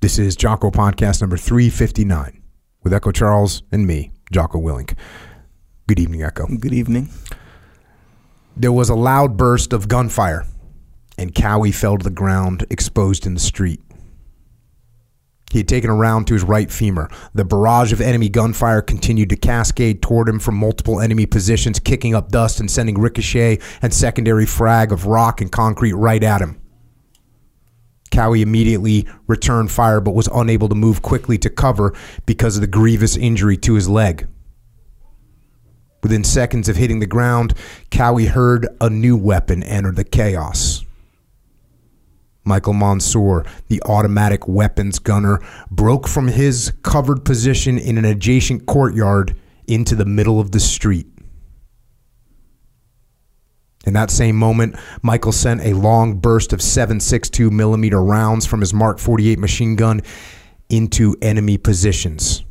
This is Jocko Podcast number 359 with Echo Charles and me, Jocko Willink. Good evening, Echo. Good evening. There was a loud burst of gunfire, and Cowie fell to the ground, exposed in the street. He had taken a round to his right femur. The barrage of enemy gunfire continued to cascade toward him from multiple enemy positions, kicking up dust and sending ricochet and secondary frag of rock and concrete right at him. Cowie immediately returned fire but was unable to move quickly to cover because of the grievous injury to his leg. Within seconds of hitting the ground, Cowie heard a new weapon enter the chaos. Michael Monsoor, the automatic weapons gunner, broke from his covered position in an adjacent courtyard into the middle of the street. In that same moment, Michael sent a long burst of 7.62 millimeter rounds from his Mark 48 machine gun into enemy positions.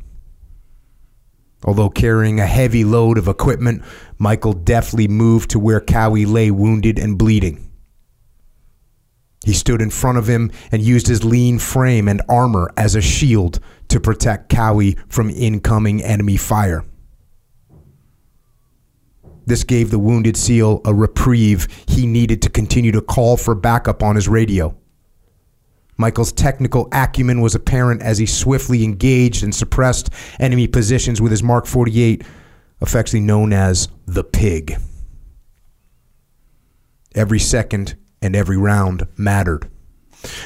Although carrying a heavy load of equipment, Michael deftly moved to where Cowie lay wounded and bleeding. He stood in front of him and used his lean frame and armor as a shield to protect Cowie from incoming enemy fire. This gave the wounded SEAL a reprieve he needed to continue to call for backup on his radio. Michael's technical acumen was apparent as he swiftly engaged and suppressed enemy positions with his Mark 48, affectionately known as the Pig. Every second and every round mattered.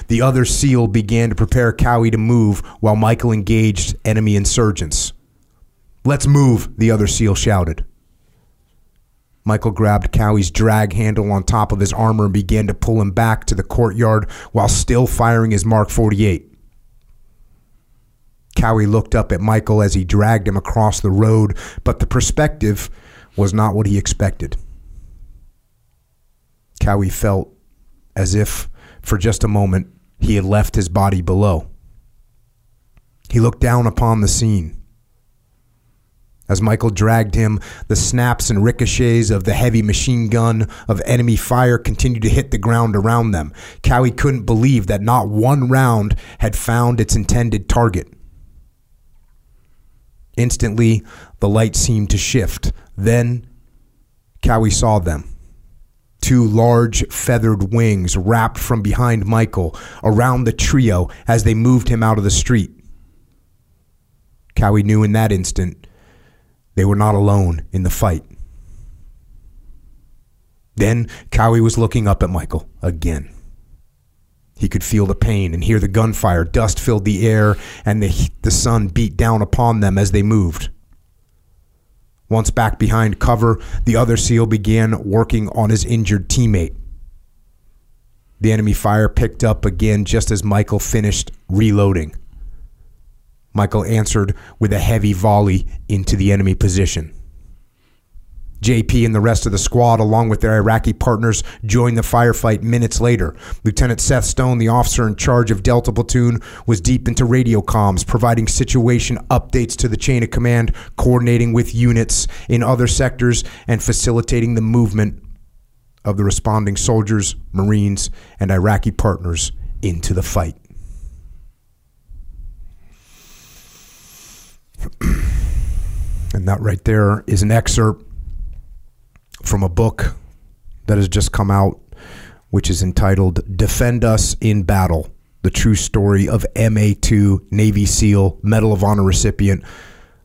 The other SEAL began to prepare Cowie to move while Michael engaged enemy insurgents. Let's move, the other SEAL shouted. Michael grabbed Cowie's drag handle on top of his armor and began to pull him back to the courtyard while still firing his Mark 48. Cowie looked up at Michael as he dragged him across the road, but the perspective was not what he expected. Cowie felt as if, for just a moment, he had left his body below. He looked down upon the scene. As Michael dragged him, the snaps and ricochets of the heavy machine gun of enemy fire continued to hit the ground around them. Cowie couldn't believe that not one round had found its intended target. Instantly, the light seemed to shift. Then, Cowie saw them. Two large feathered wings wrapped from behind Michael around the trio as they moved him out of the street. Cowie knew in that instant they were not alone in the fight. Then Cowie was looking up at Michael again. He could feel the pain and hear the gunfire. Dust filled the air, and the, the sun beat down upon them as they moved. Once back behind cover, the other SEAL began working on his injured teammate. The enemy fire picked up again just as Michael finished reloading. Michael answered with a heavy volley into the enemy position. JP and the rest of the squad, along with their Iraqi partners, joined the firefight minutes later. Lieutenant Seth Stone, the officer in charge of Delta Platoon, was deep into radio comms, providing situation updates to the chain of command, coordinating with units in other sectors, and facilitating the movement of the responding soldiers, Marines, and Iraqi partners into the fight. and that right there is an excerpt from a book that has just come out, which is entitled Defend Us in Battle The True Story of MA 2 Navy SEAL Medal of Honor recipient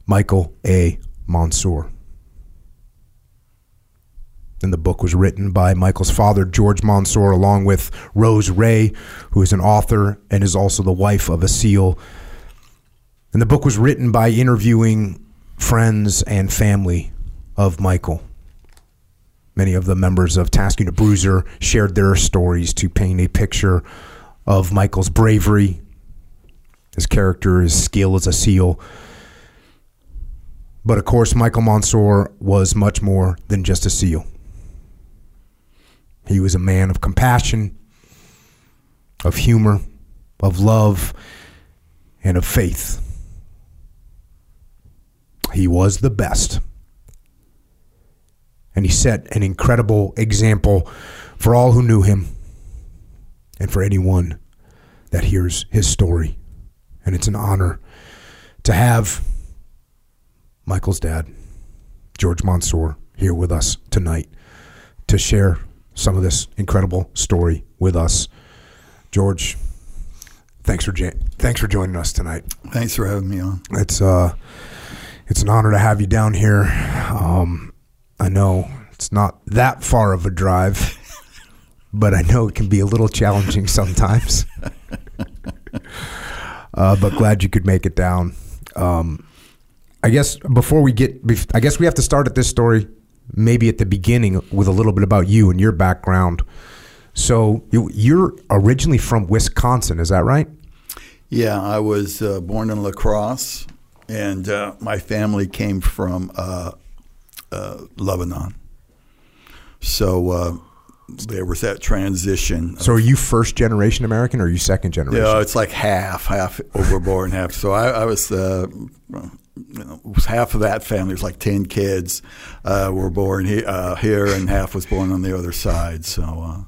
Michael A. Monsoor. And the book was written by Michael's father, George Monsoor, along with Rose Ray, who is an author and is also the wife of a SEAL. And the book was written by interviewing friends and family of Michael. Many of the members of Task Unit Bruiser shared their stories to paint a picture of Michael's bravery, his character, his skill as a SEAL. But of course, Michael Monsoor was much more than just a SEAL. He was a man of compassion, of humor, of love, and of faith. He was the best. And he set an incredible example for all who knew him and for anyone that hears his story and it's an honor to have Michael's dad, George Monsoor, here with us tonight to share some of this incredible story with us. George, thanks for thanks for joining us tonight. Thanks for having me on. It's uh, it's an honor to have you down here. Um, I know it's not that far of a drive, but I know it can be a little challenging sometimes. uh, but glad you could make it down. Um, I guess before we get, I guess we have to start at this story, maybe at the beginning with a little bit about you and your background. So you, you're originally from Wisconsin, is that right? Yeah, I was uh, born in La Crosse, and uh, my family came from uh, uh Lebanon. So uh, there was that transition. So are you first generation American or are you second generation? Yeah, it's like half, half overborn, half. So I, I was, uh, you know, was half of that family. It was like ten kids uh, were born he, uh, here, and half was born on the other side. So uh,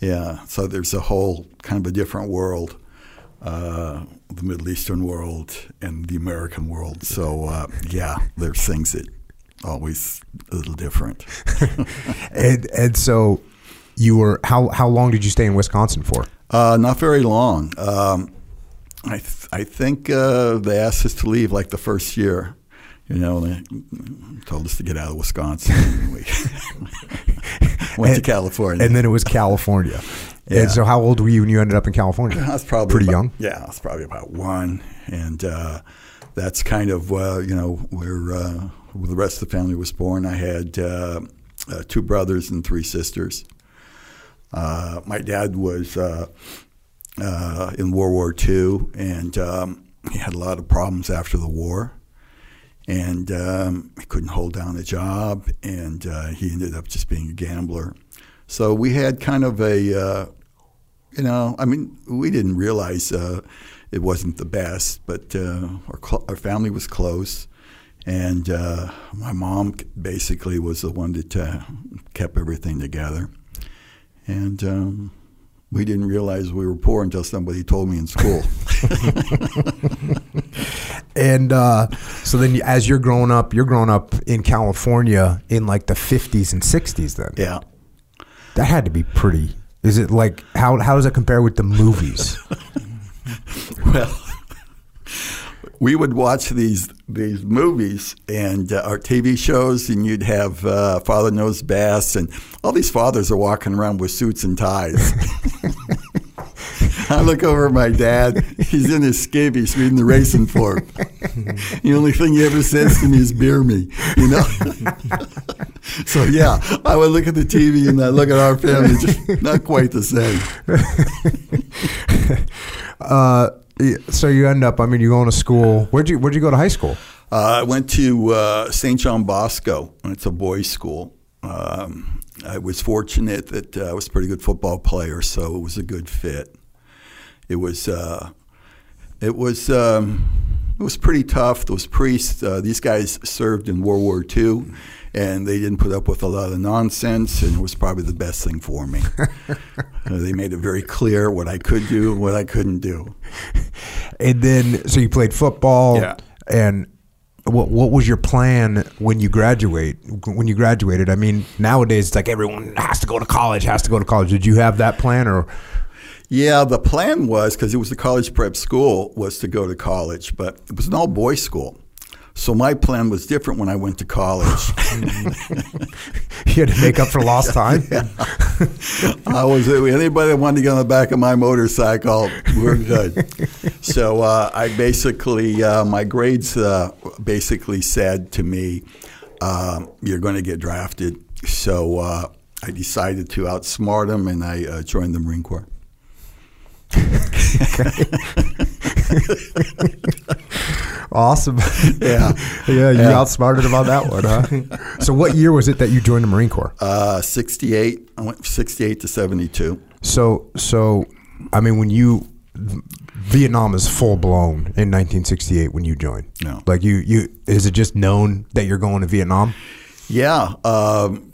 yeah, so there's a whole kind of a different world. Uh, the Middle Eastern world and the American world. So uh, yeah, there's things that always a little different. and and so you were how how long did you stay in Wisconsin for? Uh, not very long. Um, I th- I think uh, they asked us to leave like the first year. You know, they told us to get out of Wisconsin. we went and, to California, and then it was California. Yeah. And so, how old were you when you ended up in California? I was probably pretty about, young. Yeah, I was probably about one, and uh, that's kind of uh, you know where, uh, where the rest of the family was born. I had uh, uh, two brothers and three sisters. Uh, my dad was uh, uh, in World War II, and um, he had a lot of problems after the war. And um, he couldn't hold down a job, and uh, he ended up just being a gambler. So we had kind of a, uh, you know, I mean, we didn't realize uh, it wasn't the best, but our, cl- our family was close. And my mom basically was the one that kept everything together and um, we didn't realize we were poor until somebody told me in school. and uh, so then, as you're growing up, you're growing up in California in like the 50s and 60s. Then, yeah, that had to be pretty. Is it like how how does it compare with the movies? well, we would watch these these movies and uh, our TV shows, and you'd have uh, Father Knows Best, and all these fathers are walking around with suits and ties. I look over at my dad. He's in his skivvies reading the racing form. the only thing he ever says to me is "beer me," you know. so yeah, I would look at the TV and I look at our family, just not quite the same. uh, so you end up. I mean, you're going to school. Where'd you Where'd you go to high school? Uh, I went to uh, St. John Bosco. It's a boys' school. Um, I was fortunate that uh, I was a pretty good football player, so it was a good fit. It was uh, it was um, it was pretty tough. Those priests, uh, these guys served in World War II, and they didn't put up with a lot of nonsense, and it was probably the best thing for me. Uh, they made it very clear what I could do and what I couldn't do. And then, so you played football, yeah. and what what was your plan when you graduate? When you graduated, I mean, nowadays it's like everyone has to go to college, has to go to college. Did you have that plan, or? Yeah, the plan was because it was a college prep school was to go to college, but it was an all boys school. So my plan was different when I went to college. you had to make up for lost time. Yeah. I was anybody that wanted to get on the back of my motorcycle. We're good. so uh, I basically uh, my grades uh, basically said to me, um, "You're going to get drafted." So uh, I decided to outsmart them, and I uh, joined the Marine Corps. awesome. Yeah. yeah, you yeah. outsmarted him on that one, huh? so what year was it that you joined the Marine Corps? Uh, 68. I went 68 to 72. So so I mean when you Vietnam is full blown in 1968 when you joined. No. Like you you is it just known that you're going to Vietnam? Yeah, um,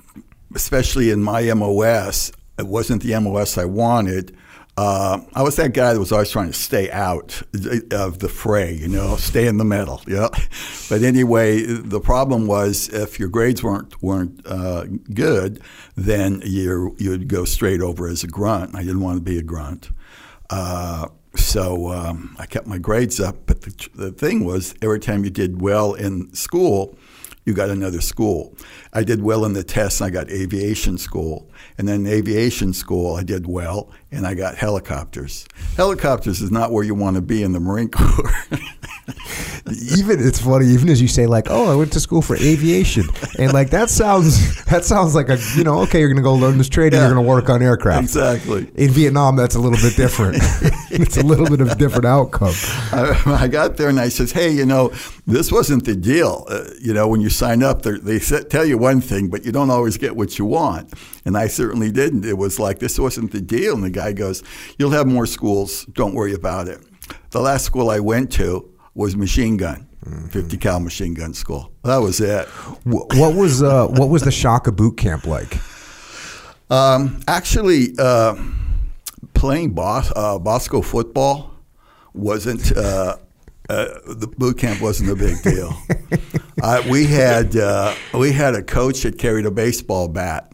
especially in my MOS, it wasn't the MOS I wanted. Uh, I was that guy that was always trying to stay out of the fray, you know, stay in the middle. Yeah. But anyway, the problem was if your grades weren't weren't uh, good, then you you'd go straight over as a grunt. I didn't want to be a grunt. Uh, so um, I kept my grades up, but the, the thing was, every time you did well in school, you got another school. I did well in the tests, I got aviation school. And then aviation school, I did well, and I got helicopters. Helicopters is not where you want to be in the Marine Corps. even it's funny, even as you say like, "Oh, I went to school for aviation," and like that sounds that sounds like a you know, okay, you're going to go learn this trade, and you're going to work on aircraft. Exactly. In Vietnam, that's a little bit different. it's a little bit of a different outcome. I, I, got there and I says, "Hey, you know, this wasn't the deal. Uh, you know, when you sign up, they tell you one thing, but you don't always get what you want." And I certainly didn't. It was like this wasn't the deal. And the guy goes, "You'll have more schools. Don't worry about it." The last school I went to was machine gun. Mm-hmm. 50 cal machine gun school. That was it. What was uh, what was the Shaka boot camp like? Um, actually, uh, playing Bos- uh, Bosco football wasn't uh, uh, the boot camp wasn't a big deal. we had uh, we had a coach that carried a baseball bat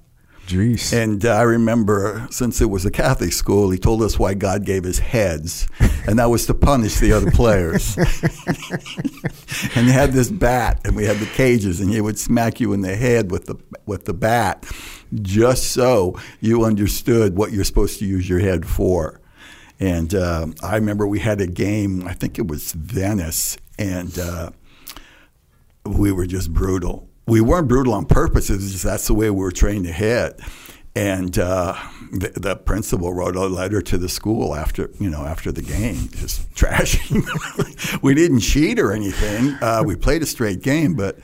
Jeez. And uh, I remember, since it was a Catholic school, he told us why God gave us heads, and that was to punish the other players. and he had this bat, and we had the cages, and he would smack you in the head with the with the bat, just so you understood what you're supposed to use your head for. And uh, I remember we had a game. I think it was Venice, and uh, we were just brutal we weren't brutal on purpose. It was just that's the way we were trained to hit. And uh, the, the, principal wrote a letter to the school after you know after the game, just trashing. we didn't cheat or anything. Uh, we played a straight game, but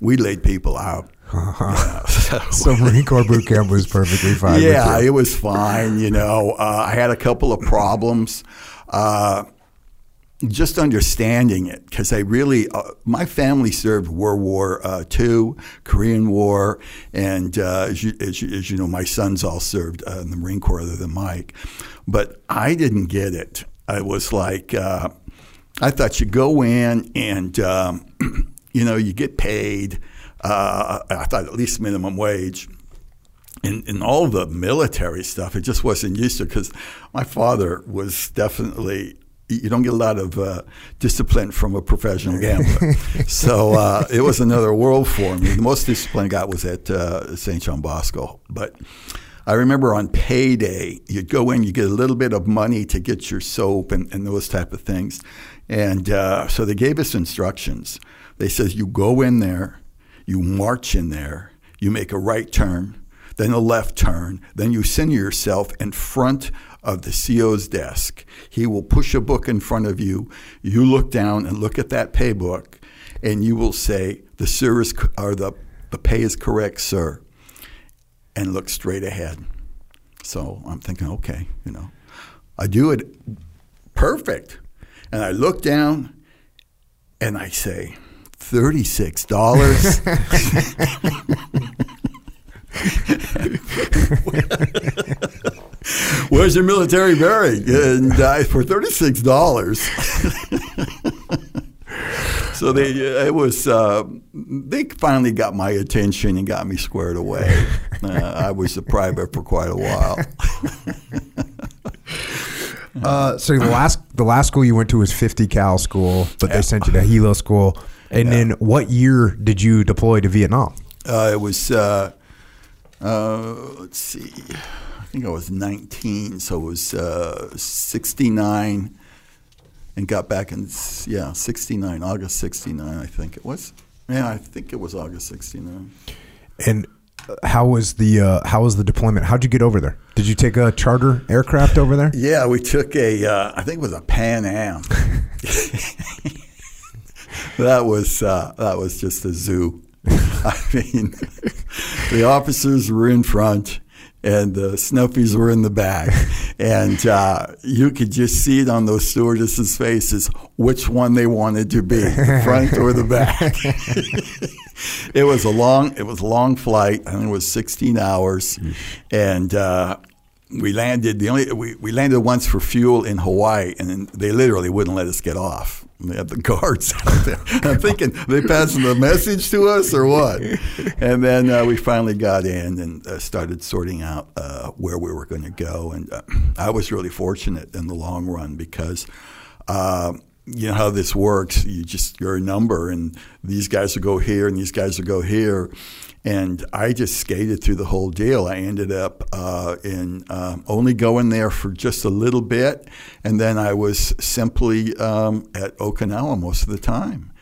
we laid people out. Uh-huh. Yeah, so. so Marine Corps boot camp was perfectly fine. Yeah, it was fine. You know, uh, I had a couple of problems. Uh, just understanding it because I really, uh, my family served World War uh, II, Korean War, and uh, as, you, as, you, as, you, know, my sons all served uh, in the Marine Corps other than Mike. But I didn't get it. I was like, uh, I thought you go in and, um, you know, you get paid. Uh, I thought at least minimum wage. And, and all the military stuff, it just wasn't used to because my father was definitely you don't get a lot of uh, discipline from a professional gambler. so uh, it was another world for me. The most discipline I got was at uh, St. John Bosco. But I remember on payday, you'd go in, you get a little bit of money to get your soap and, and those type of things. And uh, so they gave us instructions. They says you go in there, you march in there, you make a right turn, then a left turn, then you center yourself in front of the CO's desk. He will push a book in front of you. You look down and look at that pay book, and you will say, "The sir is or the the pay is correct, sir," and look straight ahead. So I'm thinking, okay, you know, I do it perfect, and I look down, and I say, thirty-six dollars. Where's your military buried? And uh, for thirty six dollars. so they uh, it was uh, they finally got my attention and got me squared away. Uh, I was a private for quite a while. Uh, so the last the last school you went to was 50 cal school, but they sent you to helo school. And yeah. then what year did you deploy to Vietnam? Uh, it was uh, uh, let's see, think I was 19, so it was uh, 69, and got back in yeah 69, August 69, I think it was. Yeah, I think it was August 69. And how was the uh, how was the deployment? How'd you get over there? Did you take a charter aircraft over there? Yeah, we took a uh, I think it was a Pan Am. that was uh, that was just a zoo. I mean, the officers were in front and the snuffies were in the back. And uh, you could just see it on those stewardesses' faces which one they wanted to be, the front or the back. it was a long it was a long flight. I think it was 16 hours. And uh, we landed the only we, we landed once for fuel in Hawaii, and they literally wouldn't let us get off. Had the guards out there. I'm thinking they passing the message to us or what? And then uh, we finally got in and uh, started sorting out uh, where we were going to go. And uh, I was really fortunate in the long run because. Uh, you know how this works. You just you're a number, and these guys will go here, and these guys will go here, and I just skated through the whole deal. I ended up uh, in um, only going there for just a little bit, and then I was simply um, at Okinawa most of the time.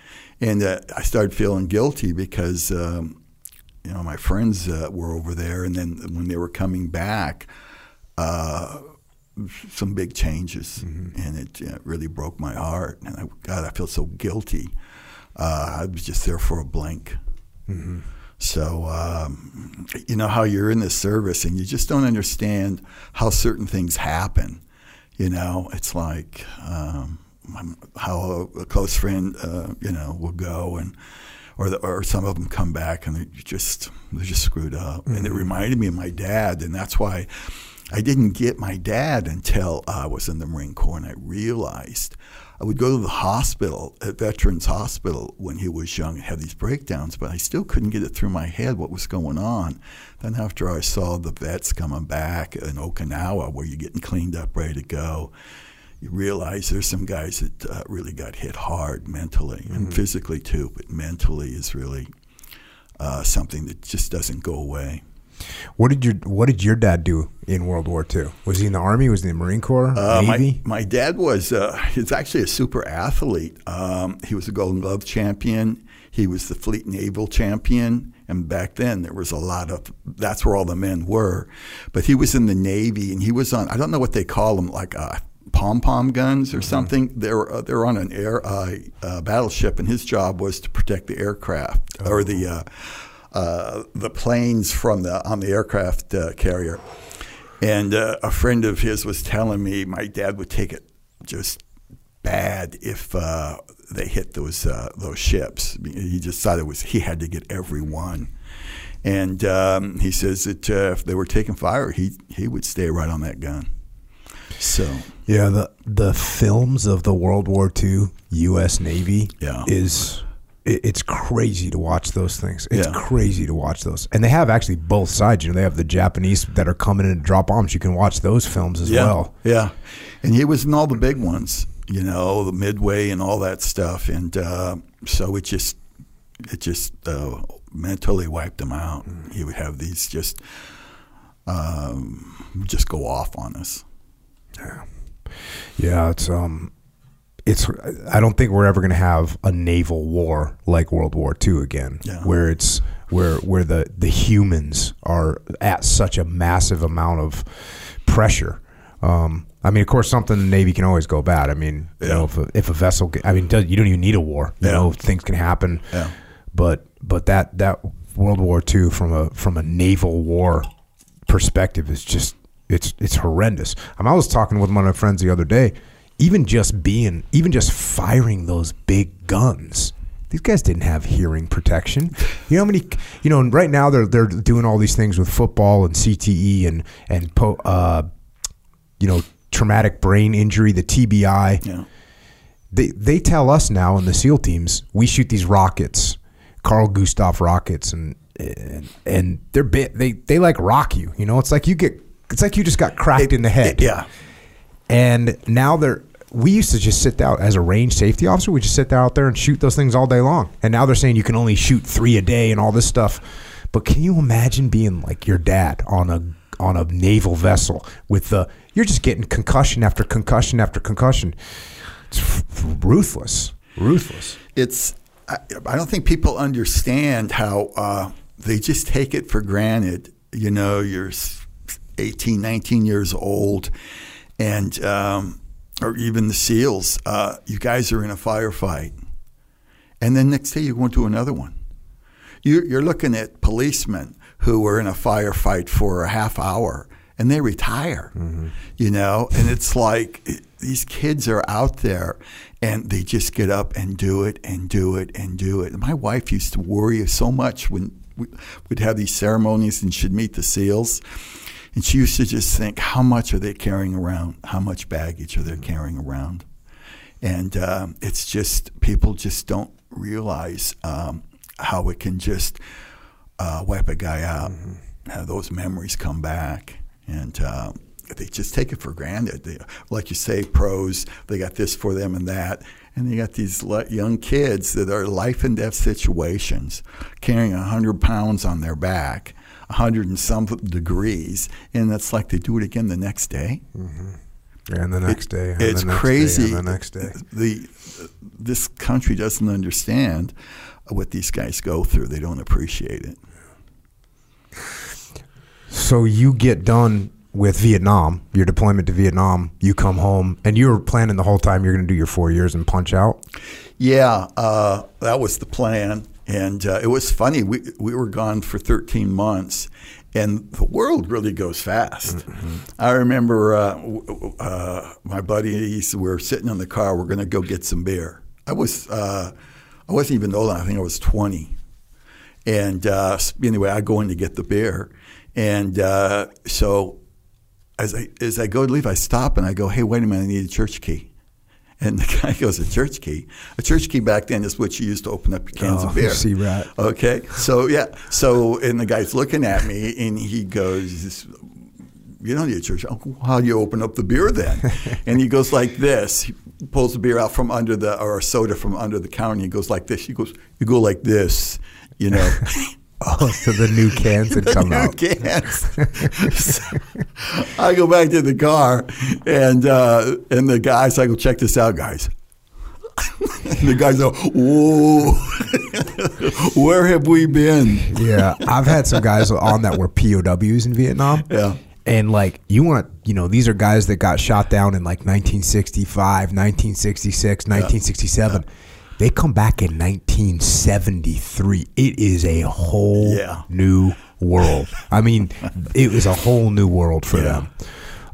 And uh, I started feeling guilty because um, you know my friends uh, were over there, and then when they were coming back. Uh, some big changes, mm-hmm. and it, it, really broke my heart. And I, God, I feel so guilty. Uh, I was just there for a blink. Mm-hmm. So, um, you know how you're in this service and you just don't understand how certain things happen. You know, it's like um, how a, a, close friend, uh, you know, will go and or the, or some of them come back and they just they're just screwed up. Mm-hmm. And it mm-hmm. reminded me of my dad, and that's why I didn't get my dad until I was in the Marine Corps, and I realized I would go to the hospital at Veterans Hospital when he was young and have these breakdowns, but I still couldn't get it through my head what was going on. Then after I saw the vets coming back in Okinawa, where you're getting cleaned up, ready to go, you realize there's some guys that uh, really got hit hard mentally mm-hmm. and physically too, but mentally is really uh, something that just doesn't go away. What did your What did your dad do in World War II? Was he in the Army? Was he in the Marine Corps? Uh, Navy? My, my dad was. Uh, he's actually a super athlete. Um, he was a Golden Glove champion. He was the Fleet Naval champion. And back then, there was a lot of. That's where all the men were. But he was in the Navy, and he was on. I don't know what they call them, like uh, pom pom guns or mm-hmm. something. They're uh, they're on an air uh, uh, battleship, and his job was to protect the aircraft oh. or the uh, uh, the planes from the on the aircraft uh, carrier. And uh, a friend of his was telling me my dad would take it just bad if uh, they hit those uh, those ships. He just thought it was he had to get every one. And um, he says that if they were taking fire, he he would stay right on that gun. So yeah, the the films of the World War II U.S. Navy yeah. is it's crazy to watch those things. It's yeah. crazy to watch those, and they have actually both sides. You know, they have the Japanese that are coming in to drop bombs. You can watch those films as yeah. well. Yeah, and he was in all the big ones. You know, the Midway and all that stuff, and uh, so it just it just uh, mentally wiped him out. Mm. He would have these just um, just go off on us. Yeah, yeah. It's um it's I don't think we're ever going to have a naval war like World War II again, yeah. where it's where where the the humans are at such a massive amount of pressure. Um, I mean, of course, something the Navy can always go bad. I mean, yeah. you know, if a, if a vessel, I mean, you don't even need a war. You yeah. know, things can happen. Yeah. But but that that World War II from a from a naval war perspective is just it's it's horrendous. I, mean, I was talking with one of my friends the other day even just being, even just firing those big guns. These guys didn't have hearing protection. You know how many? You know, right now they're they're doing all these things with football and CTE and and uh, you know traumatic brain injury, the TBI. Yeah. They they tell us now in the SEAL teams we shoot these rockets, Carl Gustav rockets, and and, and they're bit, they they like rock you. You know, it's like you get it's like you just got cracked it, in the head. It, yeah. And now they're we used to just sit out as a range safety officer. We just sit out there and shoot those things all day long. And now they're saying you can only shoot three a day and all this stuff. But can you imagine being like your dad on a on a naval vessel with the you're just getting concussion after concussion after concussion. It's ruthless, ruthless. It's I, I don't think people understand how uh, they just take it for granted. You know, you're 18, 19 years old, and um, or even the SEALs, uh, you guys are in a firefight. And then next day you go into another one. You, you're looking at policemen who were in a firefight for a half hour and they retire, mm-hmm. you know? And it's like these kids are out there and they just get up and do it and do it and do it. And my wife used to worry so much when we'd have these ceremonies and she'd meet the SEALs And she used to just think, how much are they carrying around? How much baggage are they carrying around? And um, it's just, people just don't realize um, how it can just uh, wipe a guy out. Have those memories come back. And uh, they just take it for granted. They, like you say, pros, they got this for them and that. And you got these le- young kids that are life and death situations, carrying 100 pounds on their back, 100 and some degrees. And it's like they do it again the next day. And the next day. And it's the next crazy. Day, the next day. The, this country doesn't understand what these guys go through. They don't appreciate it. So you get done with Vietnam, your deployment to Vietnam. You come home, and you were planning the whole time you're going to do your four years and punch out. Yeah, uh, that was the plan. And uh, it was funny. We, we were gone for 13 months, and the world really goes fast. I remember uh, uh, my buddies were sitting in the car. We're going to go get some beer. I was uh, I wasn't even old. I think I was 20. And uh, anyway, I go in to get the beer, and uh, so as I as I go to leave, I stop and I go, "Hey, wait a minute! I need a church key." And the guy goes, "A church key? A church key back then is what you used to open up your cans Oh, of beer." see rat. Okay, so yeah, so and the guy's looking at me and he goes, "You don't need a church. Oh, how do you open up the beer then?" and he goes like this. He pulls the beer out from under the or a soda from under the counter. and He goes like this. He goes, "You go like this." You know. Oh, so the new cans had come New out. cans. So, I go back to the car, and uh, and the guys, I go check this out, guys. and the guys go, "Whoa, where have we been?" Yeah, I've had some guys on that were POWs in Vietnam. Yeah. And like you want you know, these are guys that got shot down in like 1965, 1966, 1967. They come back in 1973. It is a whole Yeah. new world. I mean, it was a whole new world for Yeah. them.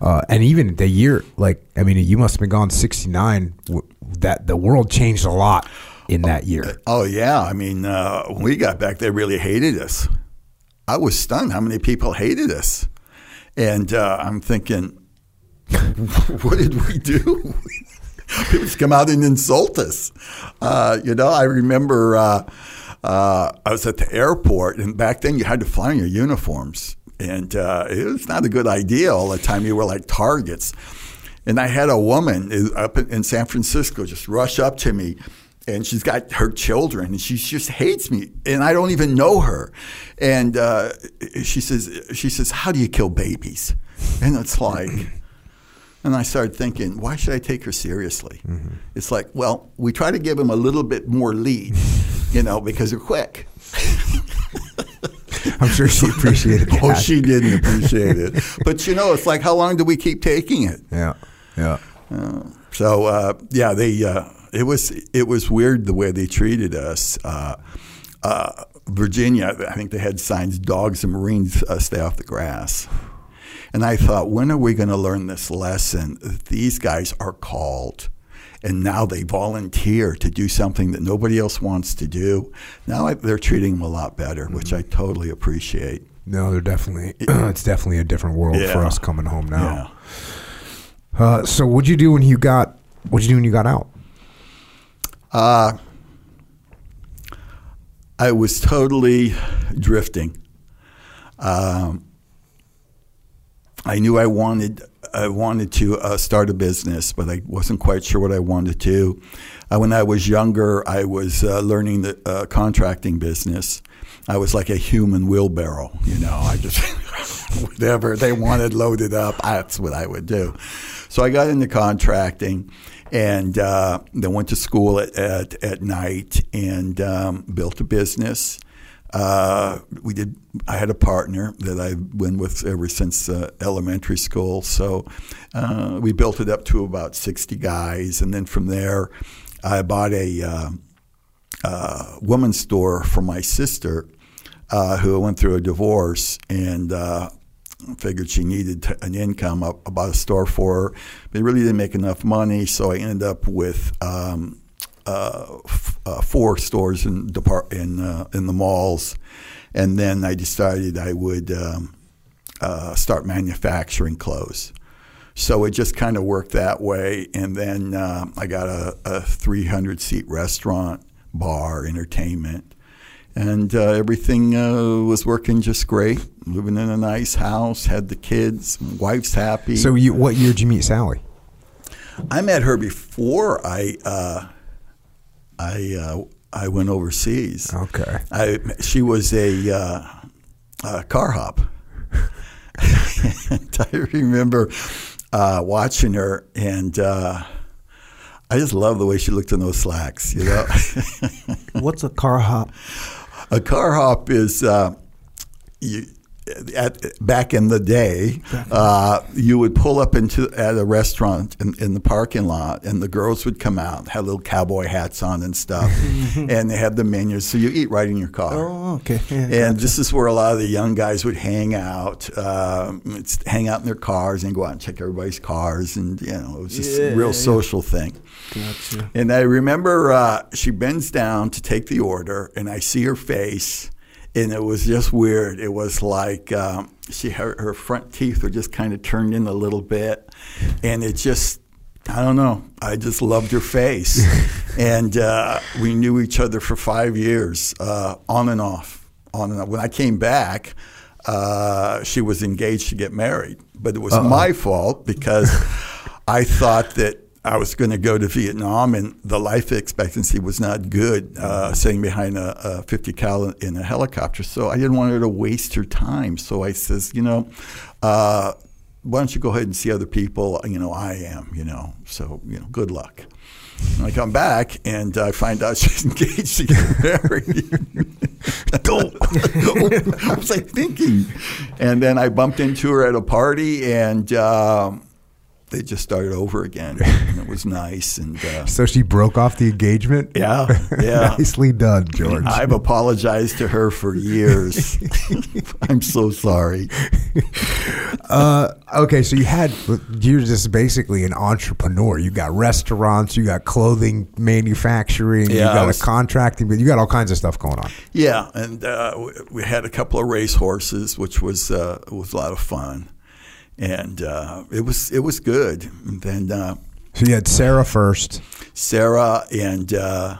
Uh, and even the year, like, I mean, you must have been gone 69. That the world changed a lot in that year. Oh yeah, I mean, uh, when we got back, they really hated us. I was stunned how many people hated us, and uh, I'm thinking, what did we do? People just come out and insult us. Uh, you know, I remember uh, uh, I was at the airport, and back then you had to fly in your uniforms, and uh, it was not a good idea all the time. You were like targets. And I had a woman up in San Francisco just rush up to me, and she's got her children, and she just hates me, and I don't even know her. And uh, she says, "She says, how do you kill babies?" And it's like. And I started thinking, why should I take her seriously? It's like, well, we try to give them a little bit more lead, you know, because they're quick. I'm sure she appreciated that. Oh, she didn't appreciate it. But, you know, it's like, how long do we keep taking it? Yeah, yeah. So, uh, yeah, they, uh, it was it was weird the way they treated us. Uh, uh, Virginia, I think they had signs, dogs and Marines uh, stay off the grass. And I thought, when are we going to learn this lesson? These guys are called, and now they volunteer to do something that nobody else wants to do. Now I, they're treating them a lot better, which I totally appreciate. No, they're definitely. it's definitely a different world for us coming home Yeah. now. Uh, so, what'd you do when you got? What'd you do when you got out? Uh, I was totally drifting. Um, I knew I wanted I wanted to uh, start a business, but I wasn't quite sure what I wanted to. Uh, when I was younger, I was uh, learning the uh, contracting business. I was like a human wheelbarrow, you know. I just whatever they wanted loaded up, that's what I would do. So I got into contracting, and uh, then went to school at at, at night and um, built a business. Uh, we did. I had a partner that I've been with ever since uh, elementary school. So uh, we built it up to about sixty guys, and then from there, I bought a uh, uh, woman's store for my sister, who went through a divorce, and figured she needed an income. I, bought a store for her, but really didn't make enough money, so I ended up with. Um, uh, f- uh, four stores in depart in uh, in the malls, and then I decided I would um, uh, start manufacturing clothes. So it just kind of worked that way. And then uh, I got a, a 300 seat restaurant, bar, entertainment. And uh, everything uh, was working just great. Living in a nice house, had the kids, wife's happy. So, you, what year did you meet Sally? I met her before I uh, I uh, I went overseas. Okay. I she was a, uh, a car hop. I remember uh, watching her, and uh, I just love the way she looked in those slacks. You know, What's a car hop? a car hop is uh, you. At, back in the day, uh, you would pull up into at a restaurant in, in the parking lot, and the girls would come out, had little cowboy hats on and stuff, and they had the menus. So you eat right in your car. Oh, okay. Yeah, And gotcha. this is where a lot of the young guys would hang out, um, it's hang out in their cars and go out and check everybody's cars, and you know it was just Yeah, a real yeah. social thing. Gotcha. And I remember uh, she bends down to take the order, and I see her face, and it was just weird. It was like um, she her, her front teeth were just kind of turned in a little bit, and it just. I don't know. I just loved her face, and uh, we knew each other for five years, uh, on and off, on and off. When I came back, uh, she was engaged to get married, but it was my fault because I thought that I was going to go to Vietnam, and the life expectancy was not good, uh, sitting behind a, a 50 cal in a helicopter. So I didn't want her to waste her time. So I says, you know, uh, why don't you go ahead and see other people? You know, I am. You know, so you know, good luck. And I come back and I find out she's engaged to get married. What was I thinking? And then I bumped into her at a party, and um, they just started over again. And it was nice, and uh, So she broke off the engagement? yeah, yeah. Nicely done, George. I've apologized to her for years. I'm so sorry. Uh, okay, so you had you're just basically an entrepreneur. You got restaurants, you got clothing manufacturing, you Yeah, I got was- a contracting, but you got all kinds of stuff going on. Yeah, and uh, we- we had a couple of race horses, which was uh, was a lot of fun, and uh, it was it was good. And then uh, So you had Sarah first. Sarah, and uh,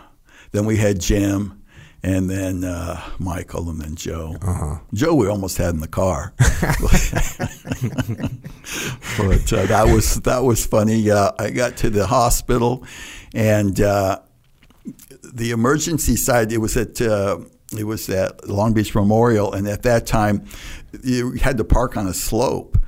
then we had Jim, and then uh, Michael, and then Joe. Joe, we almost had in the car, but uh, that was that was funny. Uh, I got to the hospital, and uh, the emergency side. It was at uh, it was at Long Beach Memorial, and at that time, you had to park on a slope,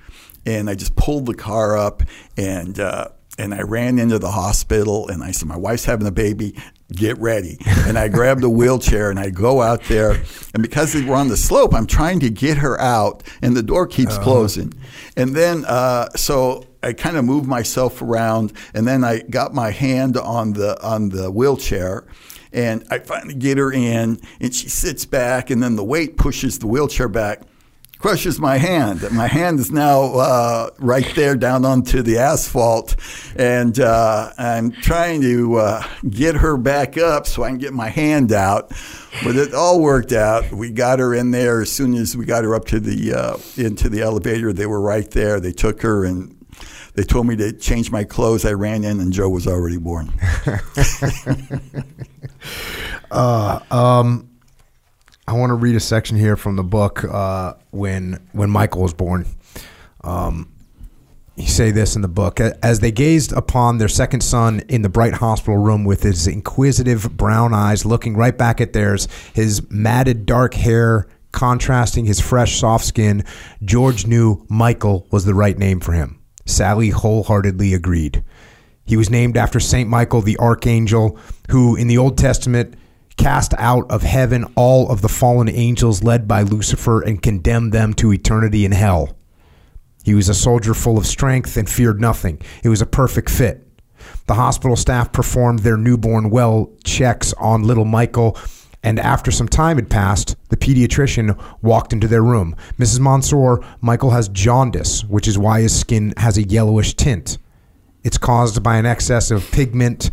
and I just pulled the car up and. Uh, and I ran into the hospital and I said, My wife's having a baby, get ready. And I grabbed a wheelchair and I go out there. And because we're on the slope, I'm trying to get her out and the door keeps closing. And then, uh, so I kind of moved myself around and then I got my hand on the, on the wheelchair. And I finally get her in and she sits back and then the weight pushes the wheelchair back crushes my hand. My hand is now uh, right there down onto the asphalt, and uh, I'm trying to uh, get her back up so I can get my hand out. But it all worked out. We got her in there as soon as we got her up to the uh, into the elevator. They were right there. They took her and. They told me to change my clothes. I ran in, and Joe was already born. I want to read a section here from the book uh, when when Michael was born. Um, you say this in the book as they gazed upon their second son in the bright hospital room with his inquisitive brown eyes looking right back at theirs, his matted dark hair contrasting his fresh soft skin. George knew Michael was the right name for him. Sally wholeheartedly agreed. He was named after Saint Michael the archangel, who in the Old Testament cast out of heaven all of the fallen angels led by Lucifer and condemned them to eternity in hell. He was a soldier full of strength and feared nothing. It was a perfect fit. The hospital staff performed their newborn well checks on little Michael, and after some time had passed, the pediatrician walked into their room. Mrs. Monsoor, Michael has jaundice, which is why his skin has a yellowish tint. It's caused by an excess of pigment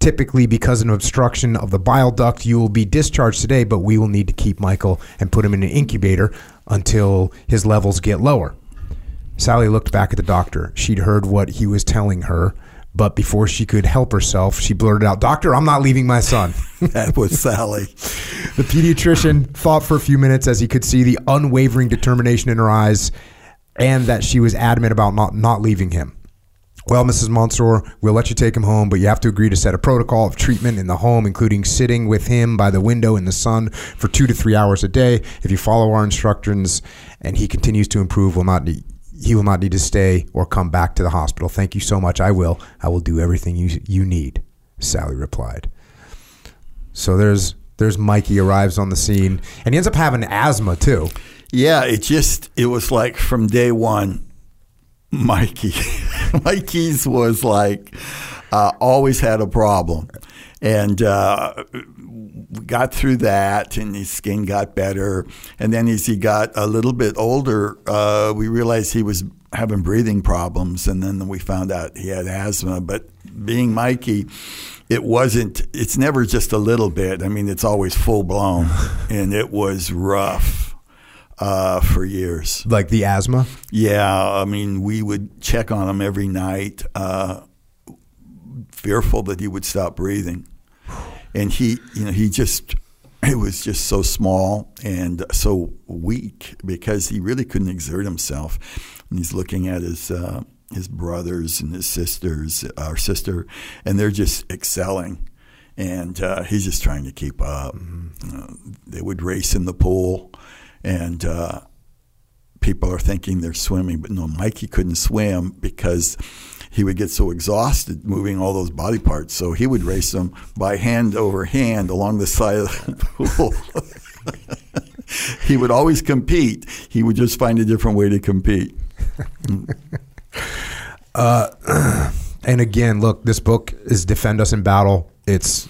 Typically, because of an obstruction of the bile duct, you will be discharged today, but we will need to keep Michael and put him in an incubator until his levels get lower. Sally looked back at the doctor. She'd heard what he was telling her, but before she could help herself, she blurted out, Doctor, I'm not leaving my son. That was Sally. The pediatrician thought for a few minutes as he could see the unwavering determination in her eyes and that she was adamant about not, not leaving him. Well, Mrs. Monsoor, we'll let you take him home, but you have to agree to set a protocol of treatment in the home, including sitting with him by the window in the sun for two to three hours a day. If you follow our instructions and he continues to improve, will not need, he will not need to stay or come back to the hospital. Thank you so much. I will. I will do everything you you need. Sally replied. So there's there's Mikey arrives on the scene, and he ends up having asthma too. Yeah, it just it was like from day one, Mikey, Mikey's was like uh, always had a problem, and uh, got through that, and his skin got better, and then as he got a little bit older, uh, we realized he was having breathing problems, and then we found out he had asthma. But being Mikey, it wasn't. It's never just a little bit. I mean, it's always full blown, and it was rough uh, for years. Like the asthma. Yeah, I mean, we would check on him every night, uh, fearful that he would stop breathing, and he, you know, he just. It was just so small and so weak because he really couldn't exert himself. And he's looking at his uh, his brothers and his sisters, our sister, and they're just excelling. And uh, he's just trying to keep up. Uh, they would race in the pool, and uh, people are thinking they're swimming, but no, Mikey couldn't swim because he would get so exhausted moving all those body parts. So he would race them by hand over hand along the side of the pool. he would always compete. He would just find a different way to compete. And again, look, this book is Defend Us in Battle. It's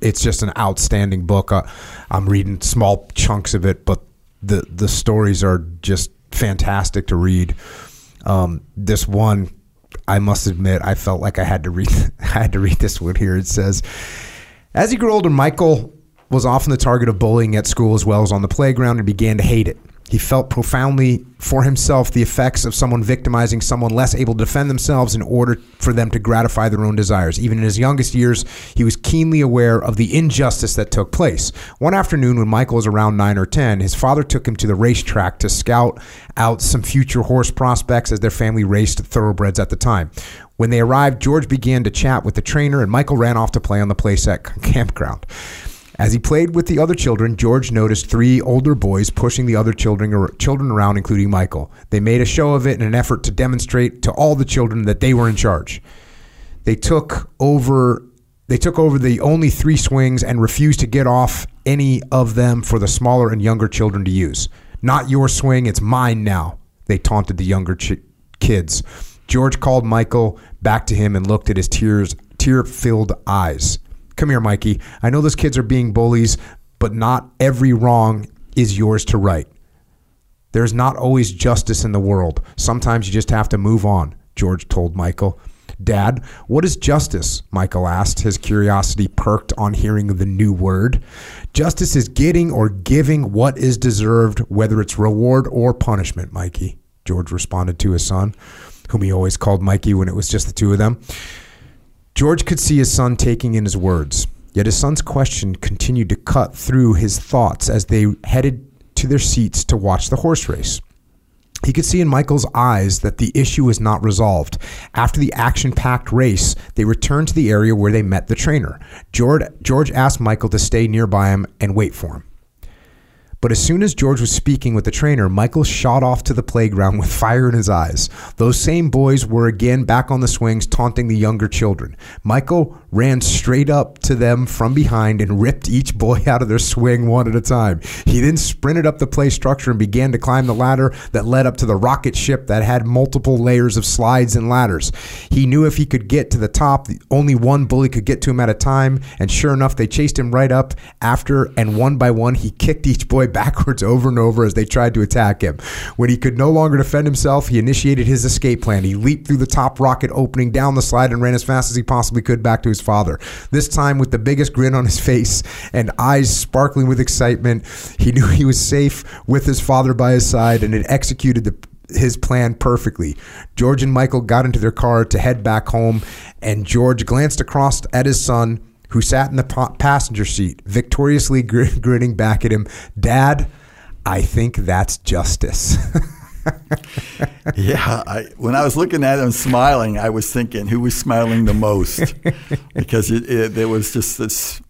it's just an outstanding book. Uh, I'm reading small chunks of it, but the the stories are just fantastic to read. Um, this one, I must admit, I felt like I had to read. I had to read this one here. It says, as he grew older, Michael was often the target of bullying at school as well as on the playground and began to hate it. He felt profoundly for himself the effects of someone victimizing someone less able to defend themselves in order for them to gratify their own desires. Even in his youngest years, he was keenly aware of the injustice that took place. One afternoon, when Michael was around 9 or 10, his father took him to the racetrack to scout out some future horse prospects as their family raced thoroughbreds at the time. When they arrived, George began to chat with the trainer, and Michael ran off to play on the playset campground. As he played with the other children, George noticed three older boys pushing the other children, children around, including Michael. They made a show of it in an effort to demonstrate to all the children that they were in charge. They took over they took over the only three swings and refused to get off any of them for the smaller and younger children to use. Not your swing, it's mine now. They taunted the younger ch- kids. George called Michael back to him and looked at his tears tear-filled eyes. Come here, Mikey. I know those kids are being bullies, but not every wrong is yours to right. There's not always justice in the world. Sometimes you just have to move on, George told Michael. Dad, what is justice? Michael asked, his curiosity perked on hearing the new word. Justice is getting or giving what is deserved, whether it's reward or punishment, Mikey, George responded to his son, whom he always called Mikey when it was just the two of them. George could see his son taking in his words, yet his son's question continued to cut through his thoughts as they headed to their seats to watch the horse race. He could see in Michael's eyes that the issue was not resolved. After the action packed race, they returned to the area where they met the trainer. George, George asked Michael to stay nearby him and wait for him. But as soon as George was speaking with the trainer, Michael shot off to the playground with fire in his eyes. Those same boys were again back on the swings, taunting the younger children. Michael ran straight up to them from behind and ripped each boy out of their swing one at a time. He then sprinted up the play structure and began to climb the ladder that led up to the rocket ship that had multiple layers of slides and ladders. He knew if he could get to the top, only one bully could get to him at a time, and sure enough, they chased him right up after, and one by one, he kicked each boy backwards over and over as they tried to attack him. When he could no longer defend himself, he initiated his escape plan. He leaped through the top rocket opening down the slide and ran as fast as he possibly could back to his father. This time, with the biggest grin on his face and eyes sparkling with excitement, he knew he was safe with his father by his side and had executed the his plan perfectly. George and Michael got into their car to head back home, and George glanced across at his son, who sat in the passenger seat, victoriously gr- grinning back at him. Dad, I think that's justice. Yeah, I, when I was looking at him smiling, I was thinking who was smiling the most because it, it, was just this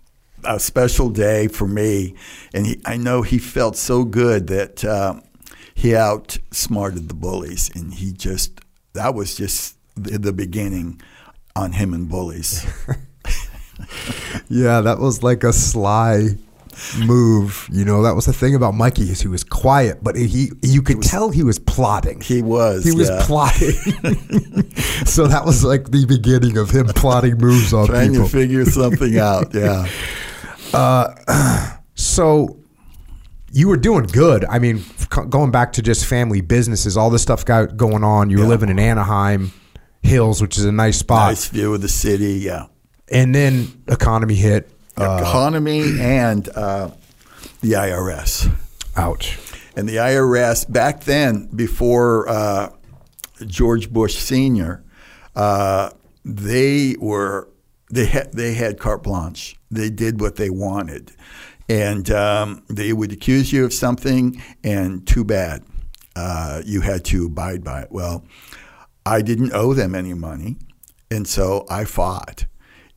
a special day for me, and he, I know he felt so good that uh, he outsmarted the bullies, and he just that was just the, the beginning on him and bullies. Yeah, that was like a sly move. You know, that was the thing about Mikey is he was quiet, but he you could tell he was plotting. He was. He was yeah. plotting. so that was like the beginning of him plotting moves on trying people. to figure something out. Yeah. Uh, So you were doing good. I mean, going back to just family businesses, all this stuff got going on. You were Yeah. living in Anaheim Hills, which is a nice spot. Nice view of the city. Yeah. And then economy hit. Uh, Economy and uh, the IRS. ouch. And the IRS back then, before uh, George Bush Senior, uh, they were they had they had carte blanche. They did what they wanted, and um, they would accuse you of something, and too bad, uh, you had to abide by it. Well, I didn't owe them any money, and so I fought,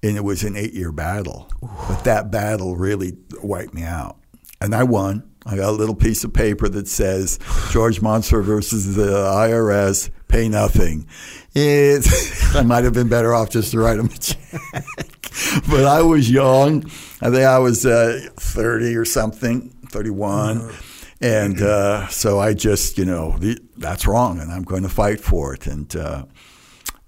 and it was an eight-year battle. But that battle really wiped me out, and I won. I got a little piece of paper that says George Monsoor versus the IRS, pay nothing. It's, I might have been better off just to write them a check. but I was young. I think I was uh, 30 or something, 31. And uh, so I just, you know, that's wrong, and I'm going to fight for it. And uh,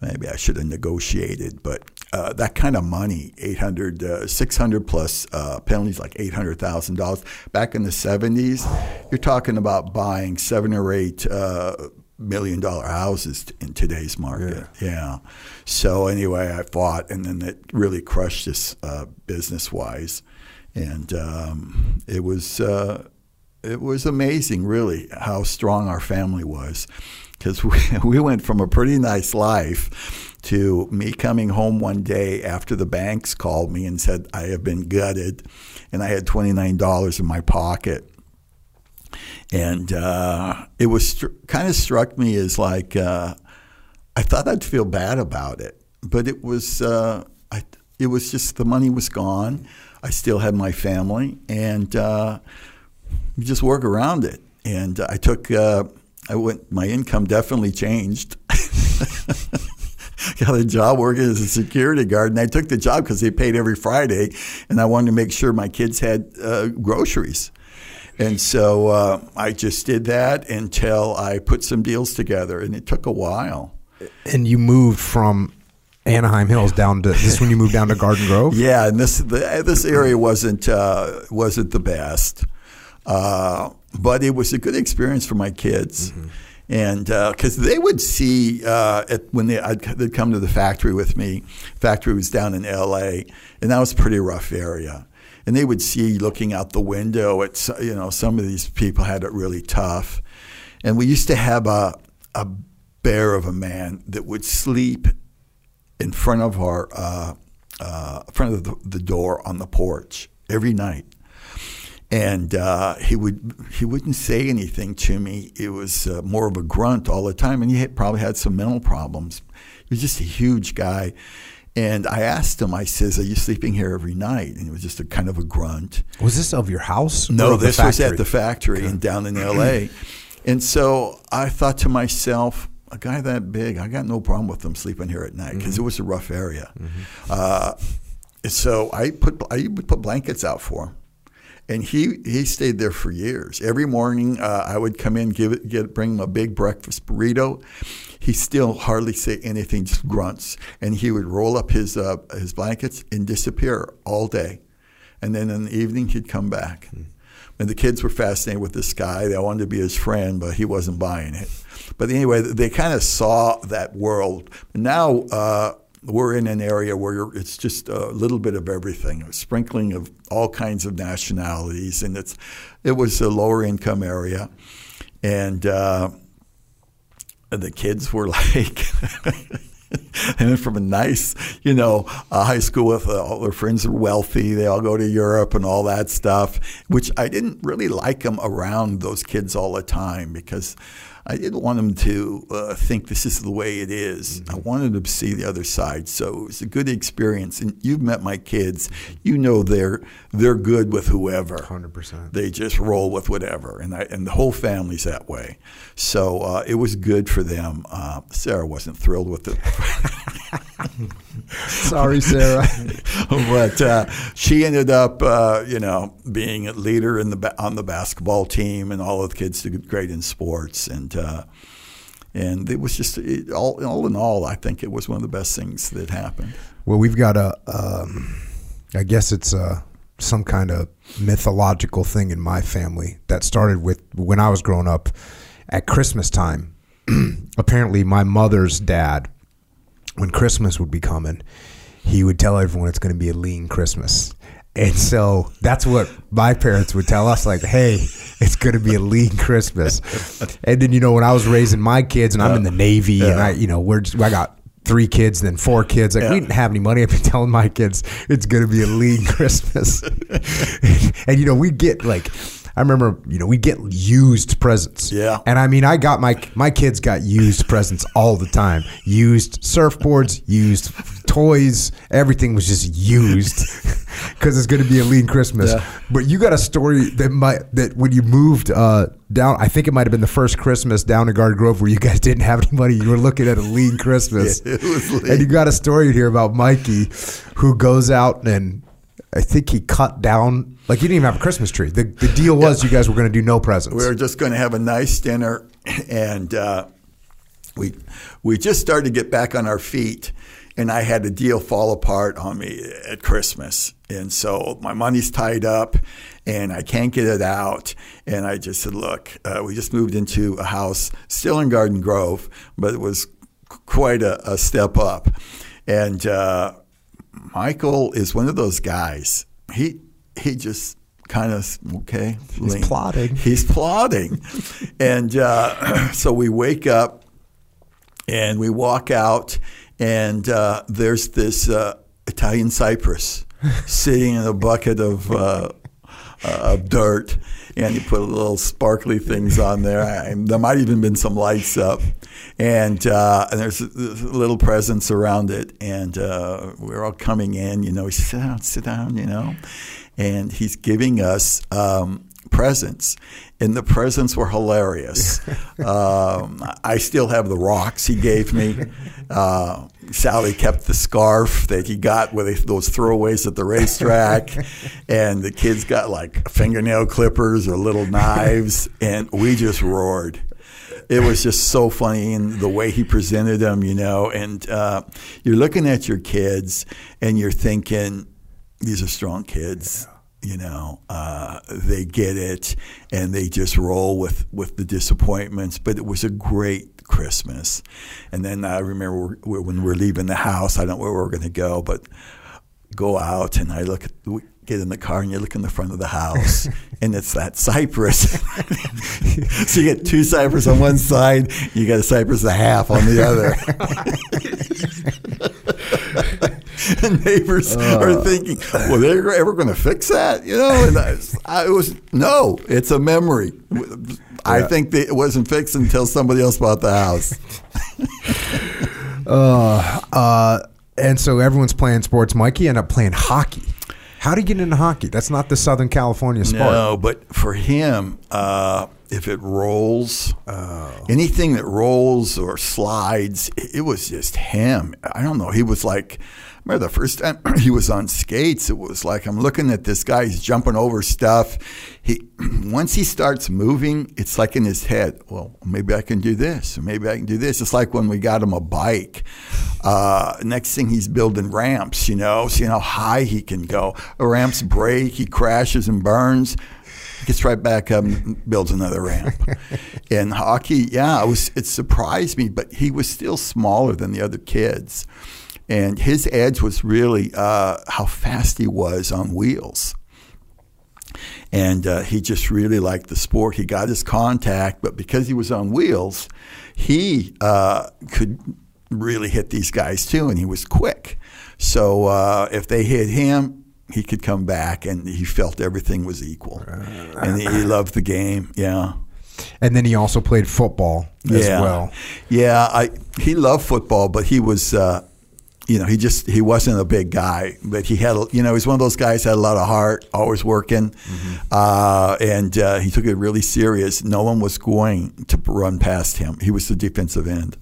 maybe I should have negotiated, but uh, that kind of money, 800, uh, 600 plus uh, penalties, like $800,000. Back in the 70s, you're talking about buying seven or eight uh, million dollar houses in today's market. Yeah. So anyway, I fought, and then it really crushed us uh, business wise. And um, it was. Uh, it was amazing, really, how strong our family was. Because we, we went from a pretty nice life to me coming home one day after the banks called me and said, I have been gutted. And I had $29 in my pocket. And uh, it was kind of struck me as like, uh, I thought I'd feel bad about it. But it was, uh, I, it was just the money was gone. I still had my family. And, uh, just work around it. And I took, uh, I went, my income definitely changed. Got a job working as a security guard, and I took the job because they paid every Friday, and I wanted to make sure my kids had uh, groceries. And so uh, I just did that until I put some deals together, and it took a while. And you moved from Anaheim Hills down to this when you moved down to Garden Grove? Yeah, and this the, this area wasn't uh, wasn't the best, uh, but it was a good experience for my kids, and because they would see uh, at, when they I'd, they'd come to the factory with me. Factory was down in L.A. and that was a pretty rough area, and they would see looking out the window at you know some of these people had it really tough, and we used to have a a bear of a man that would sleep in front of our uh, uh, front of the, the door on the porch every night, and uh, he would he wouldn't say anything to me. It was uh, more of a grunt all the time, and he had, probably had some mental problems. He was just a huge guy. And I asked him, I says, "Are you sleeping here every night?" And it was just a kind of a grunt. Was this of your house? No, this was at the factory and down in L.A. and so I thought to myself, a guy that big, I got no problem with him sleeping here at night because Mm-hmm. it was a rough area. Uh, so I put I would put blankets out for him, and he he stayed there for years. Every morning uh, I would come in, give it, get bring him a big breakfast burrito. He still hardly say anything, just grunts, and he would roll up his uh, his blankets and disappear all day, and then in the evening he'd come back. And the kids were fascinated with this guy. They wanted to be his friend, but he wasn't buying it. But anyway, they kind of saw that world. Now uh, we're in an area where it's just a little bit of everything, a sprinkling of all kinds of nationalities, and it's it was a lower income area, and uh, the kids were like. and from a nice, you know, uh, high school with uh, all their friends are wealthy. They all go to Europe and all that stuff, which I didn't really like them around those kids all the time because I didn't want them to uh, think this is the way it is. Mm-hmm. I wanted them to see the other side. So it was a good experience. And you've met my kids. You know they're they're good with whoever. Hundred percent. They just roll with whatever, and I, and the whole family's that way. So uh, it was good for them. Uh, Sarah wasn't thrilled with it. Sorry, Sarah. but uh, she ended up, uh, you know, being a leader in the on the basketball team, and all of the kids did great in sports, and uh, and it was just it, all all in all, I think it was one of the best things that happened. Well, we've got a, um, I guess it's a, some kind of mythological thing in my family that started with when I was growing up at Christmas time. apparently, my mother's dad when Christmas would be coming, he would tell everyone it's going to be a lean Christmas. And so that's what my parents would tell us, like, hey, it's going to be a lean Christmas. And then, you know, when I was raising my kids and I'm in the Navy Yeah. and I, you know, we're just, I got three kids, then four kids. Like, we didn't have any money. I've been telling my kids it's going to be a lean Christmas. and, you know, we get like, I remember, you know, we get used presents. Yeah. And I mean, I got my my kids got used presents all the time. Used surfboards, used toys. Everything was just used because it's going to be a lean Christmas. Yeah. But you got a story that might that when you moved uh, down, I think it might have been the first Christmas down in Garden Grove where you guys didn't have any money. You were looking at a lean Christmas. Yeah, lean. And you got a story here about Mikey, who goes out and. I think he cut down like you didn't even have a Christmas tree. The the deal was you guys were going to do no presents. We were just going to have a nice dinner, and uh, we we just started to get back on our feet. And I had a deal fall apart on me at Christmas, and so my money's tied up, and I can't get it out. And I just said, "Look, uh, we just moved into a house, still in Garden Grove, but it was quite a, a step up." And uh, Michael is one of those guys. He he just kind of okay. He's lean. plodding. He's plodding, and uh, so we wake up and we walk out, and uh, there's this uh, Italian cypress sitting in a bucket of. Uh, uh, of dirt, and you put little sparkly things on there. I, there might even been some lights up, and uh, and there's, little presents around it. And uh, we're all coming in. You know, he "Sit down, sit down." You know, and he's giving us. Um, presents and the presents were hilarious um, i still have the rocks he gave me uh, sally kept the scarf that he got with those throwaways at the racetrack and the kids got like fingernail clippers or little knives and we just roared it was just so funny in the way he presented them, you know. And uh, you're looking at your kids and you're thinking, these are strong kids. You know, uh, they get it and they just roll with, with the disappointments. But it was a great Christmas. And then I remember we're, when we're leaving the house, I don't know where we're going to go, but go out and I look at, get in the car and you look in the front of the house and it's that cypress. so you get two cypress on one side, you got a cypress and a half on the other. and neighbors are thinking, well, they're ever going to fix that? You know, and I, I was, no, it's a memory. I think it wasn't fixed until somebody else bought the house. Uh, uh, and so everyone's playing sports. Mikey ended up playing hockey. How did he get into hockey? That's not the Southern California sport. No, but for him, uh, if it rolls, anything that rolls or slides, it, was just him. I don't know. He was like, remember the first time he was on skates, it was like I'm looking at this guy. He's jumping over stuff. He once he starts moving, it's like in his head. Well, maybe I can do this. or Maybe I can do this. It's like when we got him a bike. Uh, next thing he's building ramps. You know, seeing how high he can go. A ramps break, he crashes and burns. gets right back up and builds another ramp. and hockey, yeah, it was it surprised me, but he was still smaller than the other kids. And his edge was really uh, how fast he was on wheels. And uh, he just really liked the sport. He got his contact, but because he was on wheels, he uh, could really hit these guys too, and he was quick. So uh, if they hit him, he could come back, and he felt everything was equal, and he, he loved the game. Yeah. And then he also played football as yeah. well. Yeah, I he loved football, but he was uh, you know, he just he wasn't a big guy, but he had you know, he's one of those guys that had a lot of heart, always working. Uh, and uh, he took it really serious. No one was going to run past him. He was the defensive end.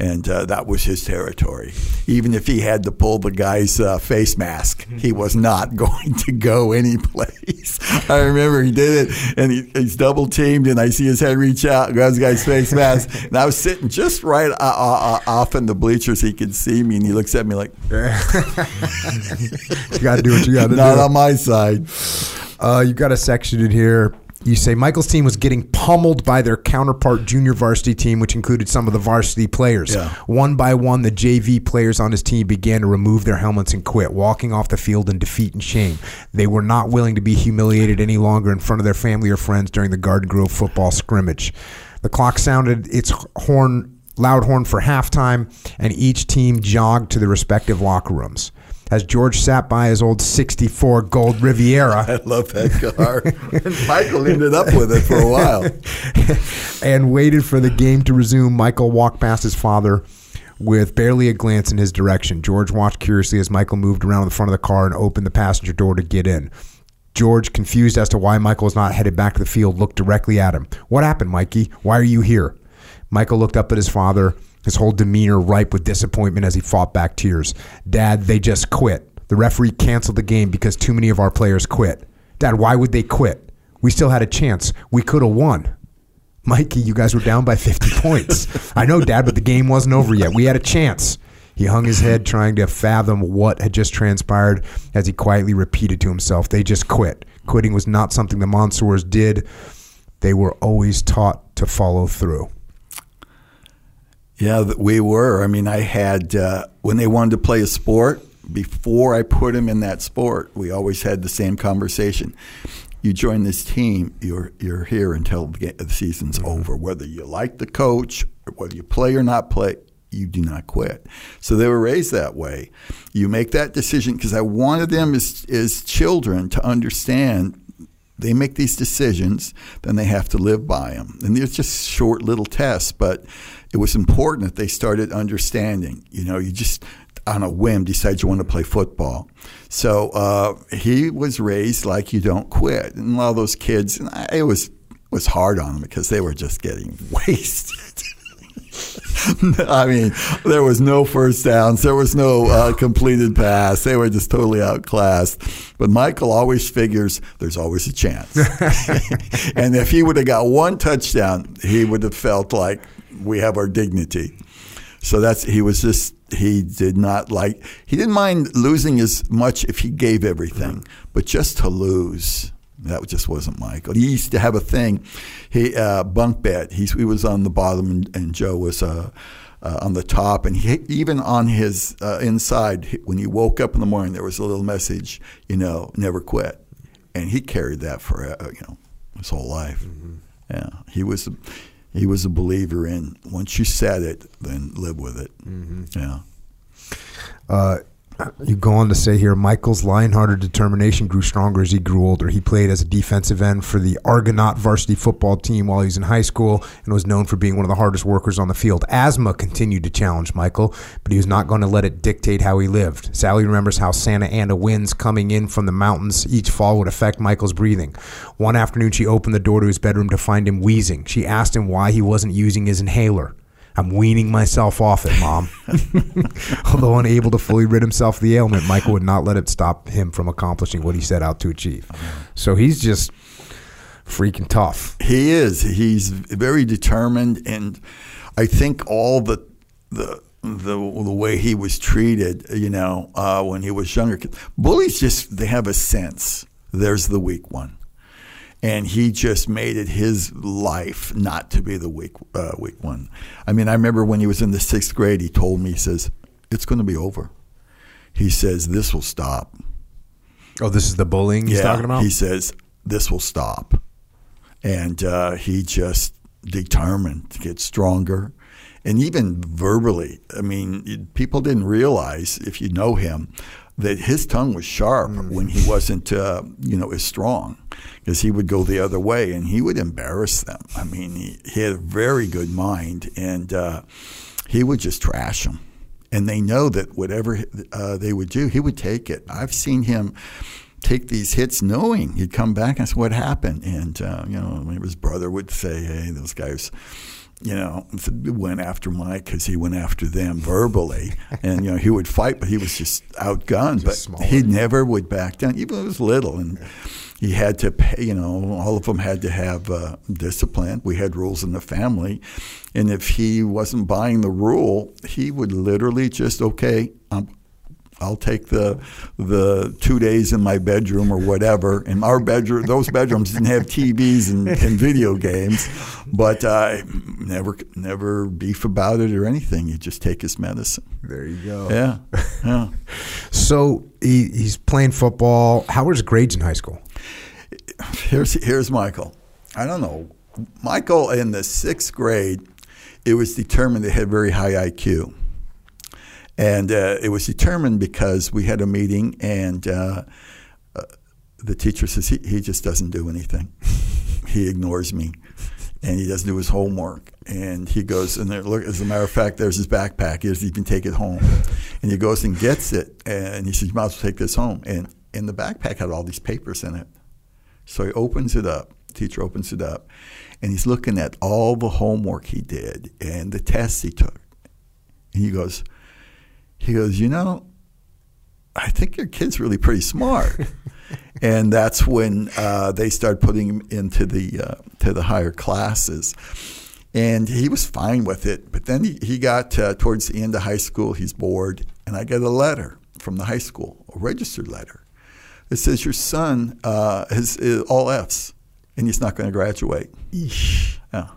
And uh, that was his territory. Even if he had to pull the guy's uh, face mask, he was not going to go anyplace. I remember he did it, and he, he's double teamed, and I see his head reach out, and grabs the guy's face mask, and I was sitting just right uh, uh, uh, off in the bleachers. He could see me, and he looks at me like, You got to do what you got to do. "Not on my side." Uh, you got a section in here. You say Michael's team was getting pummeled by their counterpart junior varsity team, which included some of the varsity players. Yeah. One by one, the JV players on his team began to remove their helmets and quit, walking off the field in defeat and shame. They were not willing to be humiliated any longer in front of their family or friends during the Garden Grove football scrimmage. The clock sounded its horn, loud horn for halftime, and each team jogged to the respective locker rooms. As George sat by his old 64 Gold Riviera, I love that car. and Michael ended up with it for a while. and waited for the game to resume. Michael walked past his father with barely a glance in his direction. George watched curiously as Michael moved around the front of the car and opened the passenger door to get in. George, confused as to why Michael was not headed back to the field, looked directly at him. What happened, Mikey? Why are you here? Michael looked up at his father, his whole demeanor ripe with disappointment as he fought back tears. Dad, they just quit. The referee canceled the game because too many of our players quit. Dad, why would they quit? We still had a chance. We could have won. Mikey, you guys were down by 50 points. I know, Dad, but the game wasn't over yet. We had a chance. He hung his head, trying to fathom what had just transpired as he quietly repeated to himself, They just quit. Quitting was not something the Monsoors did. They were always taught to follow through. Yeah, we were. I mean, I had, uh, when they wanted to play a sport, before I put them in that sport, we always had the same conversation. You join this team, you're, you're here until the, season's over. Whether you like the coach, or whether you play or not play, you do not quit. So they were raised that way. You make that decision because I wanted them as, as children to understand they make these decisions, then they have to live by them. And they're just short little tests, but it was important that they started understanding. You know, you just on a whim decide you want to play football. So uh, he was raised like you don't quit, and a lot of those kids, and I, it was was hard on them because they were just getting wasted. I mean, there was no first downs. There was no uh, completed pass. They were just totally outclassed. But Michael always figures there's always a chance. and if he would have got one touchdown, he would have felt like we have our dignity. So that's he was just he did not like he didn't mind losing as much if he gave everything, but just to lose that just wasn't Michael. He used to have a thing, he uh, bunk bed. He, he was on the bottom, and, and Joe was uh, uh, on the top. And he, even on his uh, inside, he- when he woke up in the morning, there was a little message, you know, never quit. And he carried that for uh, you know his whole life. Yeah, he was. He was a believer in once you said it, then live with it. Yeah. Uh, you go on to say here, Michael's lion-hearted determination grew stronger as he grew older. He played as a defensive end for the Argonaut varsity football team while he was in high school and was known for being one of the hardest workers on the field. Asthma continued to challenge Michael, but he was not going to let it dictate how he lived. Sally remembers how Santa Ana winds coming in from the mountains each fall would affect Michael's breathing. One afternoon, she opened the door to his bedroom to find him wheezing. She asked him why he wasn't using his inhaler. I'm weaning myself off it, Mom. Although unable to fully rid himself of the ailment, Michael would not let it stop him from accomplishing what he set out to achieve. So he's just freaking tough. He is. He's very determined, and I think all the the the, the way he was treated, you know, uh, when he was younger, bullies just they have a sense. There's the weak one, and he just made it his life not to be the weak uh, weak one. I mean, I remember when he was in the sixth grade, he told me, he says, "It's going to be over." He says, "This will stop." Oh, this is the bullying he's talking about. He says, "This will stop," and uh, he just determined to get stronger. And even verbally, I mean, people didn't realize if you know him that his tongue was sharp Mm. when he wasn't, uh, you know, as strong, because he would go the other way and he would embarrass them. I mean, he, he had a very good mind, and uh, he would just trash them. And they know that whatever uh, they would do, he would take it. I've seen him take these hits knowing he'd come back and say, What happened? And, uh, you know, his brother would say, Hey, those guys, you know, went after Mike because he went after them verbally. and, you know, he would fight, but he was just outgunned. but smaller. he never would back down, even when he was little. And he had to pay, you know, all of them had to have uh, discipline. We had rules in the family. And if he wasn't buying the rule, he would literally just, okay, I'm, I'll take the the two days in my bedroom or whatever. And our bedroom, those bedrooms didn't have TVs and, and video games, but uh, never never beef about it or anything. You just take his medicine. there you go. Yeah, yeah. So he, he's playing football. How were his grades in high school? Here's here's Michael. I don't know. Michael in the sixth grade, it was determined they had very high IQ. And uh, it was determined because we had a meeting, and uh, uh, the teacher says he, he just doesn't do anything. he ignores me, and he doesn't do his homework. And he goes, and there, look, as a matter of fact, there's his backpack. He doesn't even take it home. And he goes and gets it, and he says, "You might as well take this home." And and the backpack had all these papers in it. So he opens it up. Teacher opens it up, and he's looking at all the homework he did and the tests he took. And he goes, he goes, you know, I think your kid's really pretty smart. and that's when uh, they started putting him into the uh, to the higher classes. And he was fine with it, but then he, he got uh, towards the end of high school. He's bored, and I get a letter from the high school, a registered letter. It says your son uh, is, is all Fs, and he's not going to graduate. Yeah.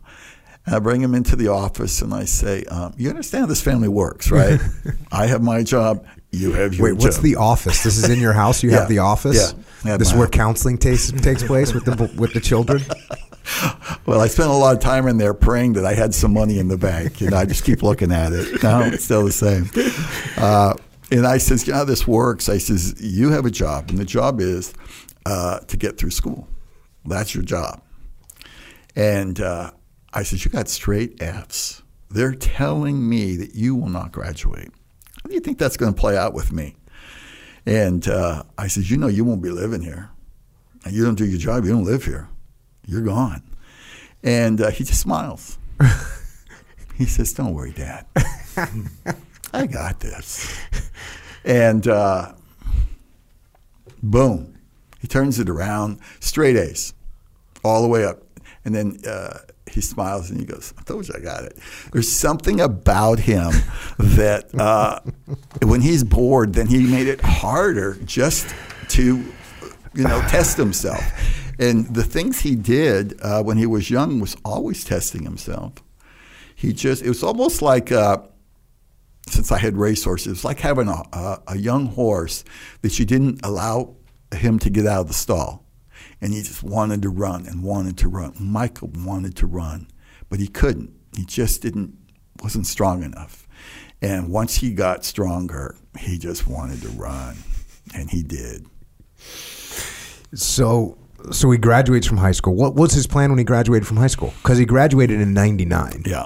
And I bring him into the office and I say, um, "You understand how this family works, right? I have my job, you have your job. Wait, what's the office? This is in your house. You Yeah. have the office. Yeah. Yeah, This is where counseling takes takes place with the with the children. Well, I spent a lot of time in there praying that I had some money in the bank, and I just keep looking at it. No, it's still the same. Uh, and I says, "You know how this works?" I says, "You have a job, and the job is uh, to get through school. That's your job." And uh, I said, "You got straight Fs. They're telling me that you will not graduate. How do you think that's going to play out with me?" And uh, I said, "You know, you won't be living here. You don't do your job. You don't live here. You're gone." And uh, he just smiles. he says, "Don't worry, Dad. I got this." And uh, boom, he turns it around, straight A's, all the way up. And then uh, he smiles and he goes, "I told you I got it." There's something about him that uh, when he's bored, then he made it harder just to, you know, test himself. And the things he did uh, when he was young was always testing himself. He just, it was almost like, uh, since I had racehorses, it was like having a, a, a young horse that you didn't allow him to get out of the stall. And he just wanted to run and wanted to run. Michael wanted to run, but he couldn't. He just didn't, wasn't strong enough. And once he got stronger, he just wanted to run. And he did. So so he graduates from high school. What was his plan when he graduated from high school? Because he graduated in '99. Yeah.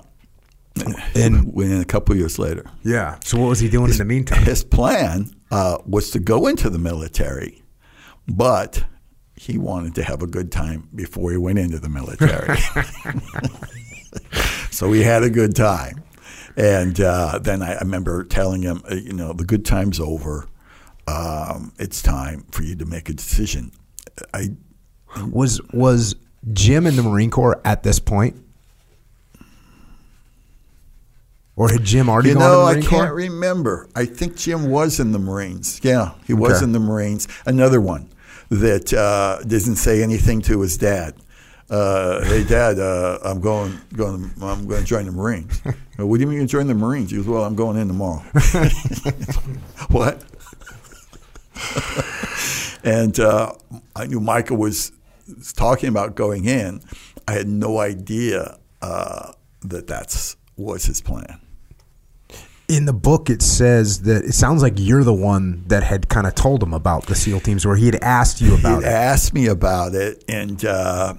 And a couple years later. yeah. So what was he doing in the meantime? His plan uh, was to go into the military, but he wanted to have a good time before he went into the military. so we had a good time. And uh, then I, I remember telling him, uh, you know, the good time's over. Um, it's time for you to make a decision. I Was was Jim in the Marine Corps at this point? Or had Jim already You gone know, to I the Marine can't Corps? remember. I think Jim was in the Marines. Yeah, he was Okay. in the Marines. Another one that uh, doesn't say anything to his dad. Uh, hey, Dad, uh, I'm going, going, I'm going to join the Marines. what do you mean you join the Marines? He goes, Well, I'm going in tomorrow. what? and uh, I knew Michael was, talking about going in. I had no idea uh, that that's was his plan. In the book, it says that it sounds like you're the one that had kind of told him about the SEAL teams, where he had asked you about He it. asked me about it, and uh,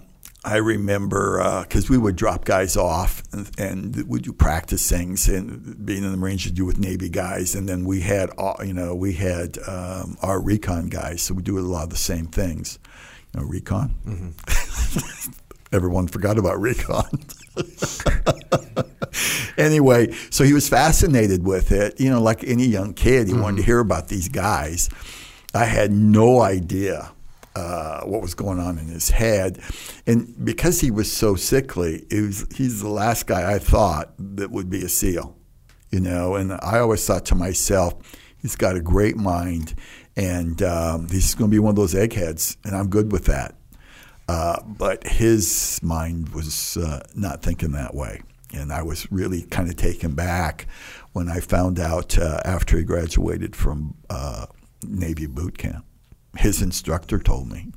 I remember because we would drop guys off and, and we do practice things, and being in the Marines, you do with Navy guys, and then we had all, you know we had um, our recon guys, so we do a lot of the same things. You know, recon. Everyone forgot about recon. anyway, so he was fascinated with it. You know, like any young kid, he wanted to hear about these guys. I had no idea uh, what was going on in his head, and because he was so sickly, it was, he's the last guy I thought that would be a SEAL. You know, and I always thought to myself, he's got a great mind, and um, he's going to be one of those eggheads, and I'm good with that. Uh, but his mind was uh, not thinking that way. And I was really kind of taken back when I found out uh, after he graduated from uh, Navy boot camp. His instructor told me.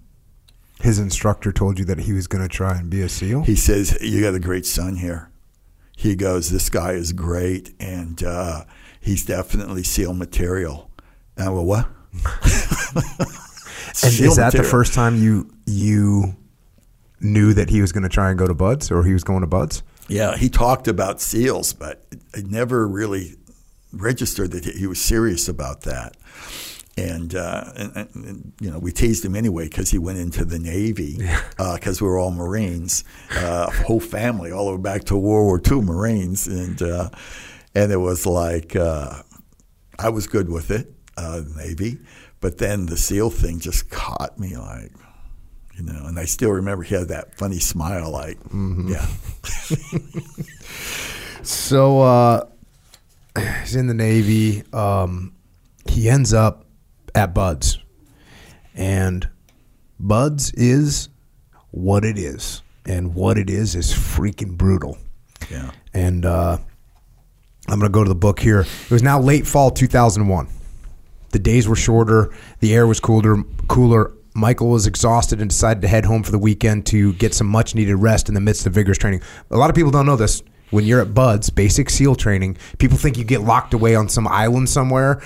His instructor told you that he was going to try and be a SEAL. He says, You got a great son here. He goes, This guy is great, and uh, he's definitely SEAL material. And I go, What? and is that the first time you you knew that he was going to try and go to BUD/S, or he was going to BUD/S? Yeah, he talked about seals, but it never really registered that he was serious about that. And, uh, and, and, you know, we teased him anyway because he went into the Navy because we were all Marines, uh, whole family, all the way back to World War II Marines, and uh, and it was like uh, I was good with it, uh, Navy, but then the SEAL thing just caught me like. You know, and I still remember he had that funny smile, like, yeah, So uh, he's in the Navy. Um, he ends up at BUD/S, and BUD/S is what it is, and what it is is freaking brutal. yeah. And uh, I'm going to go to the book here. It was now late fall 2001. The days were shorter. The air was cooler. Cooler. Michael was exhausted and decided to head home for the weekend to get some much needed rest in the midst of vigorous training. A lot of people don't know this. When you're at BUD/S, basic SEAL training, people think you get locked away on some island somewhere.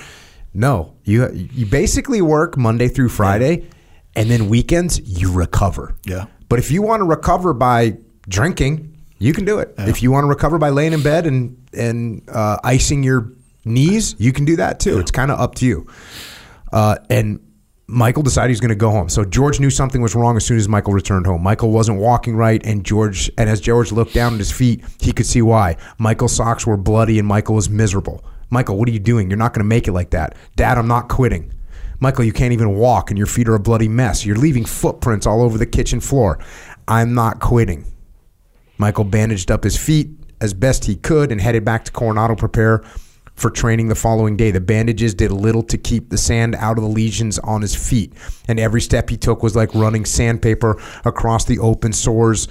No, you you basically work Monday through Friday, and then weekends you recover. Yeah. But if you want to recover by drinking, you can do it. If you want to recover by laying in bed and and uh, icing your knees, you can do that too. It's kind of up to you. Uh, and Michael decided he's going to go home. So George knew something was wrong as soon as Michael returned home. Michael wasn't walking right, and George and as George looked down at his feet, he could see why. Michael's socks were bloody, and Michael was miserable. Michael, what are you doing? You're not going to make it like that. Dad, I'm not quitting. Michael, you can't even walk, and your feet are a bloody mess. You're leaving footprints all over the kitchen floor. I'm not quitting. Michael bandaged up his feet as best he could and headed back to Coronado to prepare for training the following day. The bandages did little to keep the sand out of the lesions on his feet, and every step he took was like running sandpaper across the open sores,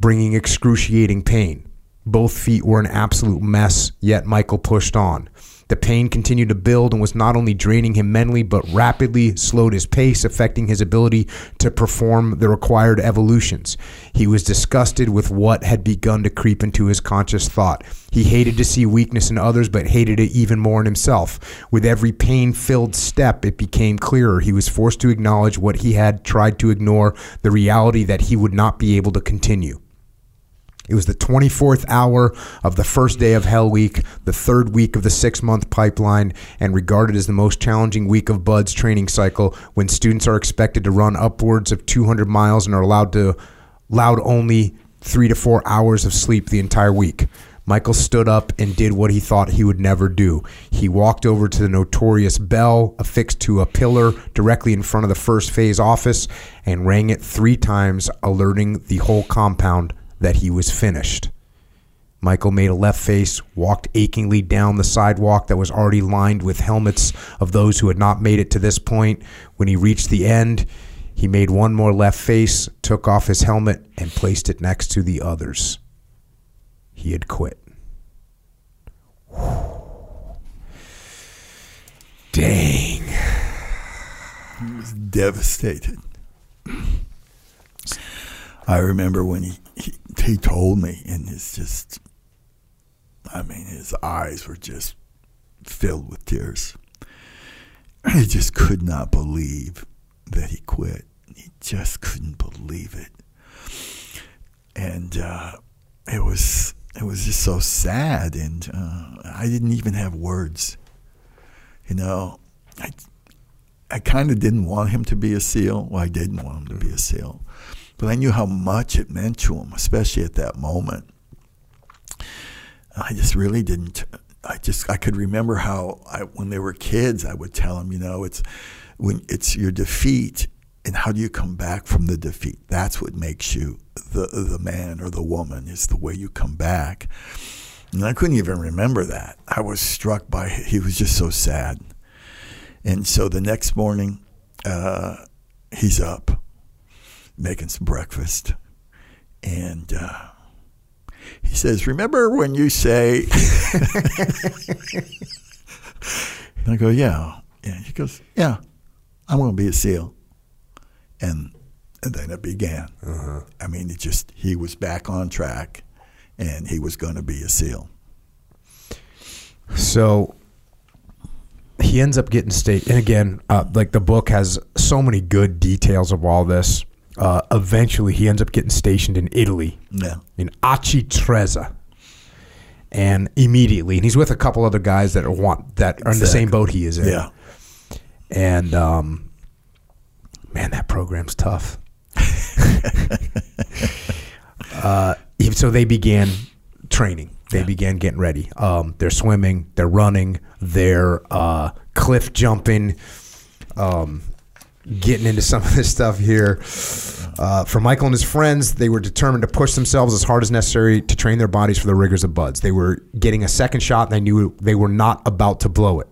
bringing excruciating pain. Both feet were an absolute mess, yet Michael pushed on. The pain continued to build and was not only draining him mentally, but rapidly slowed his pace, affecting his ability to perform the required evolutions. He was disgusted with what had begun to creep into his conscious thought. He hated to see weakness in others, but hated it even more in himself. With every pain filled step, it became clearer. He was forced to acknowledge what he had tried to ignore the reality that he would not be able to continue. It was the 24th hour of the first day of Hell Week, the third week of the six month pipeline, and regarded as the most challenging week of BUD/S's training cycle when students are expected to run upwards of 200 miles and are allowed to allowed only three to four hours of sleep the entire week. Michael stood up and did what he thought he would never do. He walked over to the notorious bell affixed to a pillar directly in front of the first phase office and rang it three times, alerting the whole compound that he was finished. Michael made a left face, walked achingly down the sidewalk that was already lined with helmets of those who had not made it to this point. When he reached the end, He made one more left face, took off his helmet, and placed it next to the others. He had quit. Dang. He was devastated. I remember when he, he told me, and it's just, I mean, his eyes were just filled with tears. He just could not believe that he quit. He just couldn't believe it, and uh, it was it was just so sad, and uh, I didn't even have words. You know, I I kind of didn't want him to be a SEAL. Well, I didn't want him to be a SEAL. But I knew how much it meant to him, especially at that moment. I just really didn't. I just I could remember how I, when they were kids, I would tell them, you know, it's when it's your defeat and how do you come back from the defeat? That's what makes you the the man or the woman is the way you come back. And I couldn't even remember that. I was struck by he was just so sad. And so the next morning, uh, he's up making some breakfast. And uh, he says, Remember when you say. and I go, Yeah. Yeah. He goes, Yeah, I'm going to be a SEAL. And, and then it began. I mean, it just, he was back on track and he was going to be a SEAL. So he ends up getting state, and again, uh, like the book has so many good details of all this. Uh, eventually, he ends up getting stationed in Italy, Yeah. in Aci Trezza, and immediately, and he's with a couple other guys that are want that are in the same boat he is in. Yeah. and um, man, that program's tough. uh, so they began training. They began getting ready. Um, they're swimming. They're running. They're uh, cliff jumping. Um, getting into some of this stuff here. Uh, for Michael and his friends, they were determined to push themselves as hard as necessary to train their bodies for the rigors of BUD/S. They were getting a second shot, and they knew they were not about to blow it.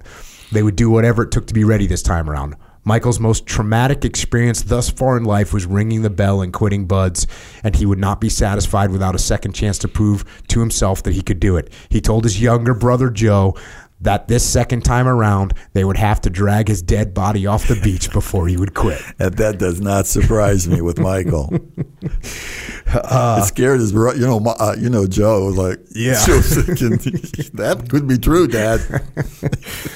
They would do whatever it took to be ready this time around. Michael's most traumatic experience thus far in life was ringing the bell and quitting BUD/S, and he would not be satisfied without a second chance to prove to himself that he could do it. He told his younger brother Joe that this second time around they would have to drag his dead body off the beach before he would quit. And that does not surprise me with Michael. it scared his bro. You know, my- uh, you know, Joe. Like, Yeah. Thinking, that could be true, Dad.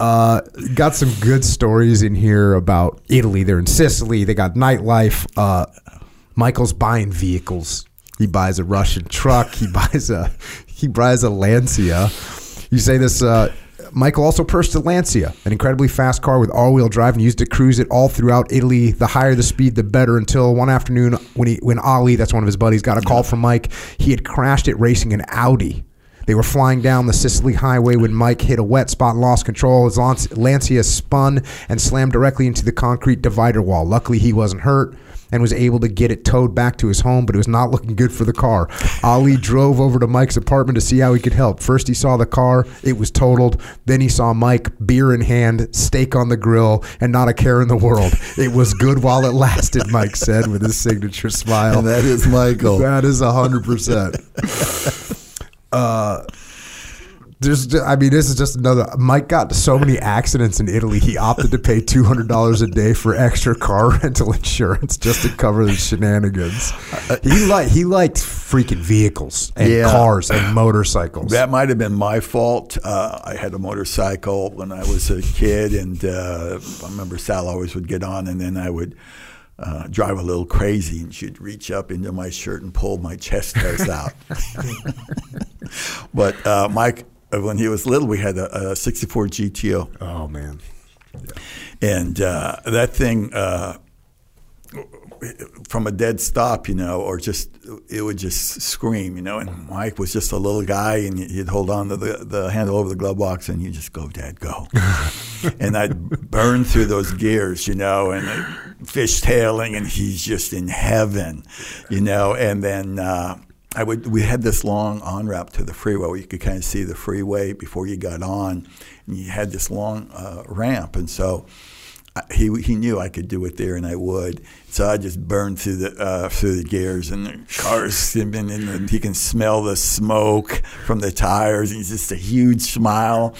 Uh, got some good stories in here about Italy. They're in Sicily. They got nightlife. Uh, Michael's buying vehicles. He buys a Russian truck. He buys a he buys a Lancia. You say this. Uh, Michael also purchased a Lancia, an incredibly fast car with all-wheel drive, and used to cruise it all throughout Italy. The higher the speed, the better. Until one afternoon, when he when Ali, that's one of his buddies, got a call from Mike. He had crashed it racing an Audi. They were flying down the Sicily highway when Mike hit a wet spot and lost control. His Lancia spun and slammed directly into the concrete divider wall. Luckily, he wasn't hurt and was able to get it towed back to his home, but it was not looking good for the car. Ali drove over to Mike's apartment to see how he could help. First, he saw the car, it was totaled. Then he saw Mike, beer in hand, steak on the grill, and not a care in the world. It was good while it lasted, Mike said with his signature smile. And that is Michael. That is hundred percent. Uh, there's, I mean, this is just another. Mike got so many accidents in Italy. He opted to pay two hundred dollars a day for extra car rental insurance just to cover the shenanigans. He like he liked freaking vehicles and Yeah. cars and motorcycles. That might have been my fault. Uh, I had a motorcycle when I was a kid, and uh, I remember Sal always would get on, and then I would uh, drive a little crazy, and she'd reach up into my shirt and pull my chest hairs out. but uh, Mike, uh, when he was little, we had a, a 64 GTO. oh man, and uh, that thing uh, from a dead stop, you know, or just it would just scream, you know. And Mike was just a little guy, and he'd hold on to the, the handle over the glove box, and he'd just go, "Dad, go." and I'd burn through those gears, you know, and fishtailing, and he's just in heaven, you know. And then. Uh, I would. We had this long on ramp to the freeway where you could kind of see the freeway before you got on, and you had this long uh, ramp, and so I- he he knew I could do it there, and I would. So I just burned through the uh, through the gears, and the cars simming, and then he can smell the smoke from the tires. And he's just a huge smile.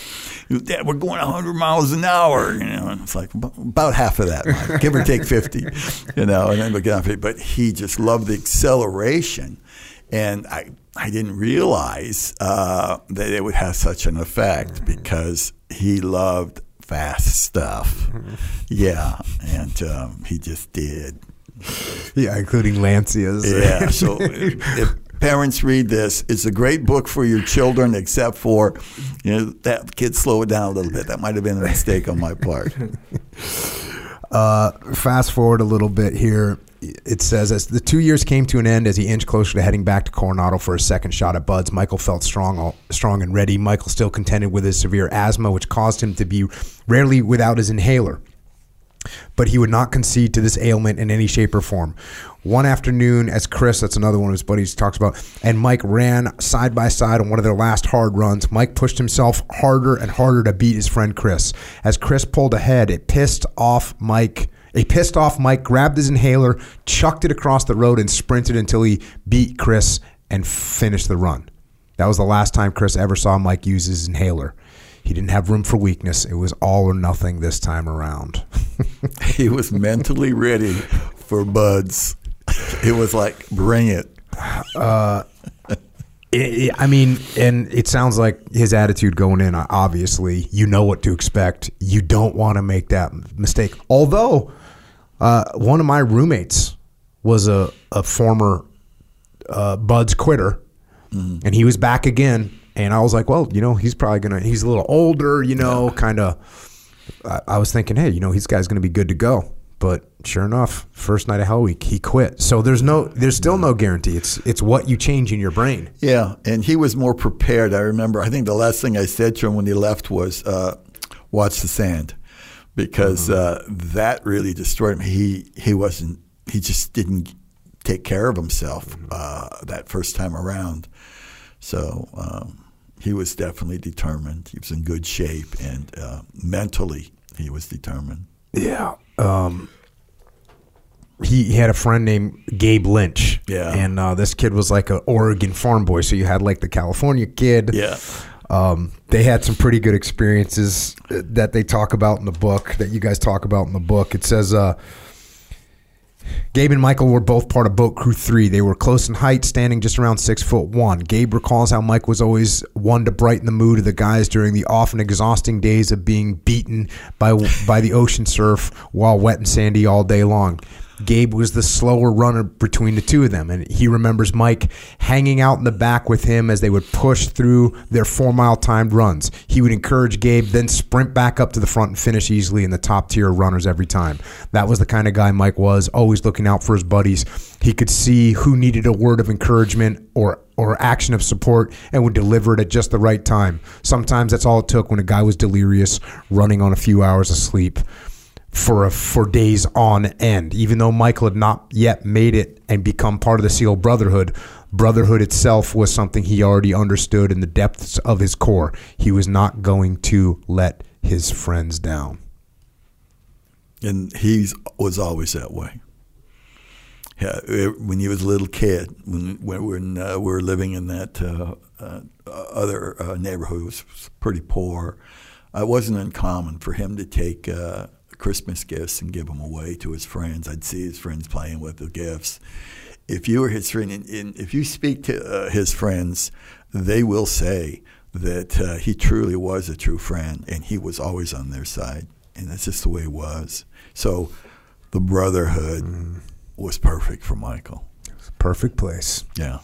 Dad, we're going 100 miles an hour. You know, and it's like about half of that, Mike, give or take 50. You know, and then we get on 50. But he just loved the acceleration, and I I didn't realize uh, that it would have such an effect because he loved fast stuff. Yeah, and um, he just did. Yeah, including Lancias. Yeah. So if, if parents read this, it's a great book for your children, except for, you know, that kid slow it down a little bit. That might have been a mistake on my part. Uh, fast forward a little bit here. It says as the two years came to an end, as he inched closer to heading back to Coronado for a second shot at BUD/S, Michael felt strong, strong and ready. Michael still contended with his severe asthma, which caused him to be rarely without his inhaler. But he would not concede to this ailment in any shape or form. One afternoon, as Chris, that's another one of his buddies, talks about, and Mike ran side by side on one of their last hard runs. Mike pushed himself harder and harder to beat his friend Chris. As Chris pulled ahead, it pissed off Mike. A pissed off Mike grabbed his inhaler, chucked it across the road, and sprinted until he beat Chris and finished the run. That was the last time Chris ever saw Mike use his inhaler. He didn't have room for weakness. It was all or nothing this time around. he was mentally ready for BUD/S. It was like, bring it. It- I mean, and it sounds like his attitude going in. uh, Obviously, you know what to expect. You don't want to make that mistake. Although, uh, one of my roommates was a, a former uh, BUD/S quitter, and he was back again. And I was like, well, you know, he's probably gonna. He's a little older, you know, kind of. I, I was thinking, hey, you know, this guy's gonna be good to go. But sure enough, first night of Hell Week, he quit. So there's no, there's still no guarantee. It's it's what you change in your brain. Yeah, and he was more prepared. I remember. I think the last thing I said to him when he left was, uh, "Watch the sand," because uh, that really destroyed him. He he wasn't. He just didn't take care of himself uh, that first time around. So um, he was definitely determined. He was in good shape, and uh, mentally he was determined. Yeah. Um, he, he had a friend named Gabe Lynch. Yeah. And uh, this kid was like an Oregon farm boy. So you had like the California kid. Yeah. Um, they had some pretty good experiences uh, that they talk about in the book, that you guys talk about in the book. It says, uh, Gabe and Michael were both part of Boat Crew 3. They were close in height, standing just around six foot one. Gabe recalls how Mike was always one to brighten the mood of the guys during the often exhausting days of being beaten by, by the ocean surf while wet and sandy all day long. Gabe was the slower runner between the two of them, and he remembers Mike hanging out in the back with him as they would push through their four mile timed runs. He would encourage Gabe, then sprint back up to the front and finish easily in the top tier of runners every time. That was the kind of guy Mike was, always looking out for his buddies. He could see who needed a word of encouragement or or action of support and would deliver it at just the right time. Sometimes that's all it took when a guy was delirious, running on a few hours of sleep for a, for days on end. Even though Michael had not yet made it and become part of the SEAL Brotherhood, brotherhood itself was something he already understood in the depths of his core. He was not going to let his friends down. and he was always that way. Yeah, when he was a little kid, when when, when uh, we were living in that uh, uh, other uh, neighborhood, it was pretty poor. It wasn't uncommon for him to take uh, Christmas gifts and give them away to his friends. I'd see his friends playing with the gifts. If you were his friend, and, and if you speak to uh, his friends, they will say that uh, he truly was a true friend, and he was always on their side, and that's just the way it was. So, the brotherhood was perfect for Michael. Perfect place. Yeah.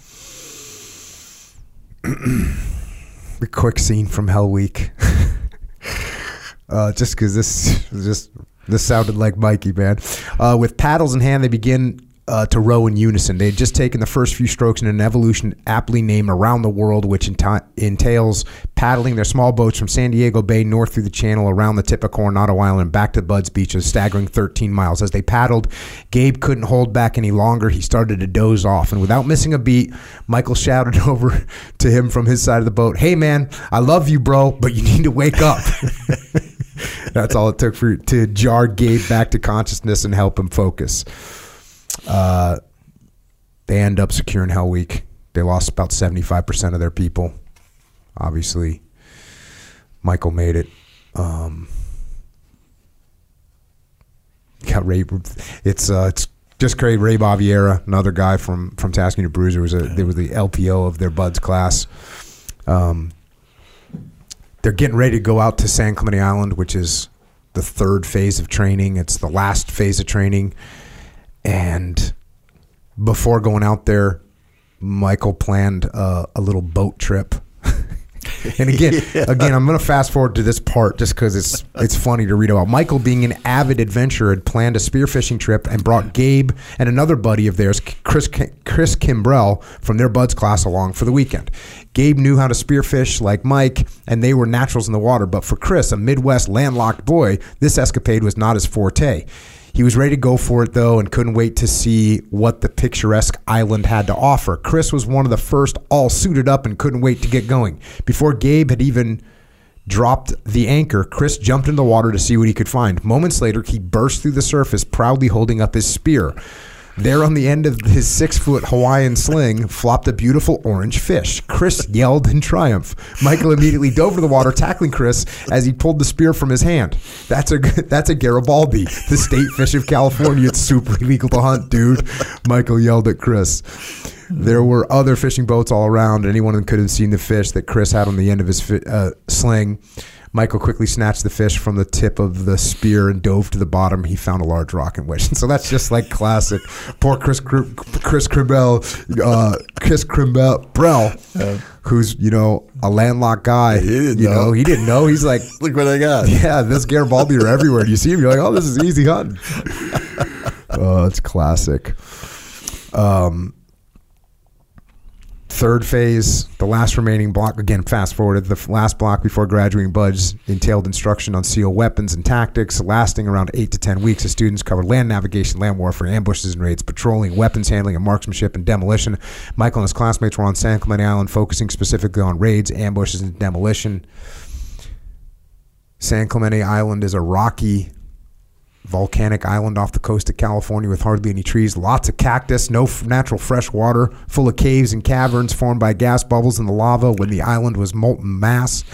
A quick scene from Hell Week. uh, just because this just this sounded like Mikey, man. Uh, with paddles in hand, they begin uh, to row in unison. They had just taken the first few strokes in an evolution aptly named Around the World, which entails paddling their small boats from San Diego Bay north through the channel around the tip of Coronado Island and back to BUD/S Beach, a staggering 13 miles. As they paddled, Gabe couldn't hold back any longer. He started to doze off, and without missing a beat, Michael shouted over to him from his side of the boat, "Hey, man, I love you, bro, but you need to wake up." That's all it took for to jar Gabe back to consciousness and help him focus. Uh, they end up securing Hell Week. They lost about seventy five percent of their people. Obviously, Michael made it. Um, got Ray. It's uh, it's just great. Ray Baviera, another guy from from Task Unit Bruiser, was a they were the LPO of their BUD/S class. Um, they're getting ready to go out to San Clemente Island, which is the third phase of training. It's the last phase of training, and before going out there, Michael planned a, a little boat trip. And again, again, I'm going to fast forward to this part just because it's it's funny to read about. Michael, being an avid adventurer, had planned a spearfishing trip and brought Gabe and another buddy of theirs, Chris Chris Kimbrell, from their BUD/S class along for the weekend. Gabe knew how to spearfish like Mike, and they were naturals in the water. But for Chris, a Midwest landlocked boy, this escapade was not his forte. He was ready to go for it though and couldn't wait to see what the picturesque island had to offer. Chris was one of the first all suited up and couldn't wait to get going. Before Gabe had even dropped the anchor, Chris jumped in the water to see what he could find. Moments later, he burst through the surface, proudly holding up his spear. There on the end of his six foot Hawaiian sling flopped a beautiful orange fish. Chris yelled in triumph. Michael immediately dove to the water, tackling Chris as he pulled the spear from his hand. That's a that's a Garibaldi, the state fish of California. It's super illegal to hunt, dude. Michael yelled at Chris. There were other fishing boats all around. Anyone could have seen the fish that Chris had on the end of his fi- uh, sling. Michael quickly snatched the fish from the tip of the spear and dove to the bottom. He found a large rock and wished. So that's just like classic. Poor Chris Chris Crimbell, uh, Chris Crimbell, Brell, who's you know a landlocked guy. He didn't you know. know. he didn't know. He's like, Look what I got. yeah, this Garibaldi are everywhere. You see him, you're like, oh, this is easy hunting. oh, it's classic. Um, third phase, the last remaining block, again, fast forwarded, the last block before graduating BUD/S entailed instruction on SEAL weapons and tactics, lasting around eight to 10 weeks. The students covered land navigation, land warfare, ambushes and raids, patrolling, weapons handling, and marksmanship and demolition. Michael and his classmates were on San Clemente Island, focusing specifically on raids, ambushes, and demolition. San Clemente Island is a rocky, volcanic island off the coast of California with hardly any trees, lots of cactus, no f- natural fresh water, full of caves and caverns formed by gas bubbles in the lava when the island was molten mass.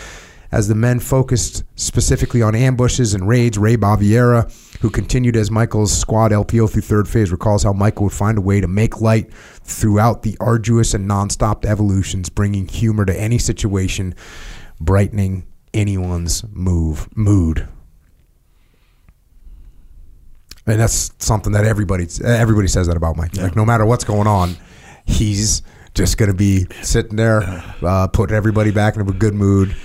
As the men focused specifically on ambushes and raids, Ray Baviera, who continued as Michael's squad LPO through third phase, recalls how Michael would find a way to make light throughout the arduous and nonstop evolutions, bringing humor to any situation, brightening anyone's move mood and that's something that everybody everybody says that about Mike. Like no matter what's going on, he's just going to be sitting there, uh, putting everybody back in a good mood.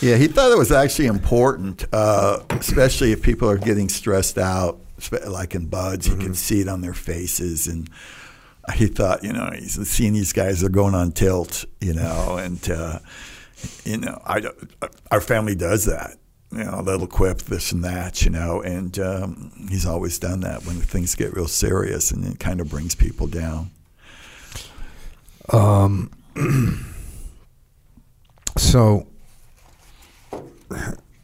Yeah, he thought it was actually important, uh, especially if people are getting stressed out, like in BUD/S. You can see it on their faces, and he thought, you know, he's seeing these guys are going on tilt, you know, and uh, you know, I our family does that. You know, a little quip, this and that, you know, and um, he's always done that when things get real serious, and it kind of brings people down. Um, So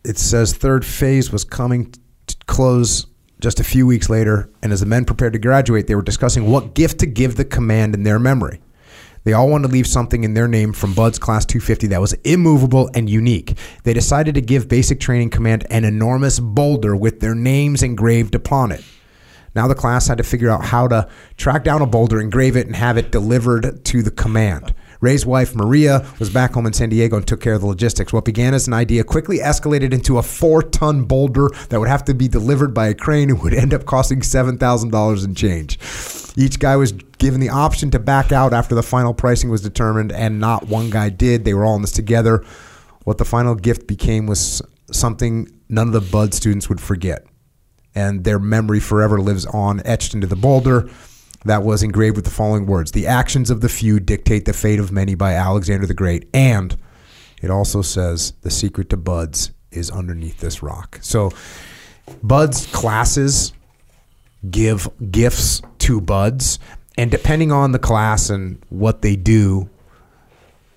it says third phase was coming to close just a few weeks later, and as the men prepared to graduate, they were discussing what gift to give the command in their memory. They all wanted to leave something in their name from BUD/S Class 250 that was immovable and unique. They decided to give Basic Training Command an enormous boulder with their names engraved upon it. Now the class had to figure out how to track down a boulder, engrave it, and have it delivered to the command. Ray's wife, Maria, was back home in San Diego and took care of the logistics. What began as an idea quickly escalated into a four ton boulder that would have to be delivered by a crane and would end up costing $7,000 in change. Each guy was given the option to back out after the final pricing was determined, and not one guy did. They were all in this together. What the final gift became was something none of the BUD/S students would forget and their memory forever lives on, etched into the boulder. That was engraved with the following words The actions of the few dictate the fate of many by Alexander the Great. And it also says, The secret to BUD/S is underneath this rock. So, BUD/S classes give gifts to BUD/S, and depending on the class and what they do,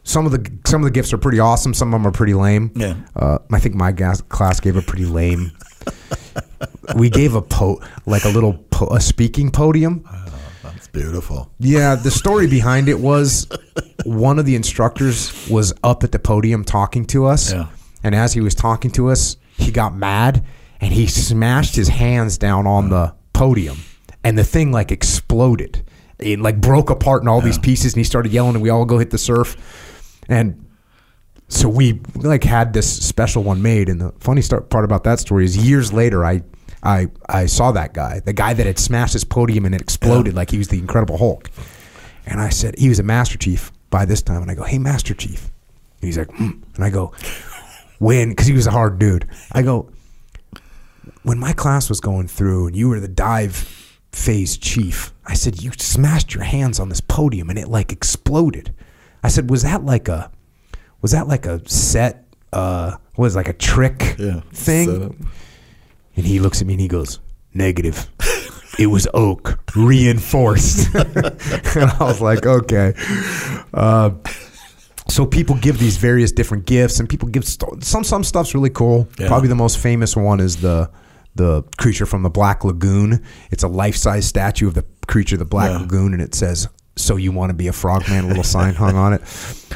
some of the some of the gifts are pretty awesome. Some of them are pretty lame. Yeah. Uh, I think my gas, class gave a pretty lame. we gave a po like a little po- a speaking podium. Beautiful. Yeah, the story behind it was one of the instructors was up at the podium talking to us. Yeah. And as he was talking to us, he got mad and he smashed his hands down on the podium. And the thing like exploded. It like broke apart in all these pieces and he started yelling and we all go hit the surf. And so we like had this special one made and the funny start part about that story is years later I I I saw that guy, the guy that had smashed his podium and it exploded like he was the Incredible Hulk. And I said he was a Master Chief by this time, and I go, "Hey, Master Chief," and he's like, mm. and I go, "When?" Because he was a hard dude. I go, "When my class was going through, and you were the dive phase chief," I said, "You smashed your hands on this podium, and it like exploded." I said, "Was that like a, was that like a set? Uh, was like a trick Yeah. thing?" And he looks at me and he goes, Negative. It was oak, reinforced. and I was like, okay. Uh, so people give these various different gifts, and people give st- some some stuff's really cool. Yeah. Probably the most famous one is the the creature from the Black Lagoon. It's a life size statue of the creature of the Black Yeah. Lagoon, and it says, "So you want to be a frogman?" A little sign hung on it.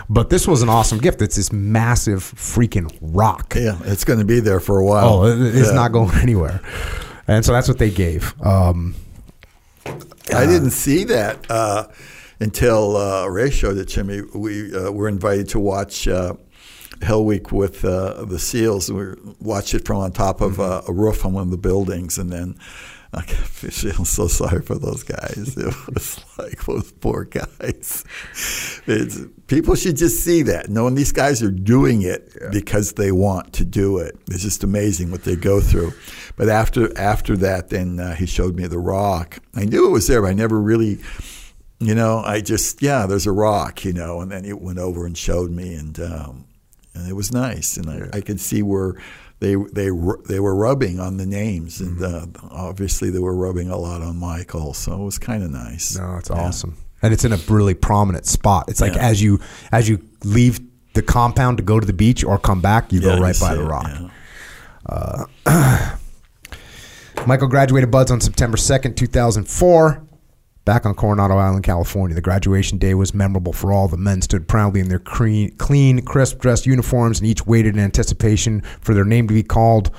But this was an awesome gift. It's this massive freaking rock. Yeah, it's going to be there for a while. Oh, it- it's Yeah. not going anywhere. And so that's what they gave. Um, I didn't see that uh, until uh, Ray showed it to me. We uh, were invited to watch uh, Hell Week with uh, the SEALs. We watched it from on top of uh, a roof on one of the buildings, and then I feel so sorry for those guys. It was like those poor guys. It's, people should just see that, knowing these guys are doing it because they want to do it. It's just amazing what they go through. But after after that, then uh, he showed me the rock. I knew it was there, but I never really, you know, I just yeah, there's a rock, you know. And then he went over and showed me, and um, and it was nice, and I, I could see where they they they were rubbing on the names, and uh, obviously they were rubbing a lot on Michael, so it was kind of nice. no, it's awesome. And it's in a really prominent spot. It's like Yeah. as you as you leave the compound to go to the beach or come back, you Yeah, go right by the rock. yeah. Michael graduated BUD/S on September 2nd, 2004, back on Coronado Island, California. The graduation day was memorable for all. The men stood proudly in their clean, clean crisp dressed uniforms and each waited in anticipation for their name to be called.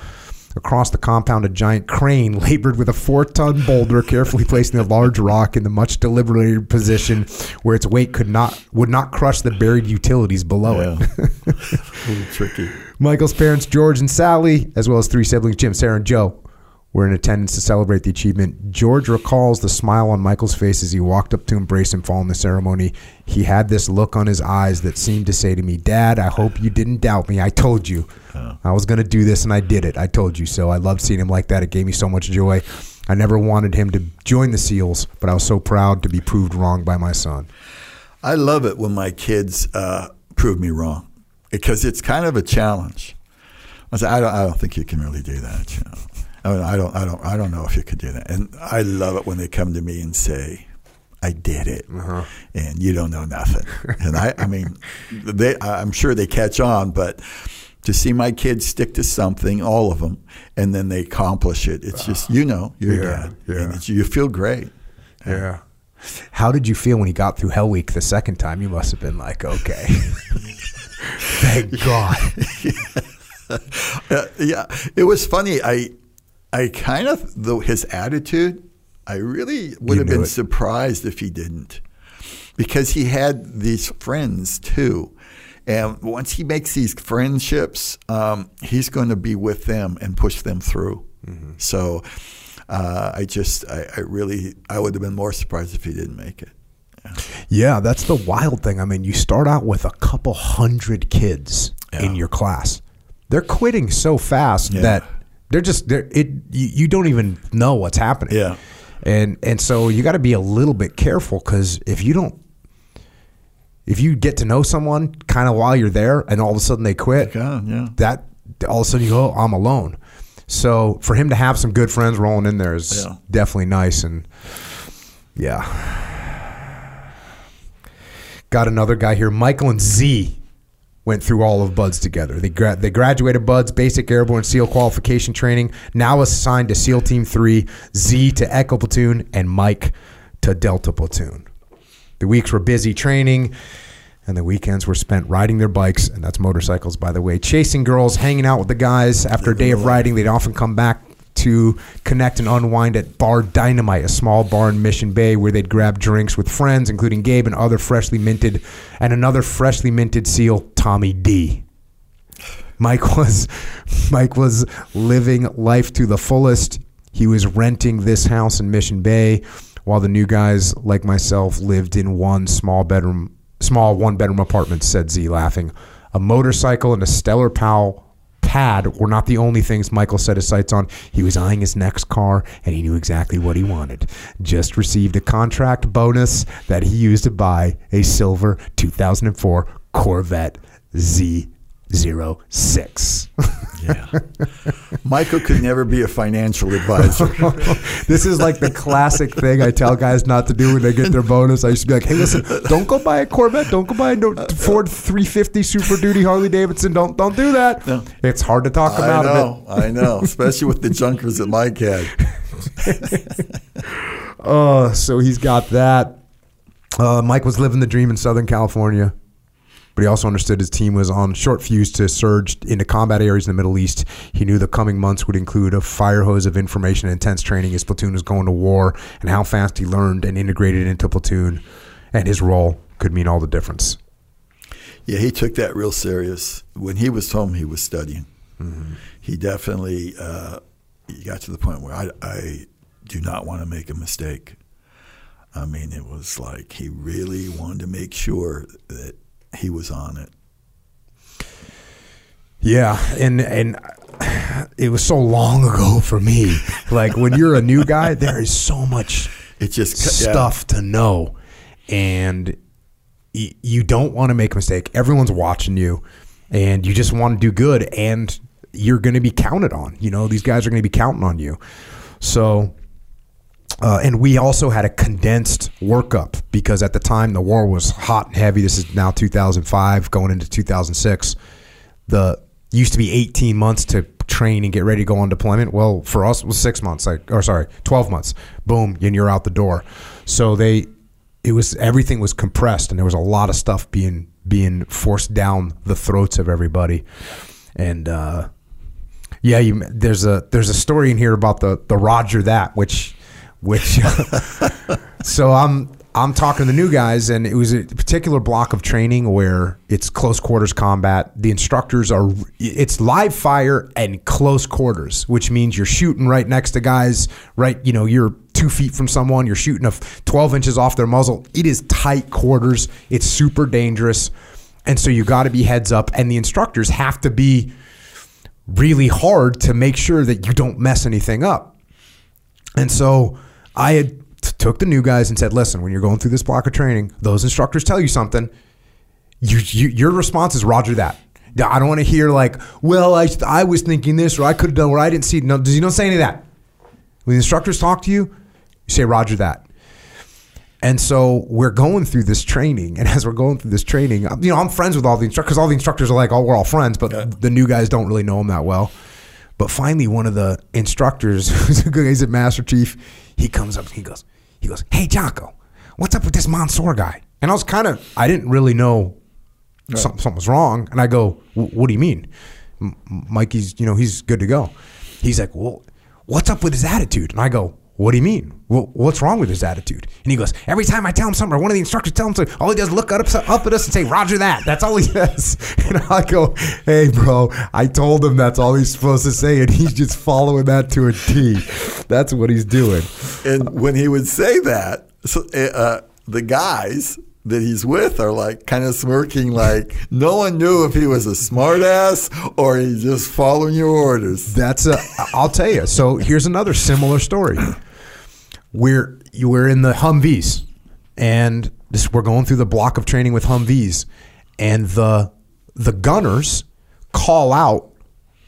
Across the compound, a giant crane labored with a four ton boulder, carefully placing a large rock in the much deliberated position where its weight could not would not crush the buried utilities below it. A little tricky. Michael's parents, George and Sally, as well as three siblings, Jim, Sarah, and Joe, were in attendance to celebrate the achievement. George recalls the smile on Michael's face as he walked up to embrace him following the ceremony. He had this look on his eyes that seemed to say to me, Dad, I hope you didn't doubt me. I told you. I was going to do this, and I did it. I told you so. I loved seeing him like that. It gave me so much joy. I never wanted him to join the SEALs, but I was so proud to be proved wrong by my son. I love it when my kids uh, prove me wrong because it's kind of a challenge. I say, I don't, I don't think you can really do that. You know, I, mean, I don't, I don't, I don't know if you could do that. And I love it when they come to me and say, "I did it," and you don't know nothing. and I, I mean, they, I'm sure they catch on, but to see my kids stick to something, all of them, and then they accomplish it, it's just, you know, your Yeah, dad, yeah. and it's, you feel great. Yeah. How did you feel when he got through Hell Week the second time? You must have been like, okay. Thank God. Uh, yeah, it was funny. I, I kind of though his attitude, I really would You have been it. surprised if he didn't, because he had these friends too, and once he makes these friendships, um, he's going to be with them and push them through. Mm-hmm. So, uh, I just, I, I really, I would have been more surprised if he didn't make it. Yeah, that's the wild thing. I mean, you start out with a couple hundred kids Yeah. in your class. They're quitting so fast Yeah. that they're just they're it. You, you don't even know what's happening. Yeah. and and so you got to be a little bit careful because if you don't, if you get to know someone kind of while you're there, and all of a sudden they quit, Yeah, yeah. that all of a sudden you go, "Oh, I'm alone. So for him to have some good friends rolling in there is definitely nice. And yeah. got another guy here. Michael and Z went through all of BUD/S together. They gra- they graduated BUD/S basic airborne SEAL qualification training. Now assigned to SEAL Team Three, Z to Echo Platoon, and Mike to Delta Platoon. The weeks were busy training, and the weekends were spent riding their bikes, and that's motorcycles, by the way, chasing girls, hanging out with the guys. After a day of riding, they'd often come back to connect and unwind at Bar Dynamite, a small bar in Mission Bay where they'd grab drinks with friends, including Gabe and other freshly minted, and another freshly minted SEAL, Tommy D. Mike was Mike was living life to the fullest. He was renting this house in Mission Bay, while the new guys like myself lived in one small bedroom, small one bedroom apartment. Said Z, laughing. A motorcycle and a Stellar Pal pad were not the only things Michael set his sights on. He was eyeing his next car, and he knew exactly what he wanted. Just received a contract bonus that he used to buy a silver 2004 Corvette Z06. Yeah. Michael could never be a financial advisor. this is like the classic thing I tell guys not to do when they get their bonus. I used to be like, "Hey, listen, don't go buy a Corvette. Don't go buy a Ford 350 Super Duty Harley Davidson. Don't don't do that. No. It's hard to talk them I out of it." know, I know, especially with the junkers that Mike had. oh, so he's got that. Uh, Mike was living the dream in Southern California, but he also understood his team was on short fuse to surge into combat areas in the Middle East. He knew the coming months would include a fire hose of information and intense training. His platoon was going to war, and how fast he learned and integrated into platoon and his role could mean all the difference. Yeah, he took that real serious. When he was home, he was studying. Mm-hmm. He definitely uh, he got to the point where I, I do not want to make a mistake. I mean, it was like he really wanted to make sure that he was on it. Yeah, and and it was so long ago for me. Like when you're a new guy, there is so much It just yeah. stuff to know, and y- you don't want to make a mistake. Everyone's watching you, and you just want to do good, and you're going to be counted on. You know, these guys are going to be counting on you. So, uh, and we also had a condensed workup because at the time the war was hot and heavy. This is now 2005, going into 2006. The used to be 18 months to train and get ready to go on deployment. Well, for us, it was six months, like or sorry, 12 months. Boom, and you're out the door. So they, it was everything was compressed, and there was a lot of stuff being being forced down the throats of everybody, and. uh yeah, you, there's a there's a story in here about the the Roger that which which so I'm I'm talking to the new guys and it was a particular block of training where it's close quarters combat. The instructors are it's live fire and close quarters, which means you're shooting right next to guys, right, you know, you're 2 feet from someone, you're shooting a 12 inches off their muzzle. It is tight quarters. It's super dangerous. And so you got to be heads up and the instructors have to be really hard to make sure that you don't mess anything up. And so I had t- took the new guys and said, "Listen, when you're going through this block of training, those instructors tell you something. You, you your response is Roger that. I don't want to hear like, well, I I was thinking this or I could have done or I didn't see. No, does you don't say any of that. When the instructors talk to you, you say Roger that. And so we're going through this training, and as we're going through this training, you know, I'm friends with all the instructors because all the instructors are like, oh, we're all friends, but the new guys don't really know them that well. But finally, one of the instructors, who's a good, he's a master chief, he comes up, and he goes, he goes, hey, Jocko, what's up with this Monsoor guy? And I was kind of, I didn't really know something, something was wrong, and I go, what do you mean? M- Mikey's, you know, he's good to go. He's like, well, what's up with his attitude? And I go, what do you mean? What's wrong with his attitude? And he goes, every time I tell him something, or one of the instructors tell him something, all he does is look up, up at us and say, Roger that. That's all he does. And I go, hey, bro, I told him that's all he's supposed to say, and he's just following that to a T. That's what he's doing. And when he would say that, so, uh, the guys that he's with are like kind of smirking, like no one knew if he was a smartass or he's just following your orders. That's a. I'll tell you. So here's another similar story. We're you were in the Humvees, and this we're going through the block of training with Humvees, and the the gunners call out.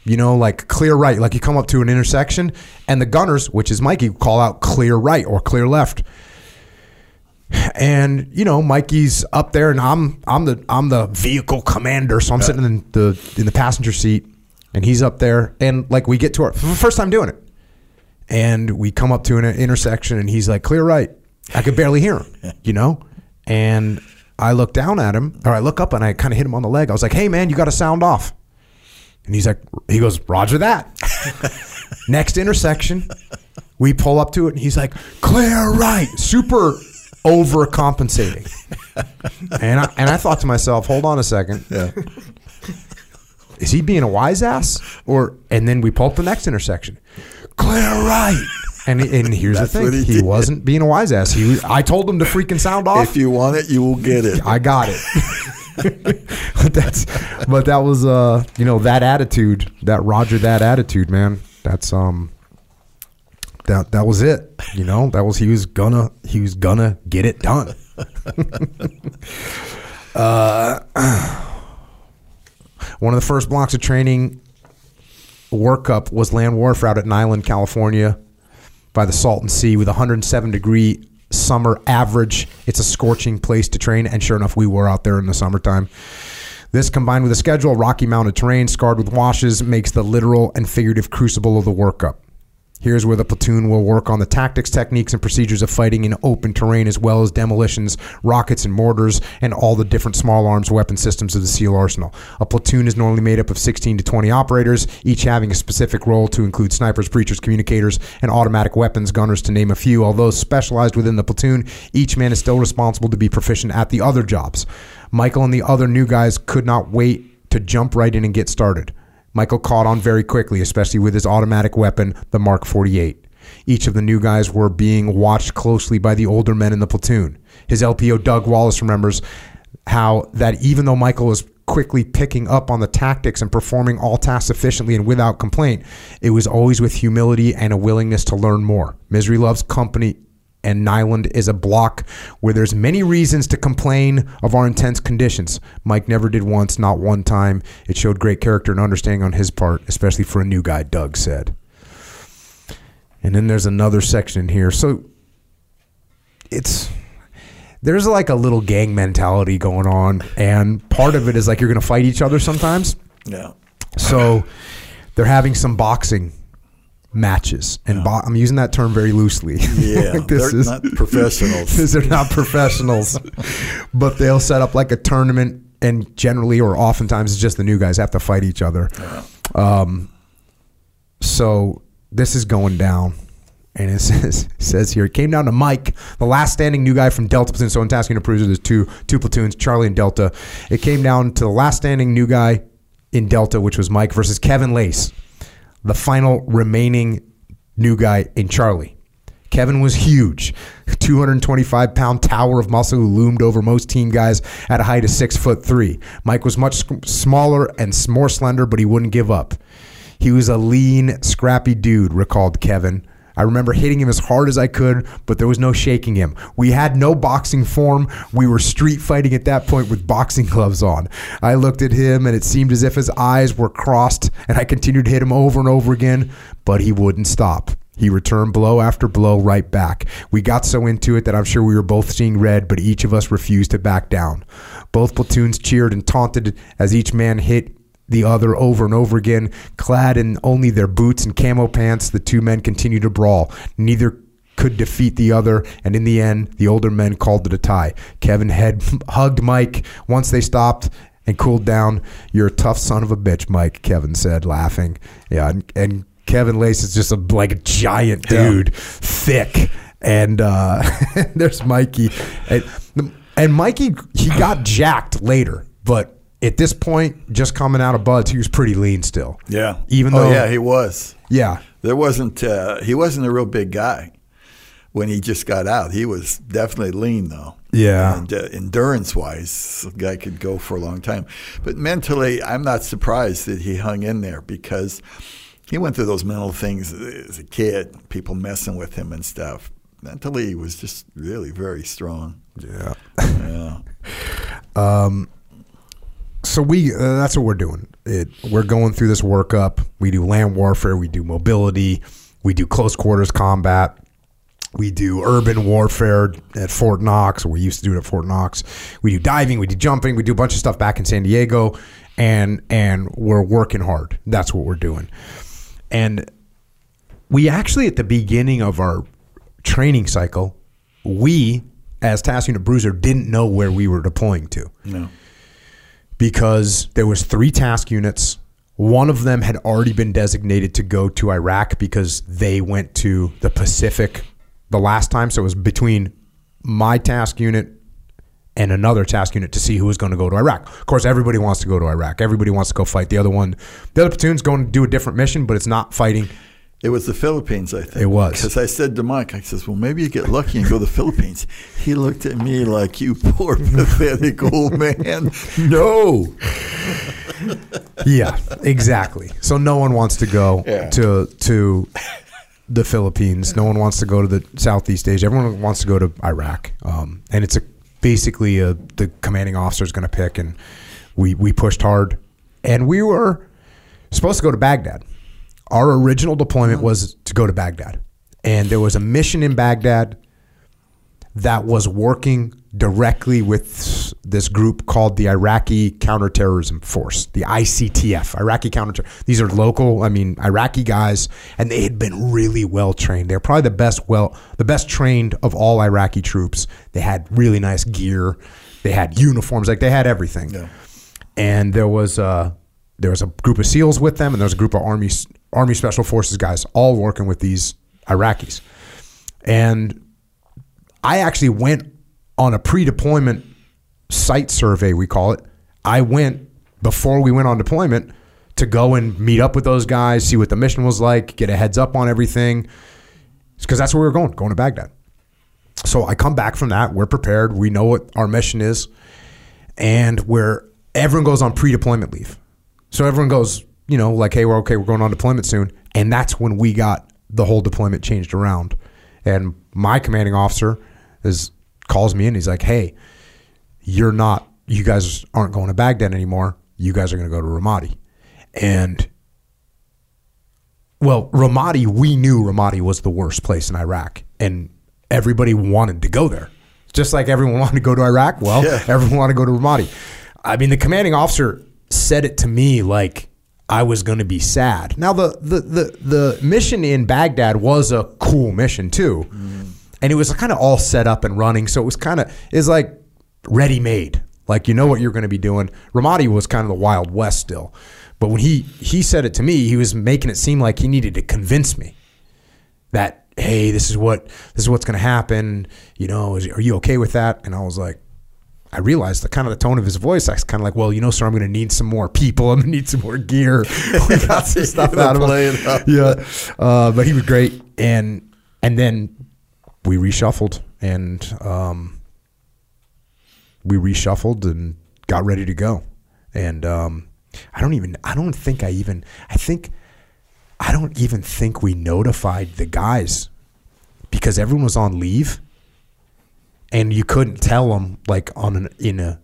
You know, like clear right, like you come up to an intersection, and the gunners, which is Mikey, call out clear right or clear left. And you know Mikey's up there, and I'm I'm the I'm the vehicle commander, so I'm sitting in the in the passenger seat, and he's up there, and like we get to our first time doing it, and we come up to an intersection, and he's like, "Clear right." I could barely hear him, you know, and I look down at him, or I look up, and I kind of hit him on the leg. I was like, "Hey, man, you got to sound off," and he's like, "He goes, Roger that." Next intersection, we pull up to it, and he's like, "Clear right," super overcompensating. and I, and I thought to myself, hold on a second. Yeah. Is he being a wise ass? Or and then we pulled the next intersection. Clear right. And and here's the thing. he He, wasn't being a wise ass. He was, I told him to freaking sound off. If you want it, you will get it. I got it. but that's but that was uh you know that attitude, that Roger that attitude, man. That's um that that was it. You know, that was he was gonna he was gonna get it done. uh one of the first blocks of training workup was land warfare out at Niland, California by the Salton Sea with 107 degree summer average. It's a scorching place to train, and sure enough, we were out there in the summertime. This combined with a schedule rocky mounted terrain scarred with washes makes the literal and figurative crucible of the workup. Here's where the platoon will work on the tactics, techniques, and procedures of fighting in open terrain, as well as demolitions, rockets, and mortars, and all the different small arms weapon systems of the SEAL arsenal. A platoon is normally made up of 16 to 20 operators, each having a specific role to include snipers, breachers, communicators, and automatic weapons gunners, to name a few. Although specialized within the platoon, each man is still responsible to be proficient at the other jobs. Michael and the other new guys could not wait to jump right in and get started. Michael caught on very quickly, especially with his automatic weapon, the Mark 48. Each of the new guys were being watched closely by the older men in the platoon. His LPO Doug Wallace remembers how that even though Michael was quickly picking up on the tactics and performing all tasks efficiently and without complaint, it was always with humility and a willingness to learn more. Misery loves company and Niland is a block where there's many reasons to complain of our intense conditions. Mike never did once, not one time. It showed great character and understanding on his part, especially for a new guy, Doug said. And then there's another section in here. So it's there's like a little gang mentality going on, and part of it is like you're gonna fight each other sometimes. Yeah. So they're having some boxing matches, and bo- I'm using that term very loosely. Yeah. Like, this They're is not professionals. they're not professionals, but they'll set up like a tournament, and generally or oftentimes it's just the new guys have to fight each other. Um, so this is going down. And it says, it says here, it came down to Mike, the last standing new guy from Delta platoon. So in Task Unit Bruiser, there's two two platoons, Charlie and Delta. It came down to the last standing new guy in Delta, which was Mike, versus Kevin Lacz, the final remaining new guy in Charlie. Kevin was huge, 225 pound tower of muscle who loomed over most team guys at a height of six foot three. Mike was much smaller and more slender, but he wouldn't give up. He was a lean, scrappy dude, recalled Kevin. I remember hitting him as hard as I could, but there was no shaking him. We had no boxing form. We were street fighting at that point with boxing gloves on. I looked at him, and it seemed as if his eyes were crossed, and I continued to hit him over and over again, but he wouldn't stop. He returned blow after blow right back. We got so into it that I'm sure we were both seeing red, but each of us refused to back down. Both platoons cheered and taunted as each man hit the other over and over again. Clad in only their boots and camo pants, the two men continued to brawl. Neither could defeat the other, and in the end, the older men called it a tie. Kevin head hugged Mike once they stopped and cooled down. You're a tough son of a bitch, Mike, Kevin said, laughing. Yeah, and, and Kevin Lacz is just a like a giant Yeah. dude, thick. And uh, there's Mikey. And, and Mikey, he got jacked later, but at this point, just coming out of BUD/S, he was pretty lean still. Yeah. Even oh, though- yeah, he was. Yeah. There wasn't. Uh, he wasn't a real big guy when he just got out. He was definitely lean though. Yeah. And uh, endurance wise, the guy could go for a long time. But mentally, I'm not surprised that he hung in there because he went through those mental things as a kid, people messing with him and stuff. Mentally, he was just really very strong. Yeah. Yeah. So we uh, that's what we're doing. It, we're going through this workup. We do land warfare. We do mobility. We do close quarters combat. We do urban warfare at Fort Knox, or we used to do it at Fort Knox. We do diving, we do jumping, we do a bunch of stuff back in San Diego, and and we're working hard. That's what we're doing. And we actually at the beginning of our training cycle, we as Task Unit Bruiser didn't know where we were deploying to No. Because there was three task units. One of them had already been designated to go to Iraq because they went to the Pacific the last time. So it was between my task unit and another task unit to see who was going to go to Iraq. Of course, everybody wants to go to Iraq. Everybody wants to go fight the other one. The other platoon's going to do a different mission, but it's not fighting. It was the Philippines, I think. It was. Because I said to Mike, I says, well, maybe you get lucky and go to the Philippines. He looked at me like, you poor, pathetic old man. No. Yeah, exactly. So no one wants to go Yeah. to to the Philippines. No one wants to go to the Southeast Asia. Everyone wants to go to Iraq. Um, and it's a basically a, the commanding officer is going to pick. And we we pushed hard, and we were supposed to go to Baghdad. Our original deployment was to go to Baghdad, and there was a mission in Baghdad that was working directly with this group called the Iraqi Counterterrorism Force, the ICTF, Iraqi Counter. These are local, I mean, Iraqi guys, and they had been really well trained. They're probably the best, well, the best trained of all Iraqi troops. They had really nice gear, they had uniforms, like they had everything. Yeah. And there was a there was a group of SEALs with them, and there was a group of Army Army Special Forces guys, all working with these Iraqis. And I actually went on a pre-deployment site survey, we call it. I went before we went on deployment to go and meet up with those guys, see what the mission was like, get a heads up on everything. Because that's where we were going, going to Baghdad. So I come back from that. We're prepared. We know what our mission is. And where everyone goes on pre-deployment leave. So everyone goes, you know, like, hey, we're okay, we're going on deployment soon. And that's when we got the whole deployment changed around. And my commanding officer is calls me in. He's like, hey, you're not, you guys aren't going to Baghdad anymore. You guys are going to go to Ramadi. And well, Ramadi, we knew Ramadi was the worst place in Iraq, and everybody wanted to go there. Just like everyone wanted to go to Iraq, well, Yeah. everyone wanted to go to Ramadi. I mean, the commanding officer said it to me like I was going to be sad. Now, the, the the the mission in Baghdad was a cool mission too, mm. and it was kind of all set up and running. So it was kind of is like ready made. Like you know what you're going to be doing. Ramadi was kind of the Wild West still, but when he he said it to me, he was making it seem like he needed to convince me that hey, this is what this is what's going to happen. You know, is, are you okay with that? And I was like, I realized the kind of the tone of his voice. I was kind of like, well, you know, sir, I'm going to need some more people. I'm going to need some more gear. We got some stuff out of him. Yeah, uh, but he was great, and and then we reshuffled and um, we reshuffled and got ready to go. And um, I don't even. I don't think I even. I think. I don't even think we notified the guys because everyone was on leave, and you couldn't tell them like on an in a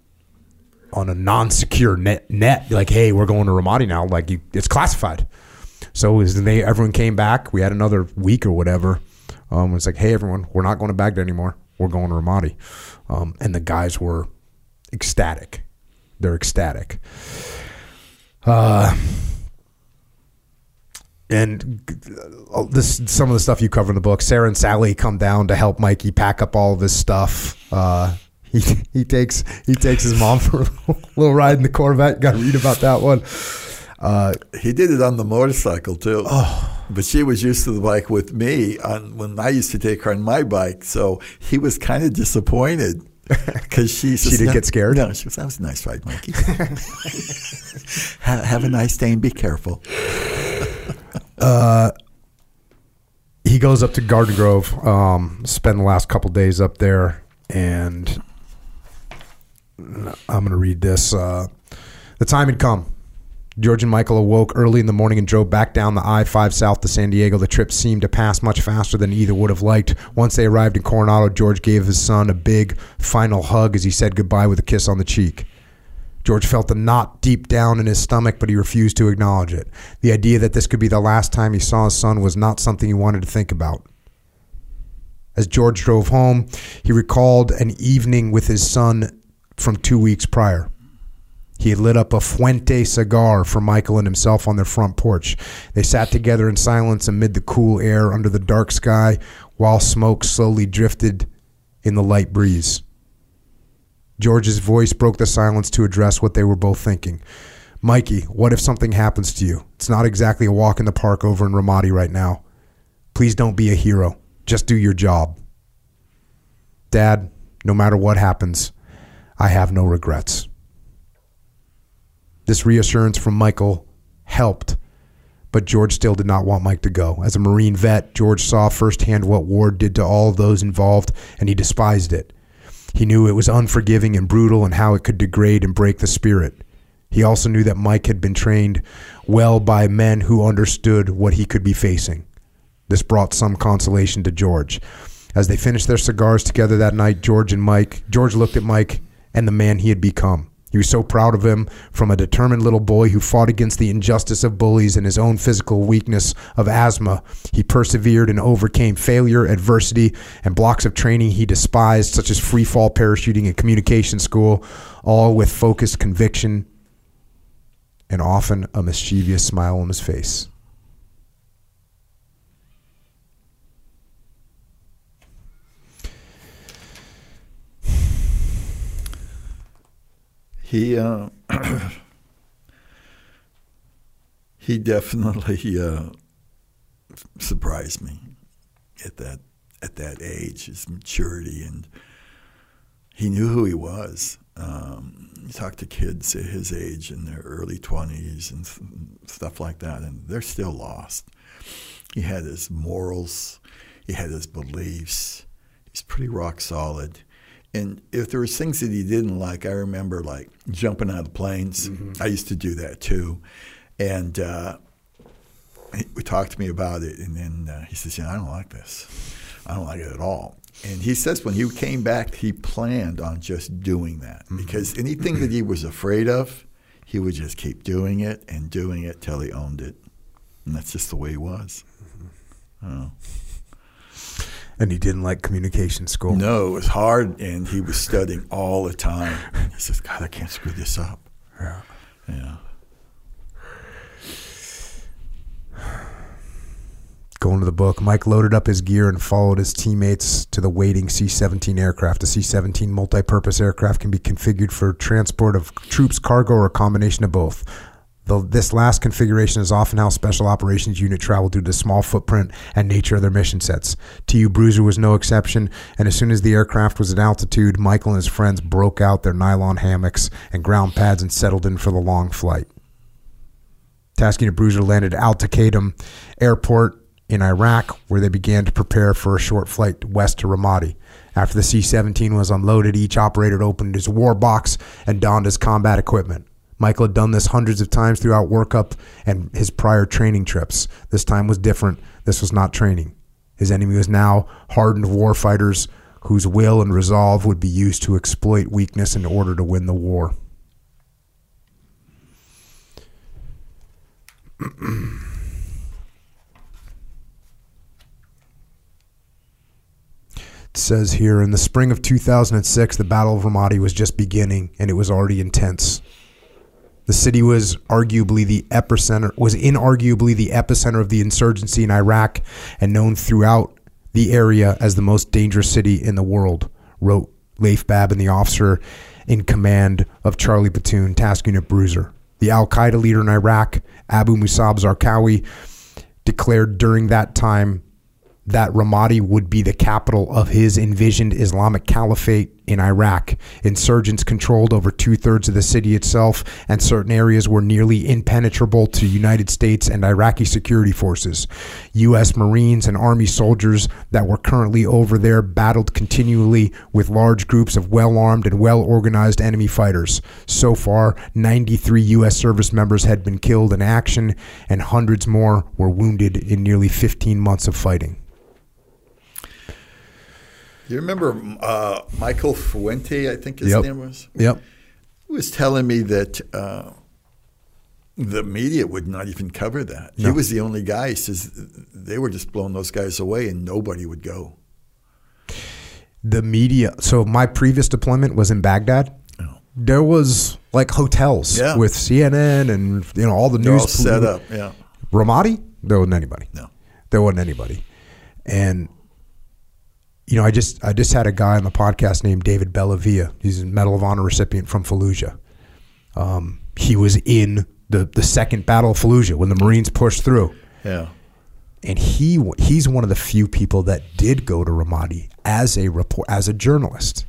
on a non-secure net net like hey we're going to Ramadi now like you, it's classified. So as they everyone came back. We had another week or whatever. Um, it's like hey everyone we're not going to Baghdad anymore. We're going to Ramadi. Um, and the guys were ecstatic. They're ecstatic. Uh, and this some of the stuff you cover in the book. Sarah and Sally come down to help Mikey pack up all of his stuff. Uh, he he takes he takes his mom for a little ride in the Corvette. Got to read about that one. Uh, He did it on the motorcycle too. Oh. But she was used to the bike with me on when I used to take her on my bike. So he was kind of disappointed because she She didn't get scared? No, she was. That was a nice ride, Mikey. have, have a nice day and be careful. He goes up to Garden Grove, um, spend the last couple days up there, and I'm going to read this. Uh, the time had come. George and Michael awoke early in the morning and drove back down the I 5 south to San Diego. The trip seemed to pass much faster than either would have liked. Once they arrived in Coronado, George gave his son a big final hug as he said goodbye with a kiss on the cheek. George felt a knot deep down in his stomach, but he refused to acknowledge it. The idea that this could be the last time he saw his son was not something he wanted to think about. As George drove home, he recalled an evening with his son from two weeks prior. He had lit up a Fuente cigar for Michael and himself on their front porch. They sat together in silence amid the cool air under the dark sky while smoke slowly drifted in the light breeze. George's voice broke the silence to address what they were both thinking. Mikey, what if something happens to you? It's not exactly a walk in the park over in Ramadi right now. Please don't be a hero. Just do your job. Dad, no matter what happens, I have no regrets. This reassurance from Michael helped, but George still did not want Mike to go. As a Marine vet, George saw firsthand what war did to all those involved, and he despised it. He knew it was unforgiving and brutal and how it could degrade and break the spirit. He also knew that Mike had been trained well by men who understood what he could be facing. This brought some consolation to George. As they finished their cigars together that night, George and Mike, George looked at Mike and the man he had become. He was so proud of him from a determined little boy who fought against the injustice of bullies and his own physical weakness of asthma. He persevered and overcame failure, adversity, and blocks of training he despised, such as free fall parachuting and communication school, all with focused conviction and often a mischievous smile on his face. He uh, he definitely uh, surprised me at that at that age, his maturity, and he knew who he was. Um, you talk to kids at his age in their early twenties and stuff like that, and they're still lost. He had his morals, he had his beliefs. He's pretty rock solid and if there was things that he didn't like, I remember like jumping out of planes. Mm-hmm. I used to do that too, and uh, he would talk to me about it, and then uh, he says, "You know, I don't like this. I don't like it at all." And he says when he came back, he planned on just doing that mm-hmm. because anything that he was afraid of, he would just keep doing it and doing it till he owned it, and that's just the way he was. Mm-hmm. And he didn't like communication school. No, it was hard, and he was studying all the time. And he says, "God, I can't screw this up." Yeah. Yeah. Going to the book, Mike loaded up his gear and followed his teammates to the waiting C 17 aircraft. The C 17 multi purpose aircraft can be configured for transport of troops, cargo, or a combination of both. The, this last configuration is often how Special Operations Unit travel due to the small footprint and nature of their mission sets. TU Bruiser was no exception, and as soon as the aircraft was at altitude, Michael and his friends broke out their nylon hammocks and ground pads and settled in for the long flight. Task Unit Bruiser landed at Al Taqaddum Airport in Iraq, where they began to prepare for a short flight west to Ramadi. After the C 17 was unloaded, each operator opened his war box and donned his combat equipment. Michael had done this hundreds of times throughout workup and his prior training trips. This time was different. This was not training. His enemy was now hardened warfighters whose will and resolve would be used to exploit weakness in order to win the war. It says here in the spring of 2006, the Battle of Ramadi was just beginning and it was already intense. The city was arguably the epicenter was inarguably the epicenter of the insurgency in Iraq and known throughout the area as the most dangerous city in the world, wrote Leif Babin, the officer in command of Charlie Platoon Task Unit Bruiser. The Al Qaeda leader in Iraq, Abu Musab Zarqawi, declared during that time that Ramadi would be the capital of his envisioned Islamic Caliphate in Iraq. Insurgents controlled over two thirds of the city itself, and certain areas were nearly impenetrable to United States and Iraqi security forces. U.S. Marines and Army soldiers that were currently over there battled continually with large groups of well armed and well organized enemy fighters. So far, 93 U.S. service members had been killed in action, and hundreds more were wounded in nearly 15 months of fighting. You remember uh, Michael Fumento? I think his yep. name was. Yep. He was telling me that uh, the media would not even cover that. No. He was the only guy. He says they were just blowing those guys away, and nobody would go. the media. So my previous deployment was in Baghdad. There was like hotels Yeah. with CNN and you know all the They're news all set up. Yeah. Ramadi, there wasn't anybody. No. there wasn't anybody. And you know, I just I just had a guy on the podcast named David Bellavia. He's a Medal of Honor recipient from Fallujah. Um, he was in the the second Battle of Fallujah when the Marines pushed through, Yeah. and he he's one of the few people that did go to Ramadi as a report as a journalist.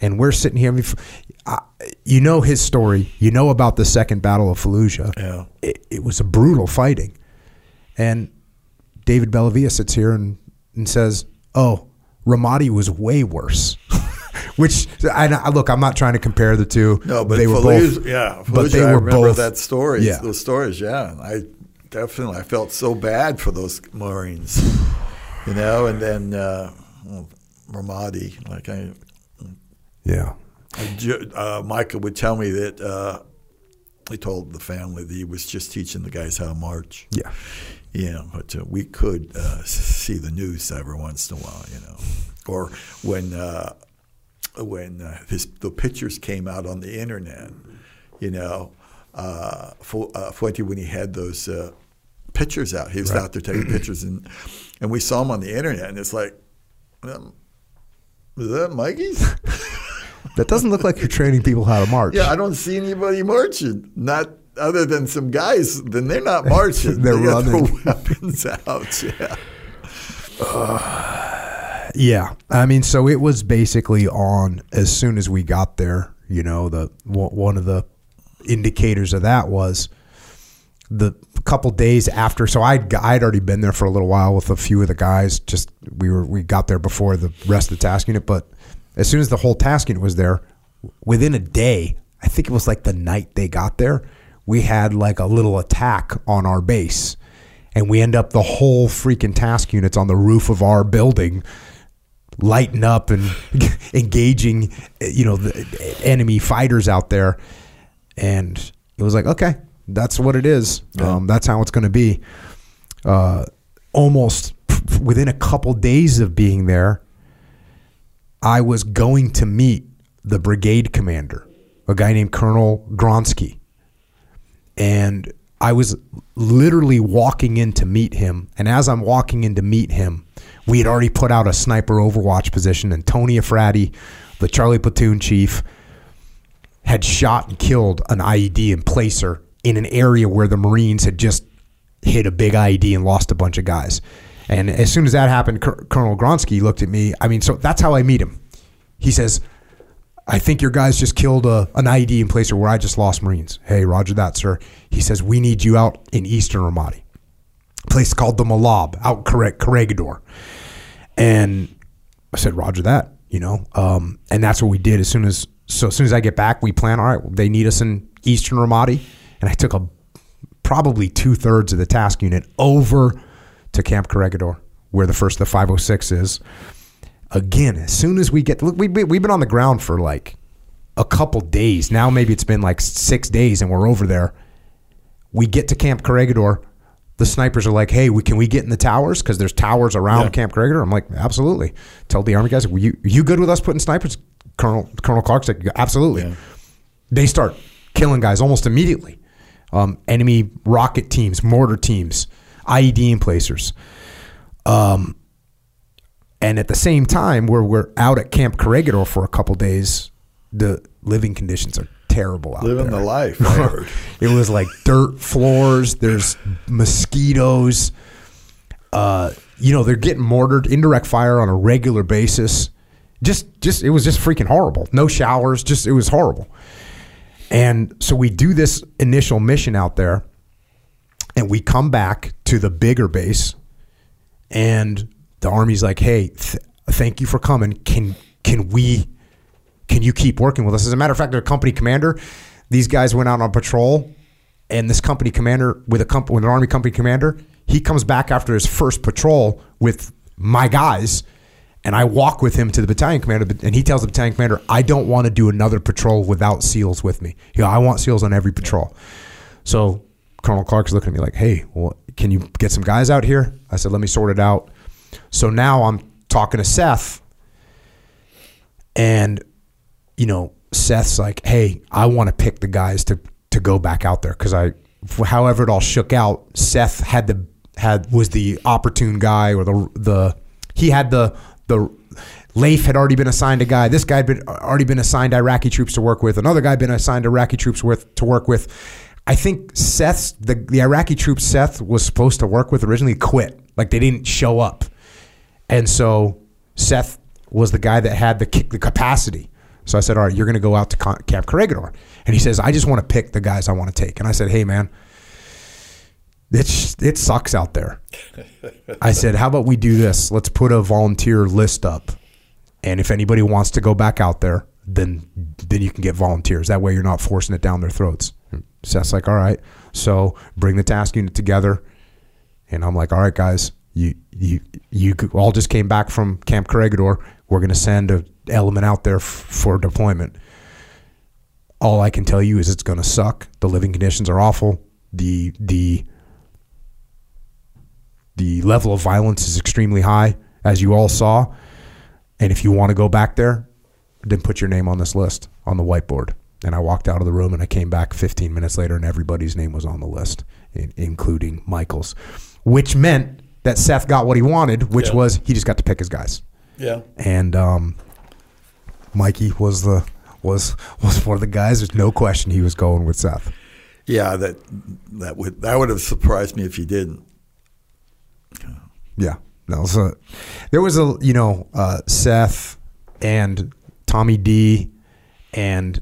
And we're sitting here. I mean, f- I- you know his story. You know about the second Battle of Fallujah. Yeah. It, it was a brutal fighting. And David Bellavia sits here and, and says, "Oh, Ramadi was way worse." Which I, I look, I'm not trying to compare the two. No, but they were both. yeah, but they I were remember both that story. Yeah. those stories. Yeah, I definitely I felt so bad for those Marines, you know. And then uh, Ramadi, like I, Yeah, uh, Micah would tell me that uh, he told the family that he was just teaching the guys how to march. yeah, Yeah, but uh, we could uh, see the news every once in a while, you know, or when uh, when uh, his, the pictures came out on the internet, you know, uh, uh, Fumento when he had those uh, pictures out, he was out there taking pictures, and and we saw him on the internet, and it's like, um, is that Mikey's? that doesn't look like you're training people how to march. yeah, I don't see anybody marching, not. Other than some guys, then they're not marching. They're they got their running. weapons out. Yeah. Yeah, I mean, so it was basically on as soon as we got there. You know, the one one of the indicators of that was the couple days after. So I'd I'd already been there for a little while with a few of the guys. Just we were we got there before the rest of the task unit, but as soon as the whole task unit was there, within a day, I think it was like the night they got there, we had like a little attack on our base. And we end up the whole freaking task units on the roof of our building lighting up and engaging, you know, the enemy fighters out there. And it was like, okay, that's what it is. Um, that's how it's going to be. Uh, almost within a couple days of being there, I was going to meet the brigade commander, a guy named Colonel Gronsky. And I was literally walking in to meet him. And as I'm walking in to meet him, we had already put out a sniper overwatch position, and Tony Eafrati, the Charlie platoon chief, had shot and killed an IED emplacer in an area where the Marines had just hit a big IED and lost a bunch of guys. And as soon as that happened, Col- Colonel Gronsky looked at me. I mean, so that's how I meet him. He says, I think your guys just killed a, an IED emplacer where I just lost Marines. Hey, roger that, sir. He says, we need you out in eastern Ramadi. Place called the Malab, out Corregidor. And I said, Roger that, you know. Um, and that's what we did as soon as so as soon as I get back, we plan, all right, they need us in Eastern Ramadi. And I took a probably two thirds of the task unit over to Camp Corregidor, where the first of the 506 is. Again, as soon as we get look, we, we, we've been on the ground for like a couple days. Now maybe it's been like six days and we're over there. We get to Camp Corregidor. The snipers are like, "Hey, we, can we get in the towers? Because there's towers around Yeah. Camp Corregidor." I'm like, "Absolutely." Tell the army guys, "Were you are you good with us putting snipers?" Colonel Colonel Clark's like, "Absolutely." Yeah. They start killing guys almost immediately. Um, enemy rocket teams, mortar teams, IED emplacers. Um, and at the same time, where we're out at Camp Corregidor for a couple days, the living conditions are terrible out Living there. the life, it was like dirt floors. There's mosquitoes. Uh, you know, they're getting mortared, indirect fire on a regular basis. Just, just it was just freaking horrible. No showers. Just it was horrible. And so we do this initial mission out there, and we come back to the bigger base, and the army's like, "Hey, th- thank you for coming. Can can we can you keep working with us? As a matter of fact, their company commander, these guys went out on patrol, and this company commander with a company with an army company commander, he comes back after his first patrol with my guys, and I walk with him to the battalion commander, and he tells the battalion commander, I don't want to do another patrol without SEALs with me. You know, I want SEALs on every patrol. So Colonel Clark's looking at me like, hey, well, can you get some guys out here? I said, let me sort it out. So now I'm talking to Seth, and you know Seth's like, hey, I want to pick the guys to to go back out there because I, however it all shook out, Seth had the had was the opportune guy or the the he had the the Leif had already been assigned a guy. This guy had been already been assigned Iraqi troops to work with. Another guy had been assigned Iraqi troops with to work with. I think Seth's the the Iraqi troops Seth was supposed to work with originally quit. Like they didn't show up, and so Seth was the guy that had the ki- the capacity. So I said, "All right, you're going to go out to Camp Corregidor," and he says, "I just want to pick the guys I want to take." And I said, "Hey, man." It's, it sucks out there. I said, how about we do this? Let's put a volunteer list up. And if anybody wants to go back out there, then then you can get volunteers. That way you're not forcing it down their throats. Seth's like, all right. So bring the task unit together. And I'm like, all right, guys, you you you all just came back from Camp Corregidor. We're going to send an element out there f- for deployment. All I can tell you is it's going to suck. The living conditions are awful. The the the level of violence is extremely high, as you all saw. And if you want to go back there, then put your name on this list on the whiteboard. And I walked out of the room and I came back 15 minutes later and everybody's name was on the list, in, including Michael's, which meant that Seth got what he wanted, which Yeah. was he just got to pick his guys. Yeah. And um, Mikey was the was was one of the guys. There's no question he was going with Seth. Yeah, that that would that would have surprised me if he didn't. Yeah. No, so there was a you know uh, Seth and Tommy D and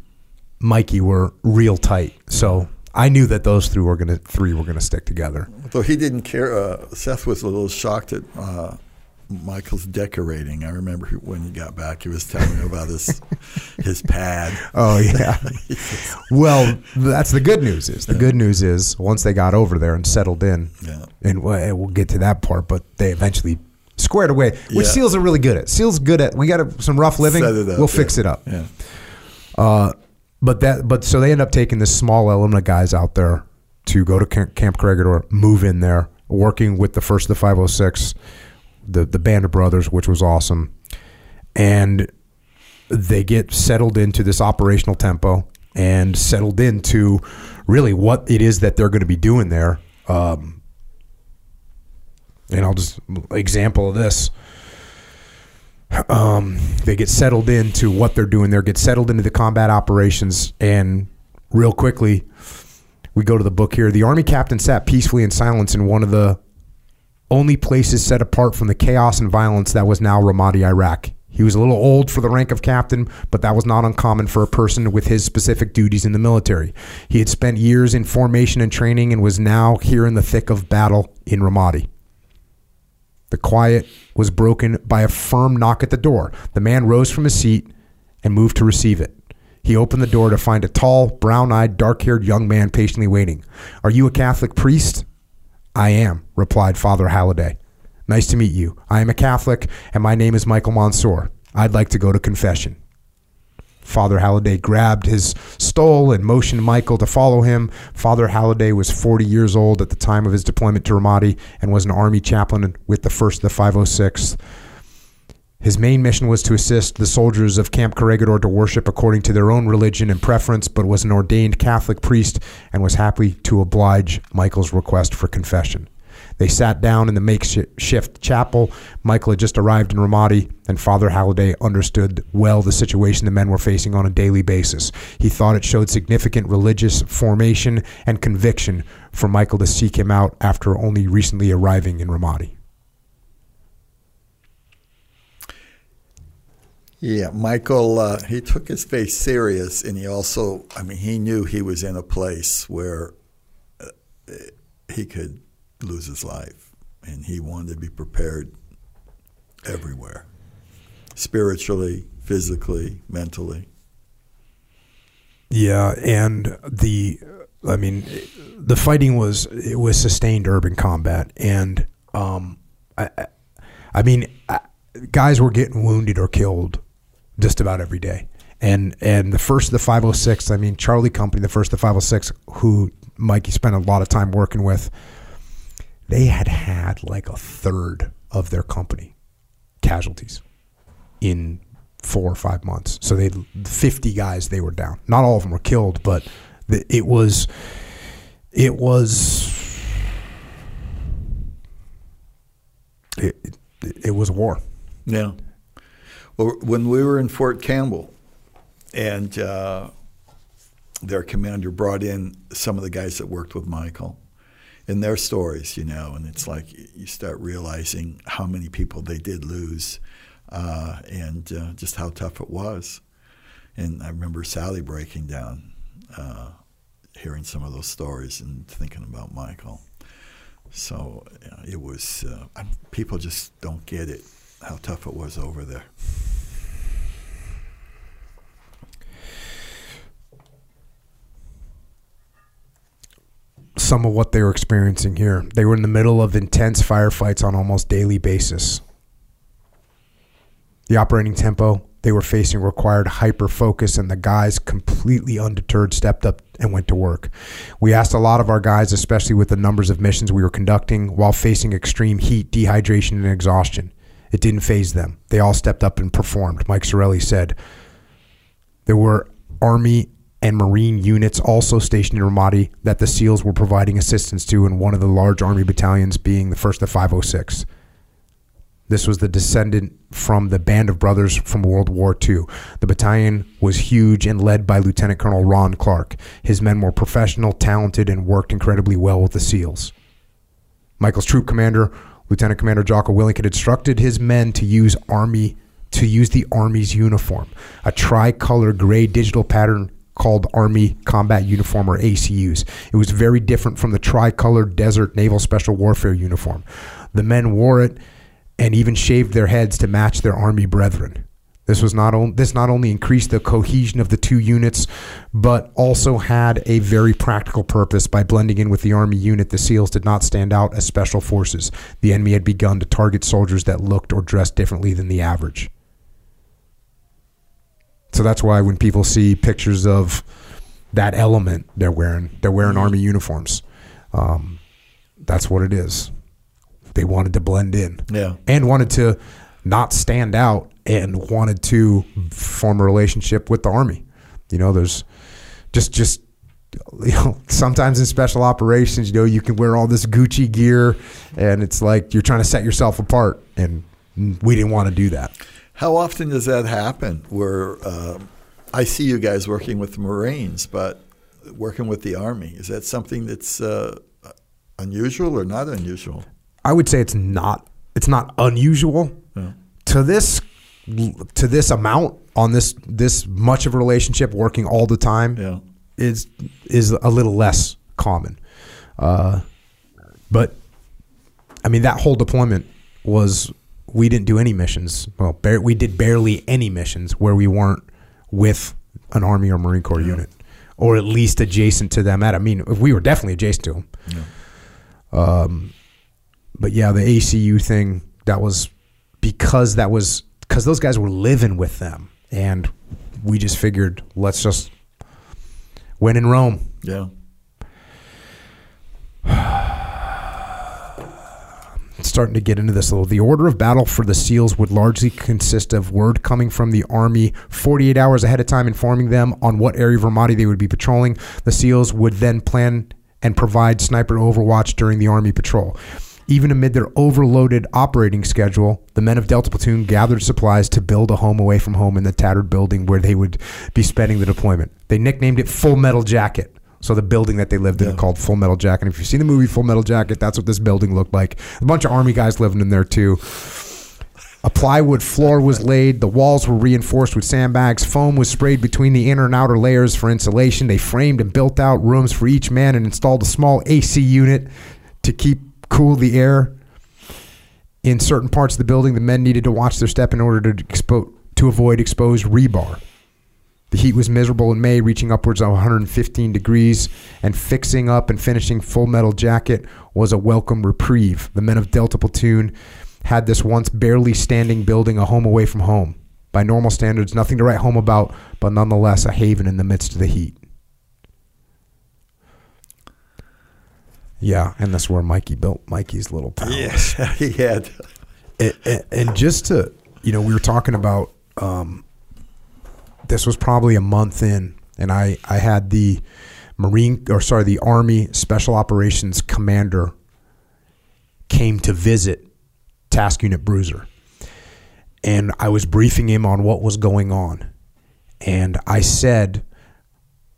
Mikey were real tight. So I knew that those three were gonna three were gonna stick together. Though he didn't care. Uh, Seth was a little shocked at uh, Michael's decorating. I remember when he got back, he was telling me about his his pad. Oh yeah. well, that's the good news. Is the good news is once they got over there and settled in, Yeah. and we'll we'll get to that part, but they eventually squared away, which Yeah. Seals are really good at. Seals good at. We got a, some rough living. Up, we'll fix it up. Yeah. Uh, but that, but so they end up taking this small element of guys out there to go to Camp, Corregidor, move in there, working with the first of the 506, the the band of brothers, which was awesome, and they get settled into this operational tempo and settled into really what it is that they're going to be doing there. Um, and I'll just example of this um, they get settled into what they're doing there, get settled into the combat operations, and real quickly, we go to the book here. The Army captain sat peacefully in silence in one of the only places set apart from the chaos and violence that was now Ramadi, Iraq. He was a little old for the rank of captain, but that was not uncommon for a person with his specific duties in the military. He had spent years in formation and training and was now here in the thick of battle in Ramadi. The quiet was broken by a firm knock at the door. The man rose from his seat and moved to receive it. He opened the door to find a tall, brown eyed, dark haired young man patiently waiting. Are you a Catholic priest? I am, replied Father Halliday. Nice to meet you. I am a Catholic, and my name is Michael Monsoor. I'd like to go to confession. Father Halliday grabbed his stole and motioned Michael to follow him. Father Halliday was 40 years old at the time of his deployment to Ramadi and was an Army chaplain with the 1st of the 506th. His main mission was to assist the soldiers of Camp Corregidor to worship according to their own religion and preference, but was an ordained Catholic priest and was happy to oblige Michael's request for confession. They sat down in the makeshift chapel. Michael had just arrived in Ramadi, and Father Halliday understood well the situation the men were facing on a daily basis. He thought it showed significant religious formation and conviction for Michael to seek him out after only recently arriving in Ramadi. Yeah, Michael, uh, he took his faith serious, and he also, I mean, he knew he was in a place where uh, he could lose his life, and he wanted to be prepared everywhere spiritually, physically, mentally. Yeah, and the I mean the fighting was it was sustained urban combat and um I I- mean I, guys were getting wounded or killed just about every day. And and the first of the 506, I mean Charlie Company, the first of the 506 who Mikey spent a lot of time working with, they had had like a third of their company casualties in four or five months. So they 50 guys they were down. Not all of them were killed, but the, it was it was it, it, it was war. Yeah. Well, when we were in Fort Campbell, and uh, their commander brought in some of the guys that worked with Michael, and their stories, you know, and it's like you start realizing how many people they did lose, uh, and uh, just how tough it was. And I remember Sally breaking down, uh, hearing some of those stories, and thinking about Michael. So it was. Uh, people just don't get it how tough it was over there. Some of what they were experiencing here. They were in the middle of intense firefights on almost daily basis. The operating tempo they were facing required hyper focus, and the guys, completely undeterred, stepped up and went to work. We asked a lot of our guys, especially with the numbers of missions we were conducting, while facing extreme heat, dehydration, and exhaustion. It didn't phase them. They all stepped up and performed. Mike Sorelli said, there were Army and Marine units also stationed in Ramadi that the SEALs were providing assistance to, and one of the large Army battalions being the 1st of 506. This was the descendant from the Band of Brothers from World War II. The battalion was huge and led by Lieutenant Colonel Ron Clark. His men were professional, talented, and worked incredibly well with the SEALs. Michael's troop commander, Lieutenant Commander Jocko Willink, had instructed his men to use Army to use the Army's uniform, a tricolor gray digital pattern called Army Combat Uniform or ACUs. It was very different from the tricolor Desert Naval Special Warfare uniform. The men wore it and even shaved their heads to match their Army brethren. This was not on, this not only increased the cohesion of the two units, but also had a very practical purpose by blending in with the Army unit. The SEALs did not stand out as special forces. The enemy had begun to target soldiers that looked or dressed differently than the average. So that's why when people see pictures of that element, they're wearing they're wearing Army uniforms. Um, that's what it is. They wanted to blend in Yeah. and wanted to not stand out and wanted to form a relationship with the army. You know, there's just just you know sometimes in special operations, you know, you can wear all this Gucci gear and it's like you're trying to set yourself apart and we didn't want to do that. How often does that happen? Where um I see you guys working with the Marines, but working with the Army is that something that's uh, unusual or not unusual? I would say it's not it's not unusual Yeah. to this to this amount on this this much of a relationship working all the time Yeah. is is a little less common. Uh, but I mean that whole deployment was we didn't do any missions. Well, bar- we did barely any missions where we weren't with an Army or Marine Corps unit, or at least adjacent to them. At I mean, we were definitely adjacent to them. Um, but yeah, the ACU thing that was because that was because those guys were living with them, and we just figured let's just when in Rome. Yeah. starting to get into this a little. The order of battle for the SEALs would largely consist of word coming from the Army 48 hours ahead of time, informing them on what area of Ramadi they would be patrolling. The SEALs would then plan and provide sniper overwatch during the Army patrol. Even amid their overloaded operating schedule, the men of Delta Platoon gathered supplies to build a home away from home in the tattered building where they would be spending the deployment. They nicknamed it Full Metal Jacket. So the building that they lived in Yeah. called Full Metal Jacket. And if you've seen the movie Full Metal Jacket, that's what this building looked like. A bunch of army guys living in there too. A plywood floor was laid. The walls were reinforced with sandbags. Foam was sprayed between the inner and outer layers for insulation. They framed and built out rooms for each man and installed a small AC unit to keep cool the air. In certain parts of the building, the men needed to watch their step in order to expo- to avoid exposed rebar. The heat was miserable in May, reaching upwards of 115 degrees, and fixing up and finishing Full Metal Jacket was a welcome reprieve. The men of Delta Platoon had this once barely standing building a home away from home. By normal standards, nothing to write home about, but nonetheless a haven in the midst of the heat. Yeah, and that's where Mikey built Mikey's little palace Yeah. he had. and, and- and just to you know we were talking about um, this was probably a month in, and I I had the Marine or sorry the Army Special Operations Commander came to visit Task Unit Bruiser, and I was briefing him on what was going on, and I said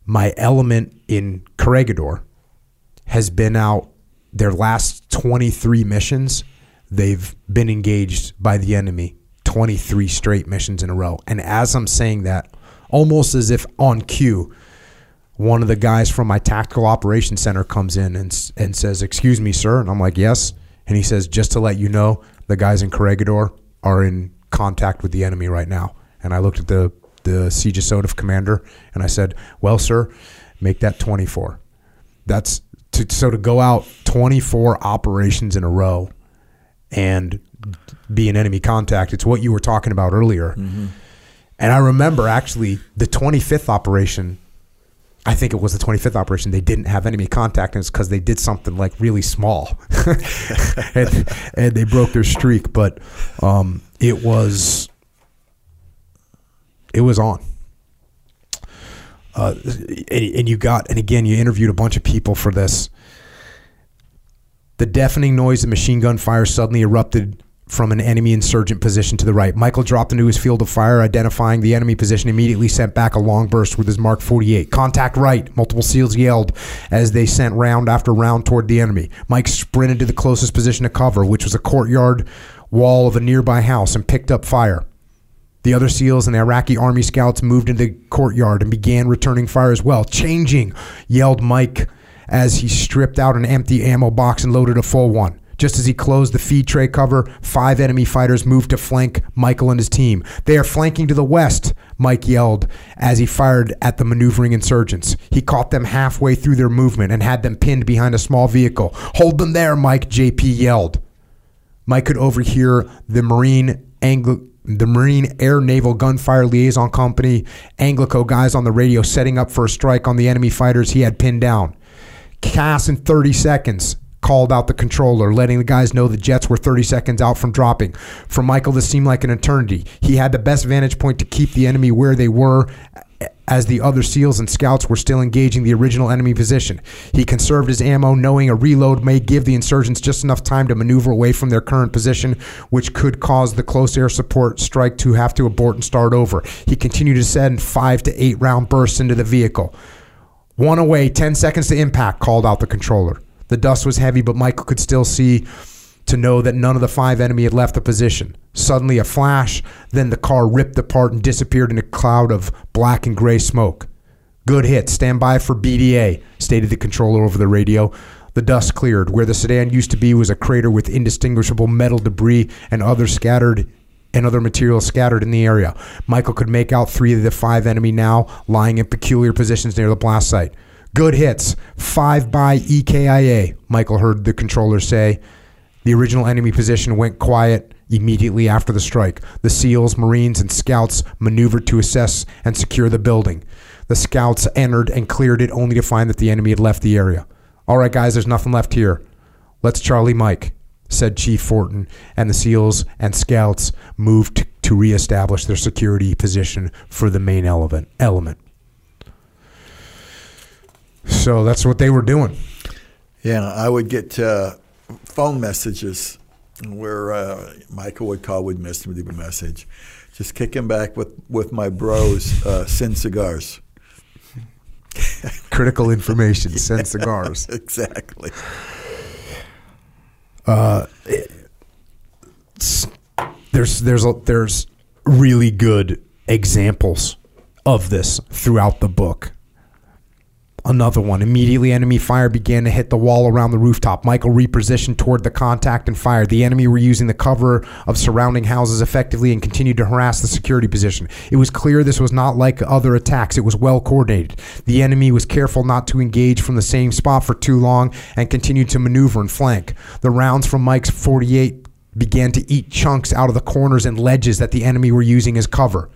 my element in Corregidor has been out their last 23 missions. They've been engaged by the enemy 23 straight missions in a row. And as i'm saying that almost as if on cue one of the guys from my tactical operations center comes in and, and says excuse me sir and i'm like yes and he says just to let you know the guys in corregidor are in contact with the enemy right now and i looked at the the siege of commander and i said well sir make that 24 that's to, so to go out 24 operations in a row and be in enemy contact it's what you were talking about earlier mm-hmm. And i remember actually the 25th operation. I think it was the 25th operation. They didn't have enemy contact and it's because they did something like really small. And, and they broke their streak but um, it was it was on. Uh, and, and you got and again you interviewed a bunch of people for this. The deafening noise of machine gun fire suddenly erupted from an enemy insurgent position to the right. Michael dropped into his field of fire, identifying the enemy position, immediately sent back a long burst with his Mark 48. Contact right, multiple SEALs yelled as they sent round after round toward the enemy. Mike sprinted to the closest position to cover, which was a courtyard wall of a nearby house, and picked up fire. The other SEALs and the Iraqi Army scouts moved into the courtyard and began returning fire as well. Changing, yelled Mike as he stripped out an empty ammo box and loaded a full one. Just as he closed the feed tray cover, five enemy fighters moved to flank Michael and his team. They are flanking to the west, Mike yelled as he fired at the maneuvering insurgents. He caught them halfway through their movement and had them pinned behind a small vehicle. Hold them there, Mike, JP yelled. Mike could overhear the Marine the Marine Air Naval Gunfire Liaison Company Anglico guys on the radio setting up for a strike on the enemy fighters he had pinned down. CAS in 30 seconds called out the controller, letting the guys know the jets were 30 seconds out from dropping. For Michael, this seemed like an eternity. He had the best vantage point to keep the enemy where they were as the other SEALs and scouts were still engaging the original enemy position. He conserved his ammo, knowing a reload may give the insurgents just enough time to maneuver away from their current position, which could cause the close air support strike to have to abort and start over. He continued to send five to eight round bursts into the vehicle. One away, 10 seconds to impact, called out the controller. The dust was heavy, but Michael could still see to know that none of the five enemy had left the position. Suddenly, a flash, then the car ripped apart and disappeared in a cloud of black and gray smoke. Good hit. Stand by for BDA, stated the controller over the radio. The dust cleared. Where the sedan used to be was a crater with indistinguishable metal debris and other scattered and other materials scattered in the area. Michael could make out three of the five enemy now lying in peculiar positions near the blast site. Good hits. Five by EKIA, Michael heard the controller say. The original enemy position went quiet immediately after the strike. The SEALs, Marines, and scouts maneuvered to assess and secure the building. The scouts entered and cleared it only to find that the enemy had left the area. All right, guys, there's nothing left here. Let's Charlie Mike, said Chief Fortin, and the SEALs and scouts moved to reestablish their security position for the main element. element. So that's what they were doing. Yeah, I would get uh, phone messages where uh, Michael would call, would miss me a message. Just kicking back with, with my bros, uh, send cigars. Critical information, send cigars. exactly. there's there's a, there's really good examples of this throughout the book. Another one. Immediately, enemy fire began to hit the wall around the rooftop. Michael repositioned toward the contact and fired. The enemy were using the cover of surrounding houses effectively and continued to harass the security position. It was clear this was not like other attacks. It was well coordinated. The enemy was careful not to engage from the same spot for too long and continued to maneuver and flank. The rounds from Mike's 48 began to eat chunks out of the corners and ledges that the enemy were using as cover.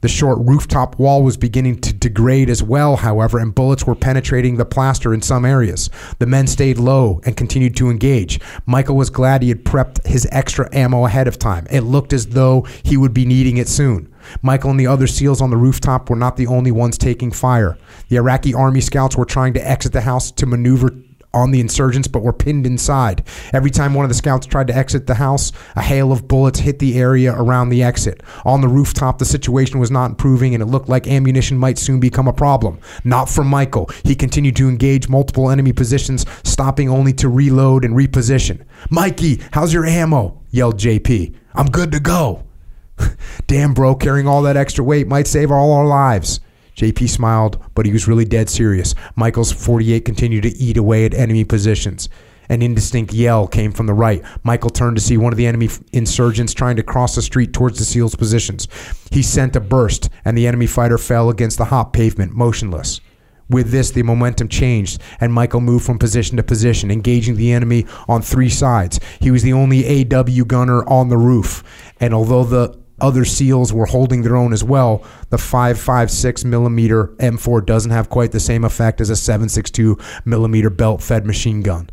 The short rooftop wall was beginning to degrade as well, however, and bullets were penetrating the plaster in some areas. The men stayed low and continued to engage. Michael was glad he had prepped his extra ammo ahead of time. It looked as though he would be needing it soon. Michael and the other SEALs on the rooftop were not the only ones taking fire. The Iraqi army scouts were trying to exit the house to maneuver on the insurgents but were pinned inside. Every time one of the scouts tried to exit the house, a hail of bullets hit the area around the exit. On the rooftop, the situation was not improving and it looked like ammunition might soon become a problem. Not for Michael. He continued to engage multiple enemy positions, stopping only to reload and reposition. Mikey, how's your ammo? yelled JP. I'm good to go. Damn, bro, carrying all that extra weight might save all our lives. JP smiled, but he was really dead serious. Michael's 48 continued to eat away at enemy positions. An indistinct yell came from the right. Michael turned to see one of the enemy insurgents trying to cross the street towards the SEAL's positions. He sent a burst, and the enemy fighter fell against the hot pavement, motionless. With this, the momentum changed, and Michael moved from position to position, engaging the enemy on three sides. He was the only AW gunner on the roof, and although the other SEALs were holding their own as well, the 5.56 millimeter M4 doesn't have quite the same effect as a 7.62 millimeter belt-fed machine gun.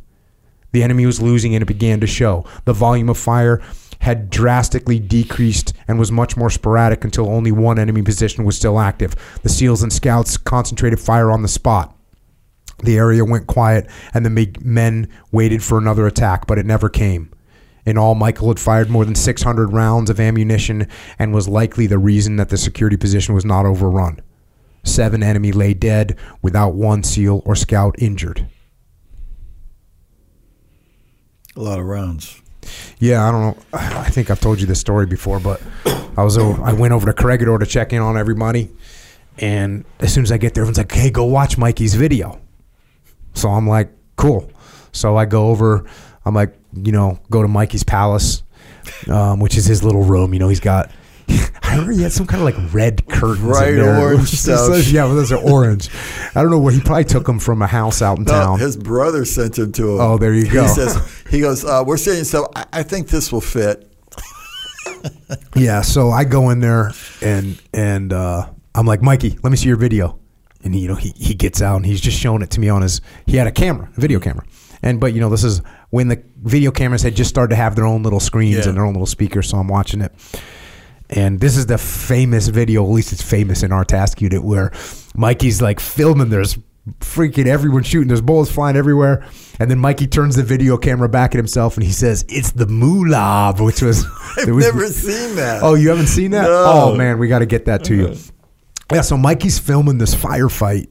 The enemy was losing and it began to show. The volume of fire had drastically decreased and was much more sporadic until only one enemy position was still active. The SEALs and scouts concentrated fire on the spot. The area went quiet and the men waited for another attack, but it never came. In all, Michael had fired more than 600 rounds of ammunition and was likely the reason that the security position was not overrun. Seven enemy lay dead without one SEAL or scout injured. A lot of rounds. Yeah, I don't know. I think I've told you this story before, but I was over, I went over to Corregidor to check in on everybody, and as soon as I get there, everyone's like, "Hey, go watch Mikey's video." So I'm like, "Cool." So I go over. I'm like, you know, go to Mikey's palace, um, which is his little room. You know, he's got. I remember he had some kind of like red curtains, there. orange stuff. Yeah, well, those are orange. I don't know where he probably took them from a house out in No, town. his brother sent him to him. Oh, there you go. He says, he goes, uh, we're saying so. I, I think this will fit. Yeah, so I go in there and and uh, I'm like, Mikey, let me see your video. And he, you know, he, he gets out and he's just showing it to me on his. He had a camera, a video camera, and but you know this is when the video cameras had just started to have their own little screens Yeah. and their own little speakers. So I'm watching it, and this is the famous video. At least it's famous in our task unit where Mikey's like filming. There's freaking everyone shooting. There's bullets flying everywhere, and then Mikey turns the video camera back at himself and he says, "It's the Mulab," which was I've was- never seen that. Oh, you haven't seen that? No. Oh man, we got to get that to you. Yeah, so Mikey's filming this firefight,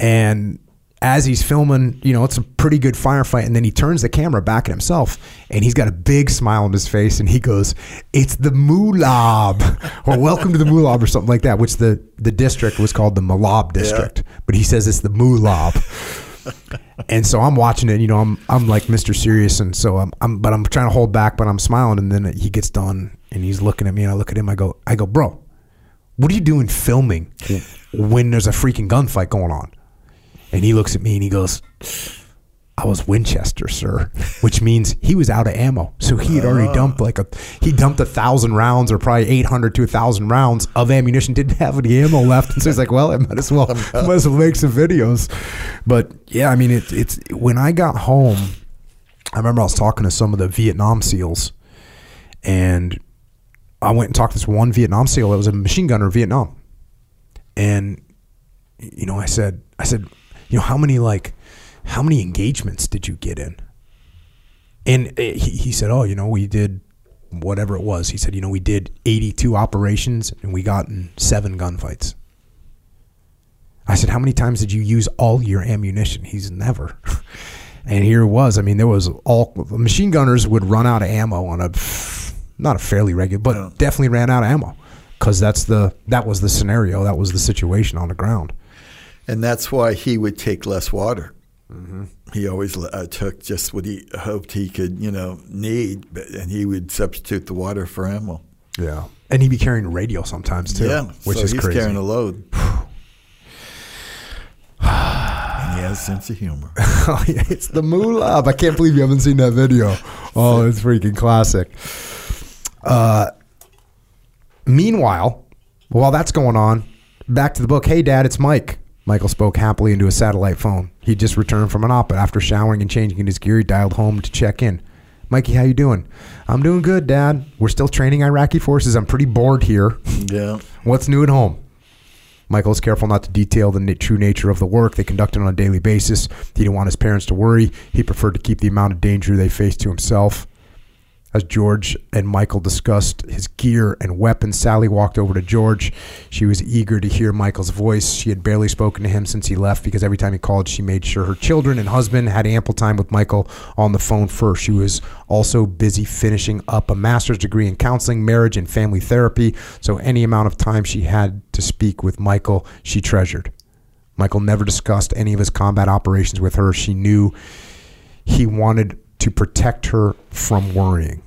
and as he's filming, you know, it's a pretty good firefight, and then he turns the camera back at himself, and he's got a big smile on his face, and he goes, "It's the Mulab," or "Welcome to the Mulab," or something like that. Which the the district was called the Malab district, but he says it's the Mulab. And so I'm watching it, you know, I'm I'm like Mr. Serious, and so I'm, I'm but I'm trying to hold back, but I'm smiling, and then he gets done, and he's looking at me, and I look at him, I go, I go, bro, what are you doing filming when there's a freaking gunfight going on? And he looks at me and he goes, I was Winchester, sir, which means he was out of ammo. So he had already oh. dumped like a he dumped a thousand rounds or probably eight hundred to a thousand rounds of ammunition. Didn't have any ammo left, and so he's like, "Well, I might as well might as well make some videos." But yeah, I mean, it, it's when I got home, I remember I was talking to some of the Vietnam SEALs, and I went and talked to this one Vietnam SEAL that was a machine gunner in Vietnam, and you know, I said, I said, you know, how many like, how many engagements did you get in? And uh, he, he said, oh, you know, we did whatever it was. He said, you know, we did 82 operations and we got in seven gunfights. I said, how many times did you use all your ammunition? He's never. And here it was. I mean, there was all machine gunners would run out of ammo on a not a fairly regular, but Yeah. definitely ran out of ammo because that's the that was the scenario, that was the situation on the ground. And that's why he would take less water. Mm-hmm. He always uh, took just what he hoped he could, you know, need, but, and he would substitute the water for ammo. Yeah, and he'd be carrying radio sometimes too. yeah, which so is he's crazy. carrying a load. and he has a sense of humor. oh, yeah, it's the Mulab. I can't believe you haven't seen that video. Oh, it's freaking classic. Uh, meanwhile, while that's going on, back to the book. Hey, Dad, it's Mike. Michael spoke happily into a satellite phone. He just returned from an op, but after showering and changing in his gear, he dialed home to check in. Mikey, how you doing? I'm doing good, Dad. We're still training Iraqi forces. I'm pretty bored here. Yeah. What's new at home? Michael is careful not to detail the true nature of the work they conducted on a daily basis. He didn't want his parents to worry. He preferred to keep the amount of danger they faced to himself. As George and Michael discussed his gear and weapons, Sally walked over to George. She was eager to hear Michael's voice. She had barely spoken to him since he left because every time he called, she made sure her children and husband had ample time with Michael on the phone first. She was also busy finishing up a master's degree in counseling, marriage, and family therapy, so any amount of time she had to speak with Michael, she treasured. Michael never discussed any of his combat operations with her. She knew he wanted to protect her from worrying,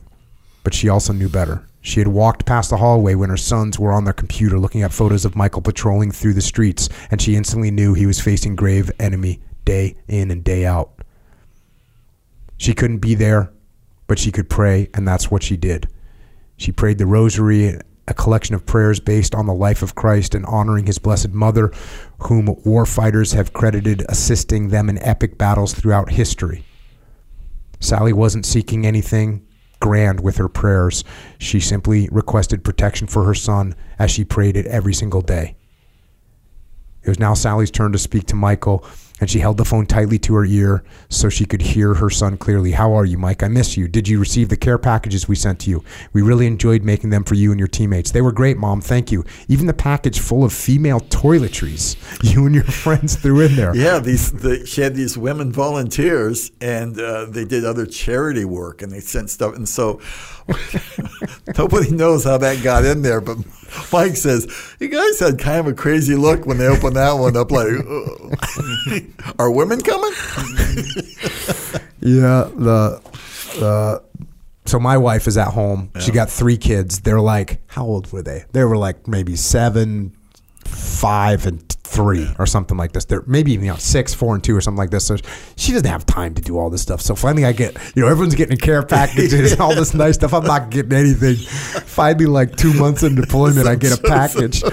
but she also knew better. She had walked past the hallway when her sons were on their computer looking at photos of Michael patrolling through the streets, and she instantly knew he was facing grave enemy day in and day out. She couldn't be there, but she could pray, and that's what she did. She prayed the rosary, a collection of prayers based on the life of Christ and honoring his blessed mother, whom war fighters have credited assisting them in epic battles throughout history. Sally wasn't seeking anything grand with her prayers. She simply requested protection for her son as she prayed it every single day. It was now Sally's turn to speak to Michael, and she held the phone tightly to her ear so she could hear her son clearly. How are you, Mike? I miss you. Did you receive the care packages we sent to you? We really enjoyed making them for you and your teammates. They were great, Mom. Thank you. Even the package full of female toiletries you and your friends threw in there. Yeah, these the, she had these women volunteers, and uh, they did other charity work, and they sent stuff. And so nobody knows how that got in there, but Mike says you guys had kind of a crazy look when they opened that one up. Like, "Uh, are women coming? Yeah, the the so my wife is at home. She got three kids. They're like, how old were they? They were like maybe seven, five, and three, or something like this. They're maybe even you know six, four, and two, or something like this. So she doesn't have time to do all this stuff. So finally, I get you know everyone's getting care packages, and all this nice stuff. I'm not getting anything. Finally, like two months in deployment, I get a package.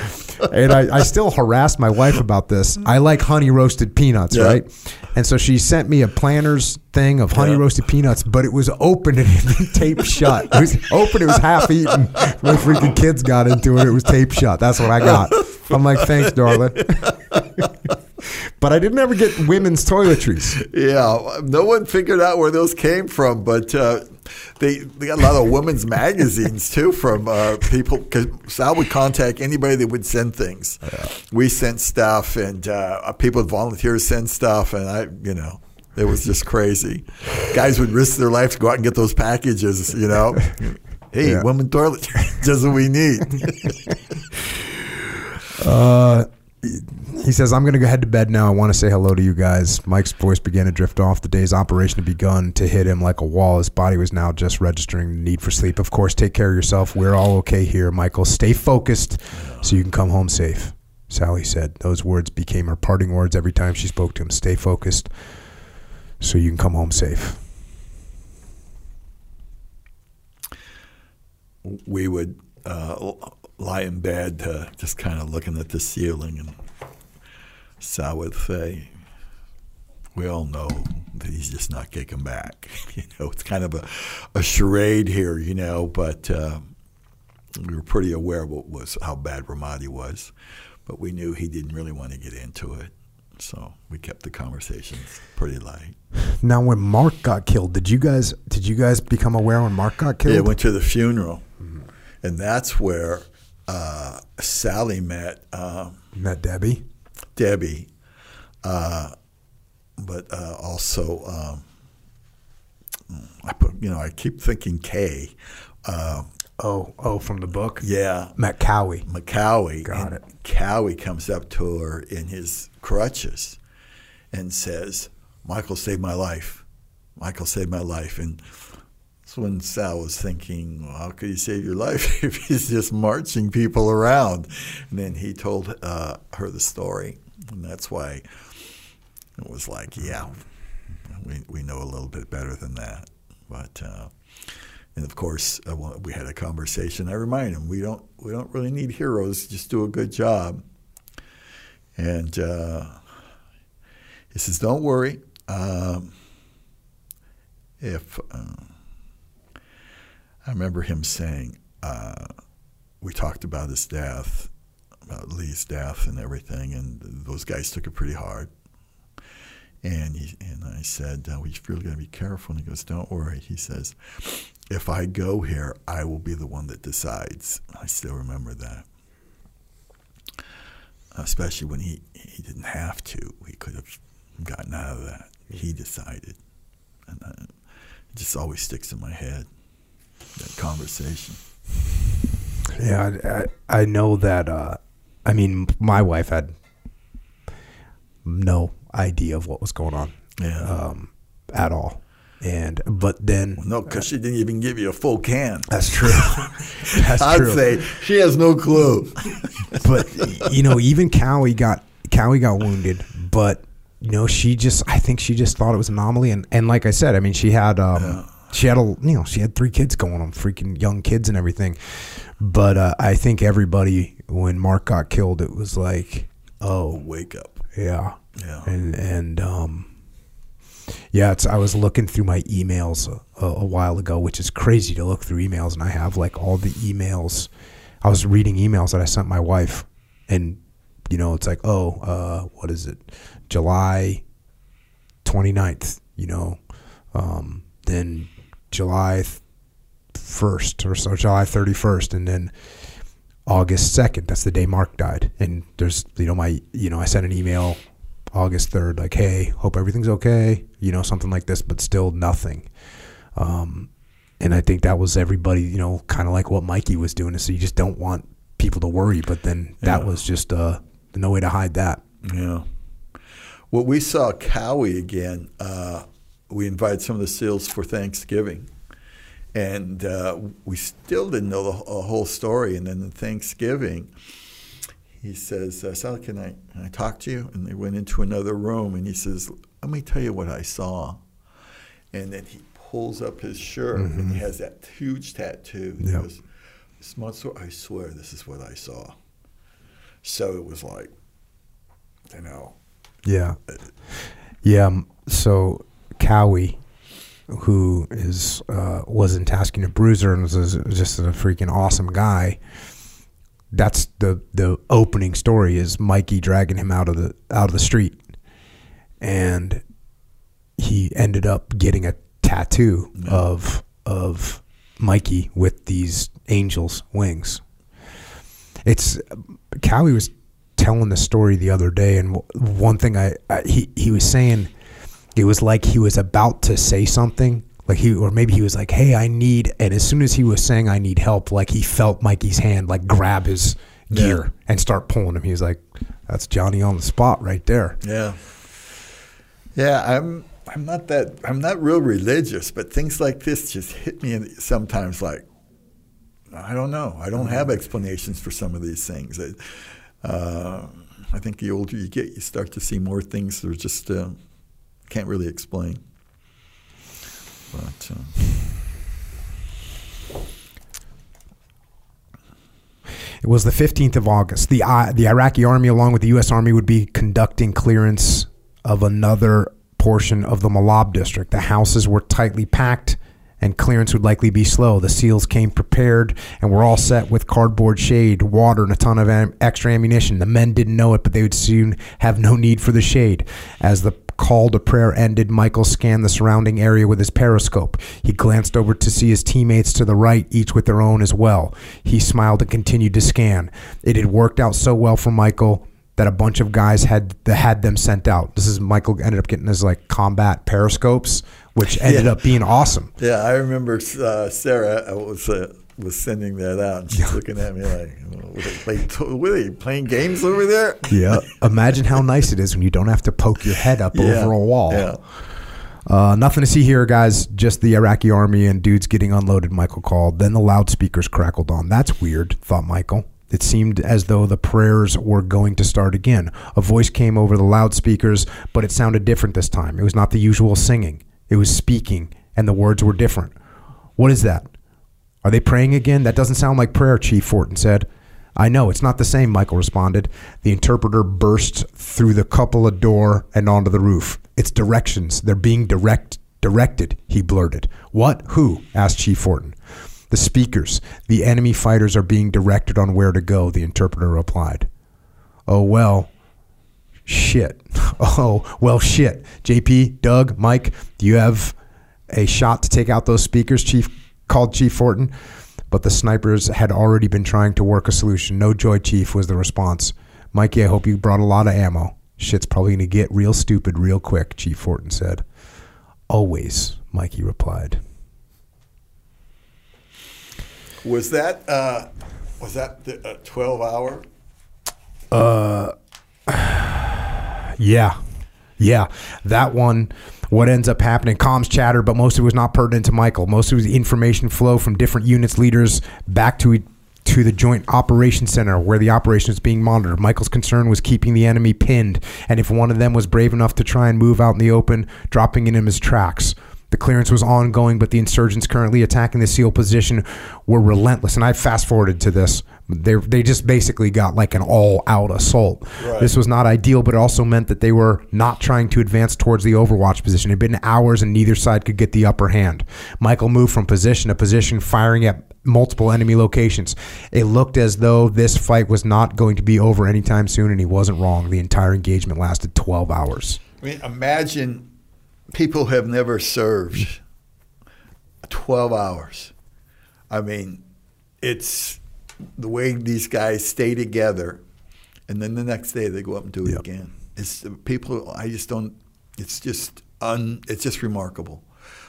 And I, I still harass my wife about this. I like honey roasted peanuts, Yeah. right? And so she sent me a Planters thing of honey Yeah. roasted peanuts, but it was open and taped shut. It was open, it was half eaten. My freaking kids got into it. It was taped shut. That's what I got. I'm like, thanks, darling. but I didn't ever get women's toiletries. Yeah, no one figured out where those came from, but uh, they they got a lot of women's magazines too from uh, people. Because Sal would contact anybody that would send things. We sent stuff, and uh, people volunteers send stuff, and I, you know. It was just crazy. Guys would risk their life to go out and get those packages, you know. Hey, Yeah. women toilet, just what we need. Uh, he says, I'm going to go head to bed now. I want to say hello to you guys. Mike's voice began to drift off. The day's operation had begun to hit him like a wall. His body was now just registering the need for sleep. Of course, take care of yourself. We're all okay here, Michael. Stay focused so you can come home safe. Sally said. Those words became her parting words every time she spoke to him. Stay focused so you can come home safe. we would uh, lie in bed, uh, just kind of looking at the ceiling, and Sal would say, "We all know that he's just not kicking back. you know, it's kind of a, a charade here, you know, but uh, we were pretty aware of what was how bad Ramadi was, but we knew he didn't really want to get into it." So we kept the conversations pretty light. Now, when Mark got killed, did you guys did you guys become aware when Mark got killed? Yeah, went to the funeral, and that's where uh, Sally met um, Met Debbie. Debbie, uh, but uh, also um, I put you know I keep thinking Kay. Uh, Oh, oh, from the book. yeah, Met Cowie. McCowie. Got and it. Cowie comes up to her in his crutches and says, Michael saved my life. Michael saved my life. And when Sal was thinking, well, how could he save your life if he's just marching people around? And then he told uh, her the story. And that's why it was like, yeah, we, we know a little bit better than that. But uh, and of course, uh, we had a conversation. I remind him we don't we don't really need heroes. Just do a good job. And uh, he says, "Don't worry. Um, if uh, I remember him saying, uh, we talked about his death, about Lee's death and everything, and those guys took it pretty hard. And he, and I said, uh, we really got to be careful. And he goes, don't worry. He says, if I go here, I will be the one that decides. I still remember that. Especially when he, he didn't have to. He could have gotten out of that. He decided. And uh, it just always sticks in my head, that conversation. Yeah, I, I know that. Uh, I mean, my wife had no idea of what was going on Yeah. um, at all, and but then no, because she didn't even give you a full can. that's true. that's I'd true. say she has no clue. but you know, even Cowie got Cowie got wounded, but you know, she just I think she just thought it was an anomaly, and and like I said, I mean, she had um, she had a you know she had three kids going on, freaking young kids and everything, but uh, I think everybody when Mark got killed, it was like, oh Wake up. yeah, Yeah. and and um. Yeah, it's. I was looking through my emails a, a while ago, which is crazy to look through emails, and I have like all the emails. I was reading emails that I sent my wife, and you know, it's like, oh, uh, what is it, July 29th, you know, um, then July first or so, July thirty first, and then August second. That's the day Mark died, and there's you know my you know I sent an email August 3rd, like, hey, hope everything's okay, you know, something like this, but still nothing. Um, and I think that was everybody, you know, kind of like what Mikey was doing. So you just don't want people to worry, but then that Yeah. was just uh, no way to hide that. Yeah. Well, we saw Cowie again. Uh, we invited some of the SEALs for Thanksgiving. And uh, we still didn't know the wh- whole story. And then Thanksgiving, he says, uh, Sal, can I, can I talk to you? And they went into another room. And he says, Let me tell you what I saw. And then he pulls up his shirt and he has that huge tattoo. He Yep. goes, Smutsor, I swear this is what I saw. So it was like, you know, Yeah. Yeah. um, So Cowie, who is uh, was in Task Unit Bruiser and was just a freaking awesome guy. That's the the opening story is Mikey dragging him out of the out of the street, and he ended up getting a tattoo of of Mikey with these angels' wings. It's Cowie was telling the story the other day, and one thing I, I he he was saying it was like he was about to say something, like he or maybe he was like, "Hey, I need," and as soon as he was saying, "I need help," like he felt Mikey's hand like grab his gear and start pulling him. He was like, "That's Johnny on the spot right there." Yeah. Yeah, I'm I'm not that I'm not real religious, but things like this just hit me sometimes like I don't know. I don't have explanations for some of these things. I, uh, I think the older you get, you start to see more things that are just uh, can't really explain. But uh, It was the 15th of August. The I the Iraqi army, along with the U.S. Army, would be conducting clearance of another portion of the Malab district. The houses were tightly packed, and clearance would likely be slow. The SEALs came prepared and were all set with cardboard shade, water, and a ton of am- extra ammunition. The men didn't know it, but they would soon have no need for the shade. As the call to prayer ended, Michael scanned the surrounding area with his periscope. He glanced over to see his teammates to the right, each with their own as well. He smiled and continued to scan. It had worked out so well for Michael that a bunch of guys had had them sent out. This is Michael ended up getting his like combat periscopes, which ended Yeah. up being awesome. yeah, I remember uh, Sarah What was uh, was sending that out, and she's looking at me like, "Were they, were they playing games over there?" Yeah. Imagine how nice it is when you don't have to poke your head up Yeah. over a wall. Yeah. Uh, nothing to see here, guys. Just the Iraqi army and dudes getting unloaded, Michael called. Then the loudspeakers crackled on. That's weird, thought Michael. It seemed as though the prayers were going to start again. A voice came over the loudspeakers, but it sounded different this time. It was not the usual singing, it was speaking, and the words were different. What is that? Are they praying again? That doesn't sound like prayer, Chief Fortin said. I know, it's not the same, Michael responded. The interpreter burst through the cupola door and onto the roof. It's directions. They're being direct directed, he blurted. What? Who? asked Chief Fortin. The speakers. The enemy fighters are being directed on where to go, the interpreter replied. Oh, well. Shit. Oh, well, shit. JP, Doug, Mike, do you have a shot to take out those speakers? Chief called Chief Fortin. But the snipers had already been trying to work a solution. No joy, Chief, was the response. Mikey, I hope you brought a lot of ammo. Shit's probably going to get real stupid real quick, Chief Fortin said. Always, Mikey replied. Was that uh, was that the uh, twelve hour? Uh, Yeah. Yeah. That one, what ends up happening, comms chatter, but most of it was not pertinent to Michael. Most of it was information flow from different units leaders back to to the joint operations center where the operation is being monitored. Michael's concern was keeping the enemy pinned, and if one of them was brave enough to try and move out in the open, dropping in his tracks. The clearance was ongoing, but the insurgents currently attacking the SEAL position were relentless. And I fast forwarded to this. They, they just basically got like an all out assault. Right. This was not ideal, but it also meant that they were not trying to advance towards the overwatch position. It had been hours and neither side could get the upper hand. Michael moved from position to position, firing at multiple enemy locations. It looked as though this fight was not going to be over anytime soon, and he wasn't wrong. The entire engagement lasted 12 hours. I mean, imagine people have never served 12 hours. I mean, it's the way these guys stay together, and then the next day they go up and do it Yep. again. It's people. I just don't. It's just un. It's just remarkable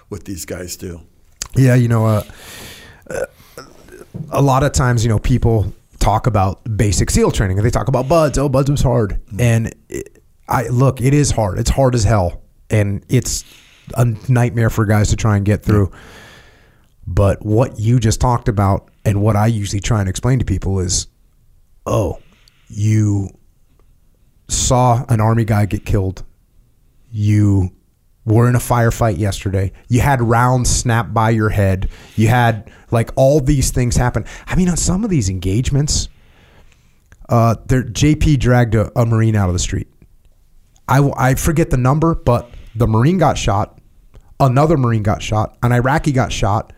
what these guys do. Yeah, you know, uh, uh, a lot of times, you know, people talk about basic SEAL training and they talk about BUD/S. Oh, BUD/S was hard, and it, I look, it is hard. It's hard as hell, and it's a nightmare for guys to try and get through. But what you just talked about, and what I usually try and explain to people is, oh, you saw an army guy get killed. You were in a firefight yesterday. You had rounds snap by your head. You had like all these things happen. I mean, on some of these engagements, uh, there JP dragged a, a Marine out of the street. I, I forget the number, but the Marine got shot. Another Marine got shot. An Iraqi got shot.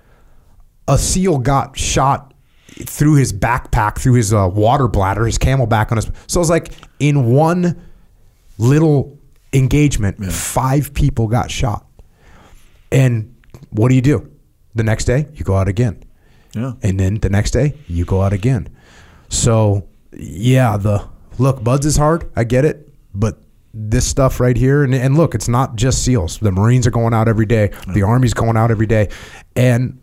A SEAL got shot through his backpack, through his uh, water bladder, his CamelBak on his. So it's like in one little engagement, five people got shot. And what do you do? The next day, you go out again. Yeah. And then the next day, you go out again. So, yeah, the look, BUD/S is hard. I get it. But this stuff right here, and, and look, it's not just SEALs. The Marines are going out every day, the Army's going out every day. And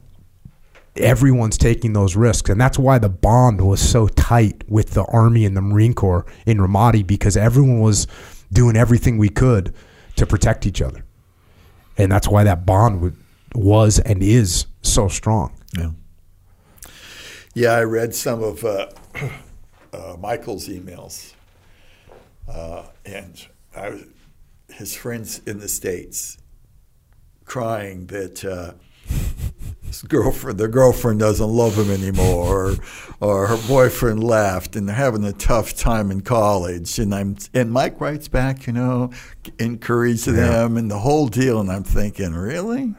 everyone's taking those risks. And that's why the bond was so tight with the Army and the Marine Corps in Ramadi because everyone was doing everything we could to protect each other. And that's why that bond wa- was and is so strong. Yeah. Yeah, I read some of uh, uh, Michael's emails, uh, and I was, his friends in the states crying that uh, his girlfriend, their girlfriend doesn't love him anymore, or, or her boyfriend left, and they're having a tough time in college. And I'm and Mike writes back, you know, encourage them and the whole deal. And I'm thinking, really,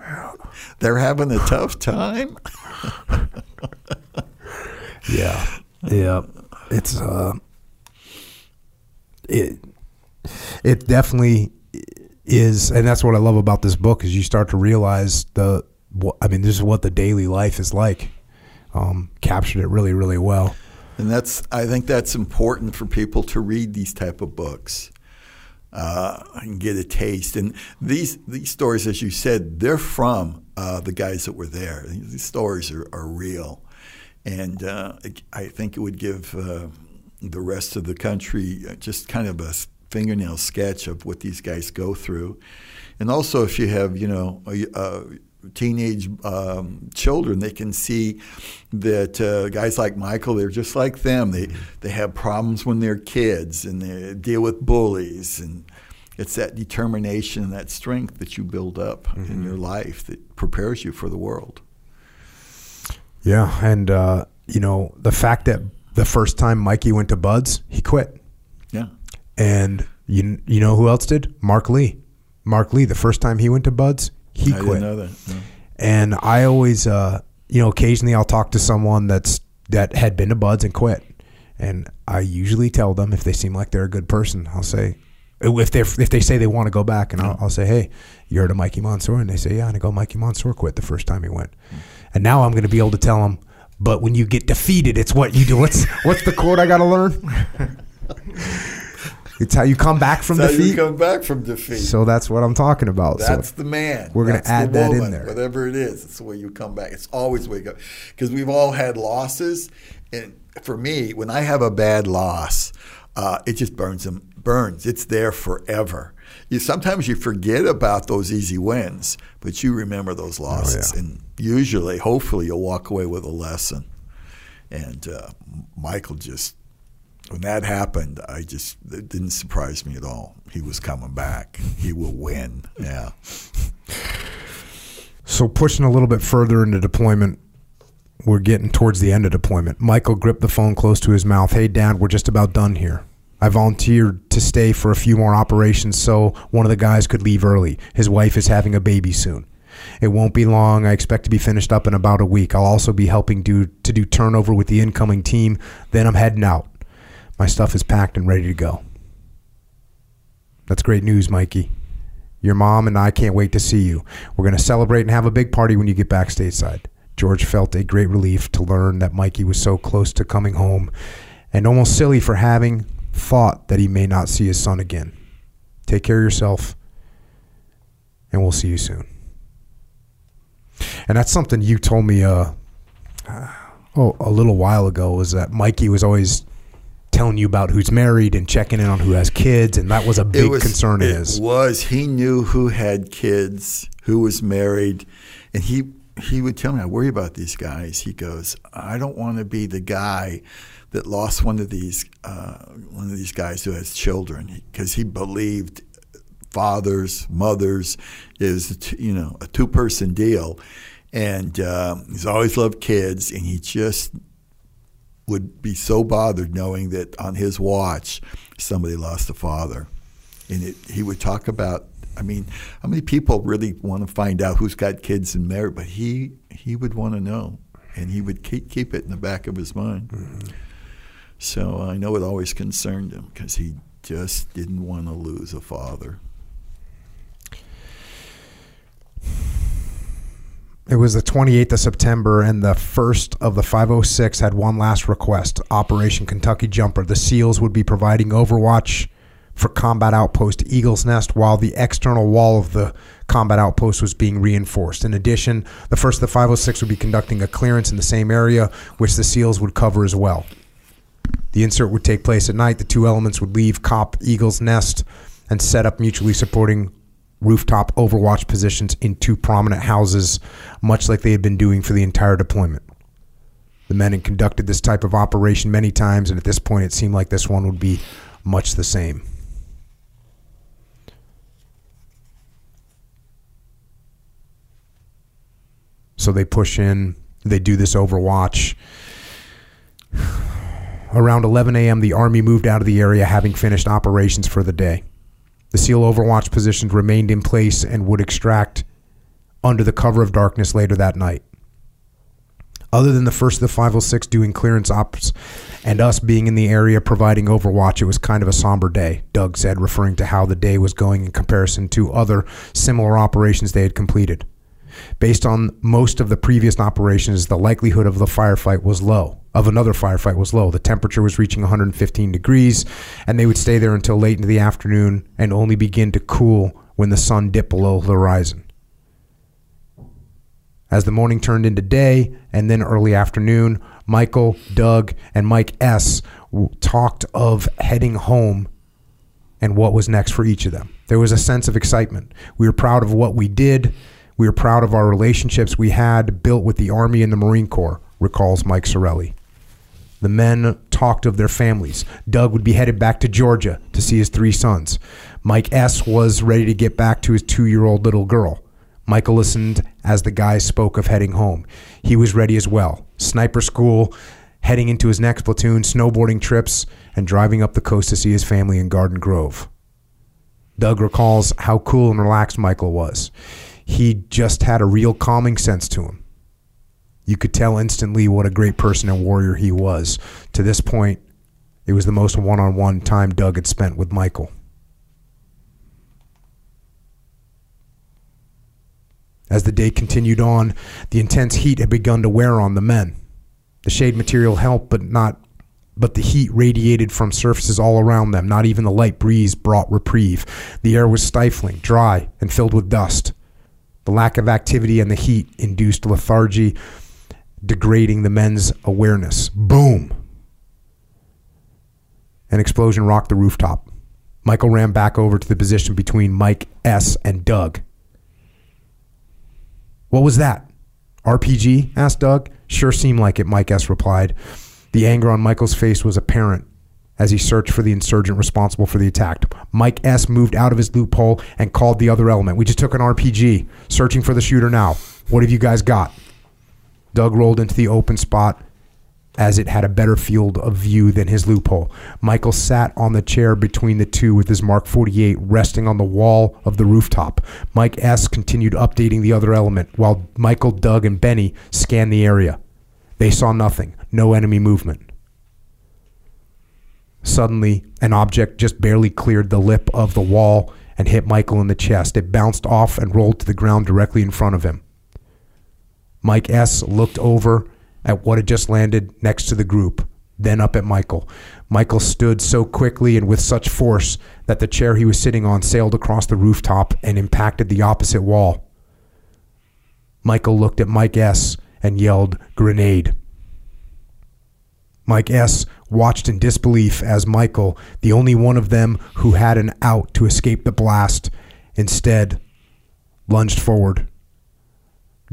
they're having a tough time. Yeah. Yeah. It's uh it it definitely is and that's what I love about this book is you start to realize the what I mean this is what the daily life is like. Um captured it really really well. And that's I think that's important for people to read these type of books uh, and get a taste. And these these stories, as you said, they're from uh, the guys that were there. These stories are, are real, and uh, I think it would give uh, the rest of the country just kind of a fingernail sketch of what these guys go through. And also, if you have you know a, a teenage um, children, they can see that uh, guys like Michael, they're just like them. They they have problems when they're kids, and they deal with bullies, and it's that determination and that strength that you build up in your life that prepares you for the world. Yeah, and uh, you know, the fact that the first time Mikey went to BUD/S, he quit. Yeah, And you you know who else did? Mark Lee. Mark Lee, the first time he went to BUD/S, he I quit. didn't know that. No. And I always, uh, you know, occasionally I'll talk to someone that's that had been to BUD/S and quit, and I usually tell them if they seem like they're a good person, I'll say. If they if they say they want to go back, and I'll, I'll say, "Hey, you heard of Mikey Monsoor?" And they say, "Yeah." And I go, "Mikey Monsoor quit the first time he went," and now I'm going to be able to tell them. But when you get defeated, it's what you do. What's what's the quote I got to learn? it's how you come back from That's defeat. you come back from defeat. so that's what I'm talking about. So That's the man. we're gonna add the that in there. Whatever it is, it's the way you come back. It's always the way you go. Because we've all had losses, and for me, when I have a bad loss, uh, it just burns them. Burns. It's there forever. You sometimes you forget about those easy wins, but you remember those losses, Oh, yeah. and usually, hopefully, you'll walk away with a lesson. And uh, Michael just when that happened, I just it didn't surprise me at all. He was coming back. He will win. Yeah. So pushing a little bit further into deployment, we're getting towards the end of deployment. Michael gripped the phone close to his mouth. Hey, Dad, we're just about done here. I volunteered to stay for a few more operations so one of the guys could leave early. His wife is having a baby soon. It won't be long. I expect to be finished up in about a week. I'll also be helping do to do turnover with the incoming team. Then I'm heading out. My stuff is packed and ready to go. That's great news, Mikey. Your mom and I can't wait to see you. We're going to celebrate and have a big party when you get back stateside. George felt a great relief to learn that Mikey was so close to coming home and almost silly for having thought that he may not see his son again. Take care of yourself, and we'll see you soon. And that's something you told me uh, oh, a little while ago was that Mikey was always telling you about who's married and checking in on who has kids, and that was a big concern of it his. was. He knew who had kids, who was married, and he he would tell me, "I worry about these guys." He goes, "I don't want to be the guy that lost one of these uh, one of these guys who has children," because he believed fathers, mothers is you know a two person deal, and um, he's always loved kids, and he just would be so bothered knowing that on his watch somebody lost a father. And it, he would talk about, I mean, how many people really want to find out who's got kids and married? But he he would want to know, and he would keep keep it in the back of his mind. Mm-hmm. So I know it always concerned him because he just didn't want to lose a father. It was the 28th of September, and the first of the 506 had one last request Operation Kentucky Jumper. The SEALs would be providing overwatch for Combat Outpost Eagle's Nest while the external wall of the combat outpost was being reinforced. In addition, the first of the 506 would be conducting a clearance in the same area, which the SEALs would cover as well. The insert would take place at night. The two elements would leave COP Eagle's Nest and set up mutually supporting rooftop overwatch positions in two prominent houses, much like they had been doing for the entire deployment. The men had conducted this type of operation many times, and at this point, it seemed like this one would be much the same. So they push in, they do this overwatch. Around 11 a.m., the Army moved out of the area, having finished operations for the day. The SEAL Overwatch positions remained in place and would extract under the cover of darkness later that night. Other than the first of the 506 doing clearance ops and us being in the area providing overwatch, it was kind of a somber day, Doug said, referring to how the day was going in comparison to other similar operations they had completed. Based on most of the previous operations, the likelihood of the firefight was low. Of another firefight was low. The temperature was reaching 115 degrees, and they would stay there until late into the afternoon and only begin to cool when the sun dipped below the horizon. As the morning turned into day and then early afternoon, Michael, Doug, and Mike S talked of heading home and what was next for each of them. There was a sense of excitement. We were proud of what we did. We were proud of our relationships we had built with the Army and the Marine Corps, recalls Mike Sorelli. The men talked of their families. Doug would be headed back to Georgia to see his three sons. Mike S. was ready to get back to his two year old little girl. Michael listened as the guys spoke of heading home. He was ready as well. Sniper school, heading into his next platoon, snowboarding trips, and driving up the coast to see his family in Garden Grove. Doug recalls how cool and relaxed Michael was. He just had a real calming sense to him. You could tell instantly what a great person and warrior he was. To this point, it was the most one on one time Doug had spent with Michael. As the day continued on, the intense heat had begun to wear on the men. The shade material helped, but not but the heat radiated from surfaces all around them. Not even the light breeze brought reprieve. The air was stifling, dry, and filled with dust. The lack of activity and the heat induced lethargy, degrading the men's awareness. Boom! An explosion rocked the rooftop. Michael ran back over to the position between Mike S. and Doug. What was that? RPG? asked Doug. Sure seemed like it, Mike S. replied. The anger on Michael's face was apparent as he searched for the insurgent responsible for the attack. Mike S. moved out of his loophole and called the other element. We just took an RPG. Searching for the shooter now. What have you guys got? Doug rolled into the open spot as it had a better field of view than his loophole. Michael sat on the chair between the two with his Mark 48 resting on the wall of the rooftop. Mike S. continued updating the other element while Michael, Doug, and Benny scanned the area. They saw nothing, no enemy movement. Suddenly, an object just barely cleared the lip of the wall and hit Michael in the chest. It bounced off and rolled to the ground directly in front of him. Mike S. looked over at what had just landed next to the group, then up at Michael. Michael stood so quickly and with such force that the chair he was sitting on sailed across the rooftop and impacted the opposite wall. Michael looked at Mike S. and yelled, Grenade. Mike S. watched in disbelief as Michael, the only one of them who had an out to escape the blast, instead lunged forward,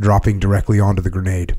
dropping directly onto the grenade.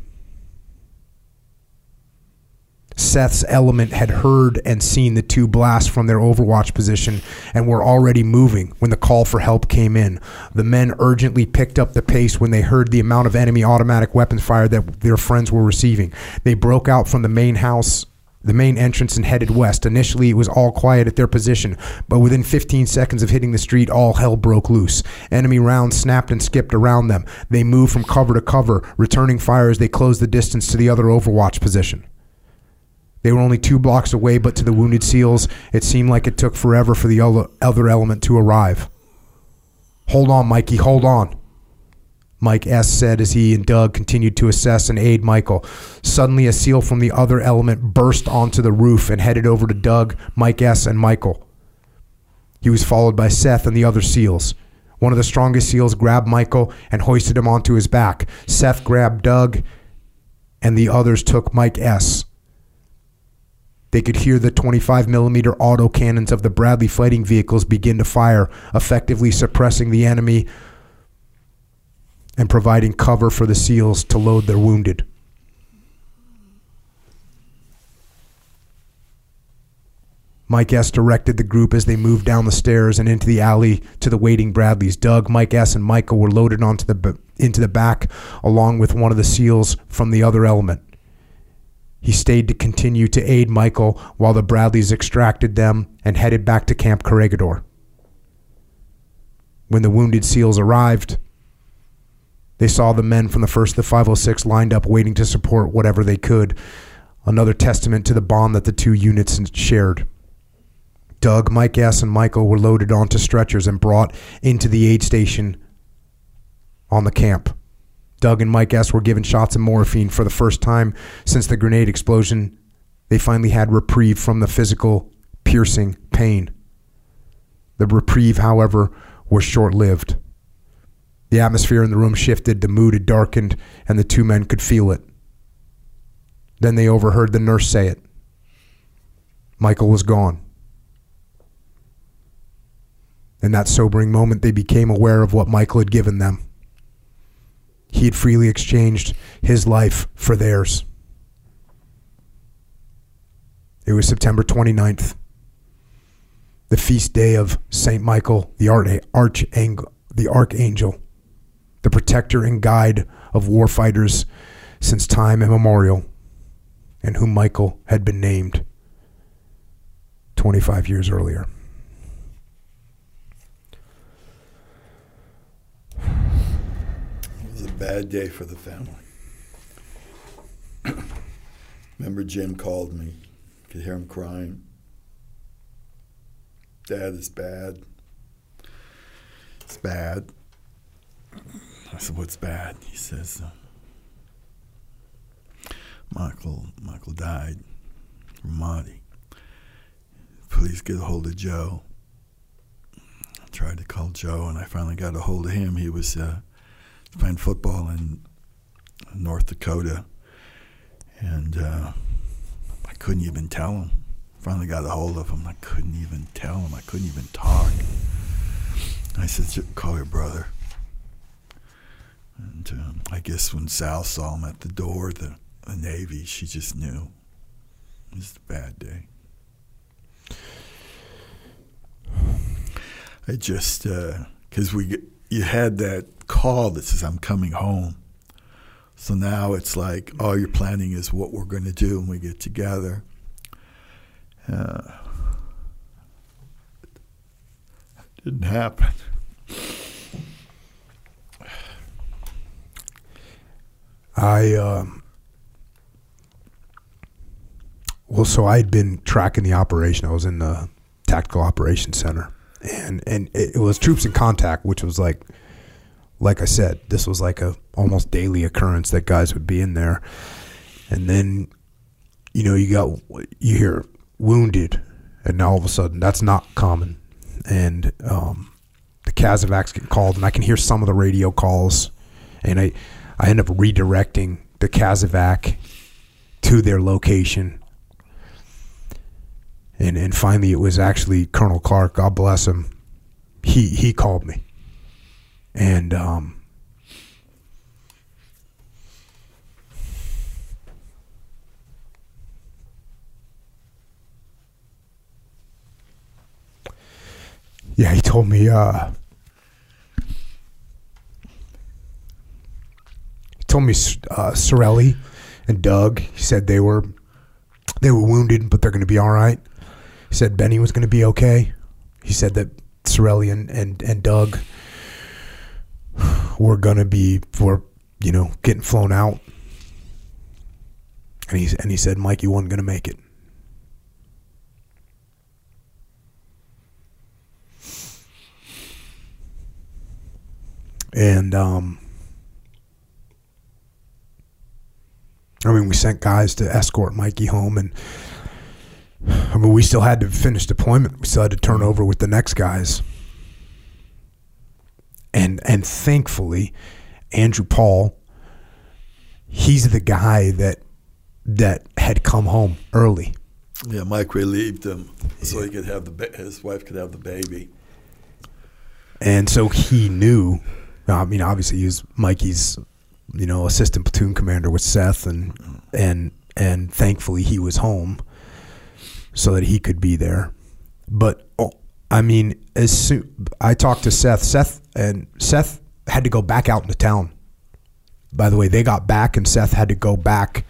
Seth's element had heard and seen the two blasts from their overwatch position and were already moving when the call for help came in. The men urgently picked up the pace when they heard the amount of enemy automatic weapons fire that their friends were receiving. They broke out from the main house, the main entrance, and headed west. Initially, it was all quiet at their position, but within 15 seconds of hitting the street, all hell broke loose. Enemy rounds snapped and skipped around them. They moved from cover to cover, returning fire as they closed the distance to the other overwatch position. They were only two blocks away, but to the wounded SEALs, it seemed like it took forever for the other element to arrive. Hold on, Mikey, hold on. Mike S. said as he and Doug continued to assess and aid Michael. Suddenly, a SEAL from the other element burst onto the roof and headed over to Doug, Mike S., and Michael. He was followed by Seth and the other SEALs. One of the strongest SEALs grabbed Michael and hoisted him onto his back. Seth grabbed Doug, and the others took Mike S. They could hear the 25 millimeter auto cannons of the Bradley fighting vehicles begin to fire, effectively suppressing the enemy and providing cover for the SEALs to load their wounded. Mike S. directed the group as they moved down the stairs and into the alley to the waiting Bradleys. Doug, Mike S., and Michael were loaded onto the into the back, along with one of the SEALs from the other element. He stayed to continue to aid Michael while the Bradleys extracted them and headed back to Camp Corregidor. When the wounded SEALs arrived, they saw the men from the 1st to 506 lined up waiting to support whatever they could, another testament to the bond that the two units shared. Doug, Mike S., and Michael were loaded onto stretchers and brought into the aid station on the camp. Doug and Mike S. were given shots of morphine for the first time since the grenade explosion. They finally had reprieve from the physical, piercing pain. The reprieve, however, was short lived. The atmosphere in the room shifted, the mood had darkened, and the two men could feel it. Then they overheard the nurse say it. Michael was gone. In that sobering moment, they became aware of what Michael had given them. He had freely exchanged his life for theirs. It was September 29th, the feast day of St. Michael, the, archangel, the archangel, the protector and guide of warfighters since time immemorial, and whom Michael had been named 25 years earlier. Bad day for the family. Remember, Jim called me. Could hear him crying. Dad is bad. It's bad. I said, "What's bad?" He says, uh, "Michael, Michael died Monty. Please get a hold of Joe." I tried to call Joe, and I finally got a hold of him. He was uh, playing football in North Dakota, and uh, I couldn't even tell him. Finally got a hold of him. I couldn't even tell him. I couldn't even talk. I said, "Call your brother." And um, I guess when Sal saw him at the door, the, the Navy, she just knew it was a bad day. I just because we get- you had that call that says I'm coming home. So now it's like all you're planning is what we're going to do when we get together. Uh, didn't happen. I um, well, so I'd been tracking the operation. I was in the tactical operations center, and and it, was troops in contact, which was like, like I said, this was like a almost daily occurrence that guys would be in there, and then, you know, you got you hear wounded, and now all of a sudden that's not common, and um, the casevacs get called, and I can hear some of the radio calls, and I I end up redirecting the casevac to their location. And and finally it was actually Colonel Clark, God bless him. He he called me. And um Yeah, he told me uh He told me uh, Sorelli and Doug. He said they were they were wounded, but they're going to be all right. He said Benny was going to be okay. He said that Sorelli and, and, and Doug were going to be were you know getting flown out. And he and he said Mikey wasn't going to make it. And um, I mean, we sent guys to escort Mikey home, and I mean, we still had to finish deployment. We still had to turn over with the next guys, and and thankfully, Andrew Paul, he's the guy that that had come home early. Yeah, Mike relieved him so he could have the ba- his wife could have the baby. And so he knew. I mean, obviously, he was Mikey's, you know, assistant platoon commander with Seth, and and and thankfully he was home, so that he could be there. But oh, I mean, as soon I talked to Seth, Seth and Seth had to go back out into town. By the way, they got back, and Seth had to go back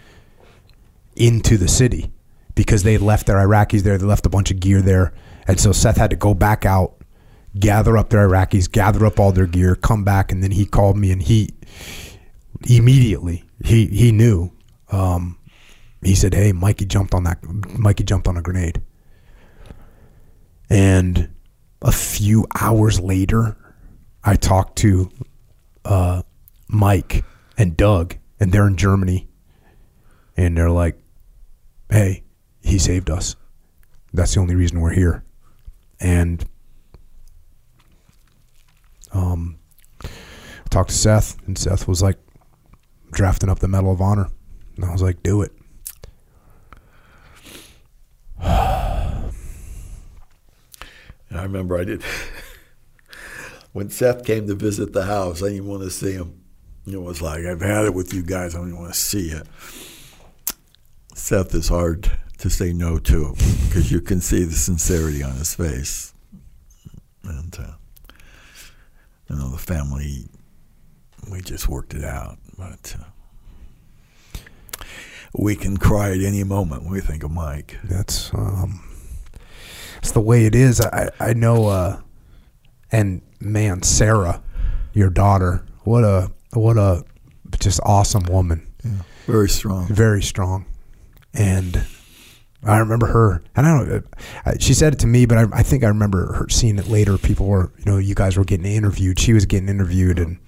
into the city because they left their Iraqis there. They left a bunch of gear there, and so Seth had to go back out gather up their Iraqis, gather up all their gear, come back, and then he called me and he immediately he he knew. Um, he said, "Hey, Mikey jumped on that. Mikey jumped on a grenade." And a few hours later, I talked to uh, Mike and Doug, and they're in Germany, and they're like, "Hey, he saved us. That's the only reason we're here." And um, I talked to Seth, and Seth was like drafting up the Medal of Honor, and I was like, "Do it." I remember I did when Seth came to visit the house. I didn't want to see him. It was like I've had it with you guys. I don't even want to see you. Seth is hard to say no to because you can see the sincerity on his face, and uh, you know the family. We just worked it out, but uh, we can cry at any moment when we think of Mike. That's um, it's the way it is. I I know, uh, and man, Sarah, your daughter, what a what a just awesome woman, Yeah, Very strong. very strong, and I remember her, and I don't. uh, She said it to me, but I, I think I remember her seeing it later. People were, you know, you guys were getting interviewed. She was getting interviewed, and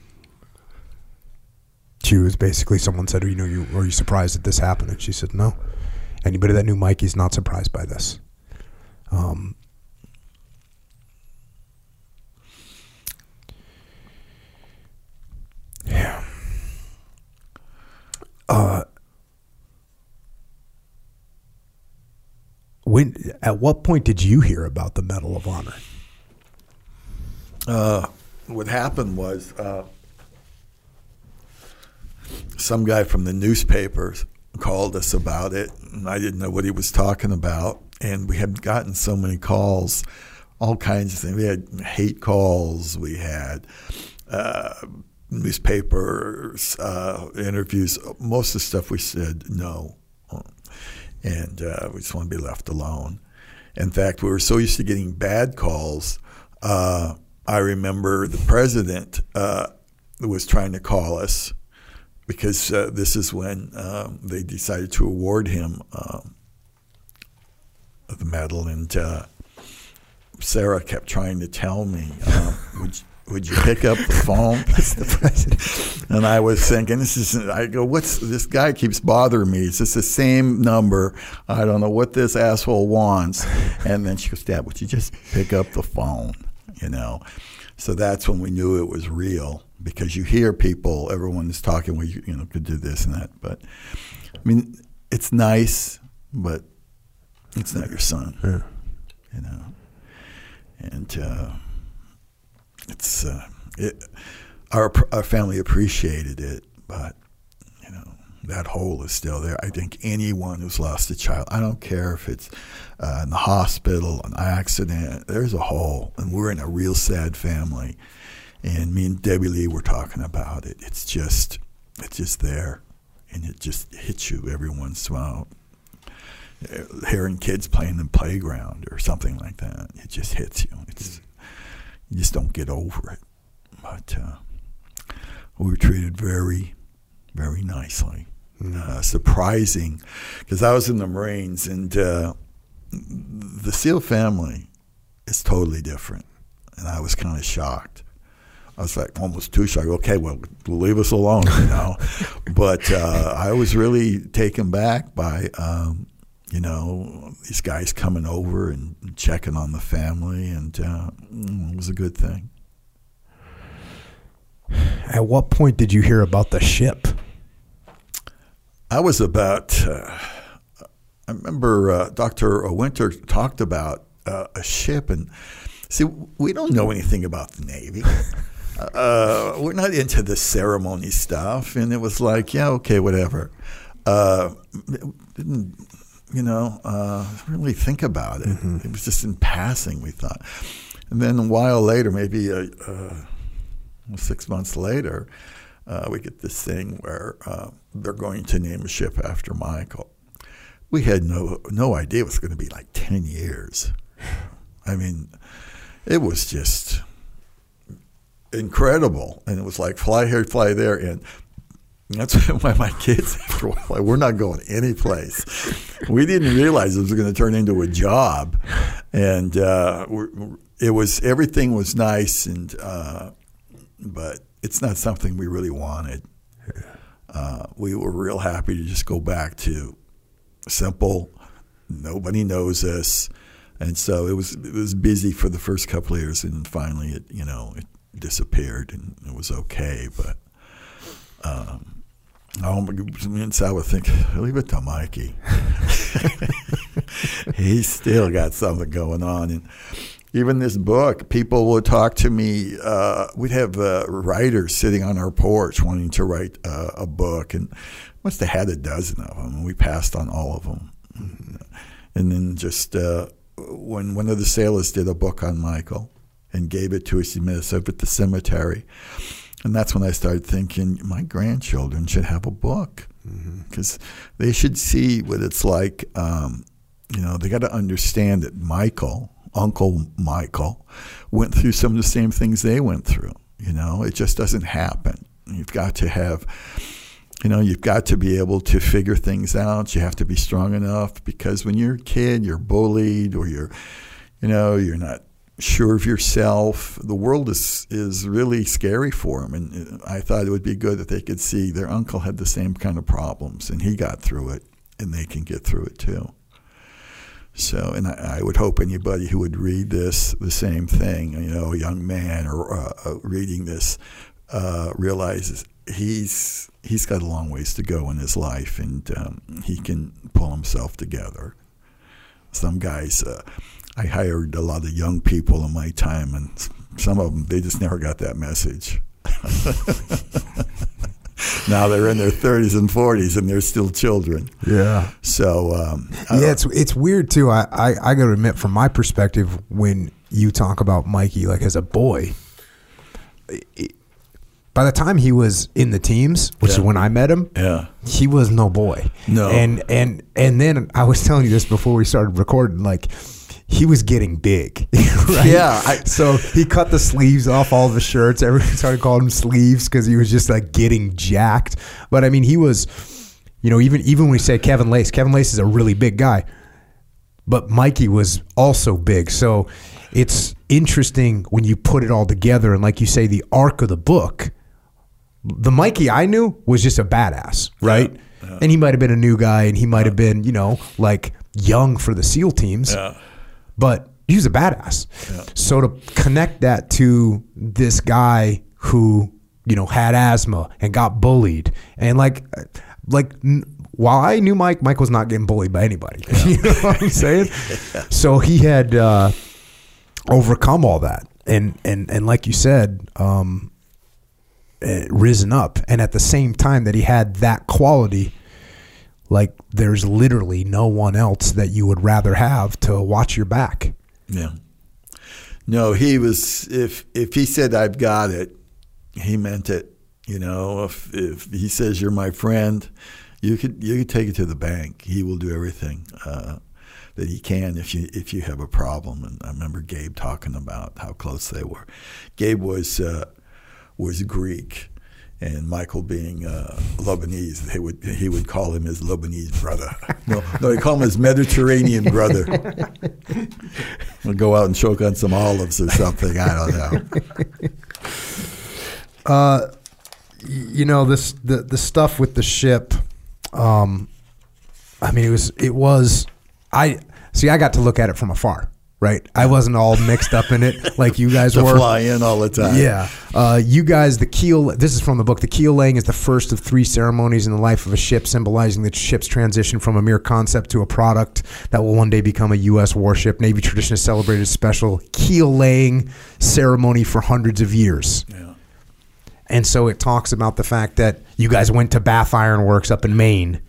she was basically someone said, you know, you are you surprised that this happened? And she said, no. Anybody that knew Mikey's not surprised by this. Um, yeah. Uh, when at what point did you hear about the Medal of Honor? Uh, what happened was uh, some guy from the newspapers called us about it, and I didn't know what he was talking about. And we had gotten so many calls, all kinds of things. We had hate calls, we had uh, newspapers, uh, interviews. Most of the stuff we said no, and uh, we just want to be left alone. In fact, we were so used to getting bad calls. Uh, I remember the president uh, was trying to call us because uh, this is when um, they decided to award him um, the medal, and uh, Sarah kept trying to tell me, um, "Would you, would you pick up the phone?" It's the president. And I was thinking, this is. I go, what's this guy keeps bothering me? It's just the same number. I don't know what this asshole wants. And then she goes, Dad, would you just pick up the phone? You know. So that's when we knew it was real because you hear people, everyone is talking. Well, you, you know, could do this and that, but I mean, it's nice, but it's not your son. Yeah. You know, and uh, it's uh, it, our our family appreciated it, but you know that hole is still there. I think anyone who's lost a child, I don't care if it's uh, in the hospital, an accident, there's a hole, and we're in a real sad family. And me and Debbie Lee were talking about it. It's just, it's just there, and it just hits you every once in a while. Hearing kids playing in the playground or something like that, it just hits you. It's you just don't get over it. But uh, we were treated very, very nicely. Uh, surprising, because I was in the Marines, and uh, the SEAL family is totally different, and I was kind of shocked. I was like almost too shocked. Okay, well, leave us alone, you know. but uh, I was really taken back by, um, you know, these guys coming over and checking on the family, and uh, it was a good thing. At what point did you hear about the ship? I was about. Uh, I remember uh, Dr. Winter talked about uh, a ship, and see, we don't know anything about the Navy. uh, we're not into the ceremony stuff, and it was like, yeah, okay, whatever. Uh, didn't you know uh, really think about it? Mm-hmm. It was just in passing. We thought, and then a while later, maybe a, uh, six months later, uh, we get this thing where uh, they're going to name a ship after Michael. We had no no idea it was going to be like ten years. I mean, it was just incredible, and it was like fly here, fly there, and that's why my kids after a while we're not going any place. We didn't realize it was going to turn into a job, and uh, it was everything was nice, and uh, but it's not something we really wanted. Uh, we were real happy to just go back to simple. Nobody knows us, and so it was it was busy for the first couple of years, and finally it you know it disappeared, and it was okay. But um, oh my goodness, I would think leave it to Mikey. He's still got something going on, and even this book, people would talk to me. Uh, we'd have uh, writers sitting on our porch wanting to write uh, a book, and must have had a dozen of them. And we passed on all of them. And then just uh, when one of the sailors did a book on Michael and gave it to us, us up at the cemetery. And that's when I started thinking my grandchildren should have a book because they should see what it's like. Um, you know, they got to understand that Michael, Uncle Michael, went through some of the same things they went through. You know, it just doesn't happen. You've got to have you know, you've got to be able to figure things out. You have to be strong enough because when you're a kid, you're bullied or you're, you know, you're not sure of yourself. The world is is really scary for them, and I thought it would be good that they could see their uncle had the same kind of problems, and he got through it, and they can get through it too. So, and I, I would hope anybody who would read this, the same thing, you know, a young man or uh, uh, reading this, uh, realizes he's he's got a long ways to go in his life, and um, he can pull himself together. Some guys, uh, I hired a lot of young people in my time, and some of them they just never got that message. now they're in their 30s and 40s, and they're still children. Yeah. So um, Yeah, it's it's weird too. I, I, I got to admit, from my perspective, when you talk about Mikey like as a boy, it- by the time he was in the teams, which is when I met him, yeah. he was no boy. No. and and and then I was telling you this before we started recording, like. He was getting big, right? Yeah, I- so he cut the sleeves off all the shirts. Everyone started calling him sleeves because he was just like getting jacked. But I mean, he was, you know, even even when we say Kevin Lacz, Kevin Lacz is a really big guy but Mikey was also big. So it's interesting when you put it all together and like you say the arc of the book the Mikey I knew was just a badass, right? And he might have been a new guy and he might have been, you know, like young for the SEAL teams. Yeah. But he was a badass. So to connect that to this guy who, you know, had asthma and got bullied and like like n- while I knew Mike, Mike was not getting bullied by anybody. you know what I'm saying? So he had uh, overcome all that, and and and like you said, um, uh, risen up, and at the same time that he had that quality, like there's literally no one else that you would rather have to watch your back. Yeah. No, he was. If if he said I've got it, he meant it. You know, if if he says you're my friend, you could you could take it to the bank. He will do everything uh, that he can if you if you have a problem. And I remember Gabe talking about how close they were. Gabe was uh, was Greek. And Michael being uh, Lebanese, they would he would call him his Lebanese brother. No, no, he called him his Mediterranean brother. We'll go out and choke on some olives or something. I don't know. you know this the the stuff with the ship um i mean it was it was i see i got to look at it from afar right? I wasn't all mixed up in it like you guys were. fly in all the time. yeah. Uh, you guys the keel this is from the book the keel laying is the first of three ceremonies in the life of a ship symbolizing the ship's transition from a mere concept to a product that will one day become a u.s warship. Navy tradition has celebrated a special keel laying ceremony for hundreds of years. Yeah. and so it talks about the fact that you guys went to Bath Iron Works up in Maine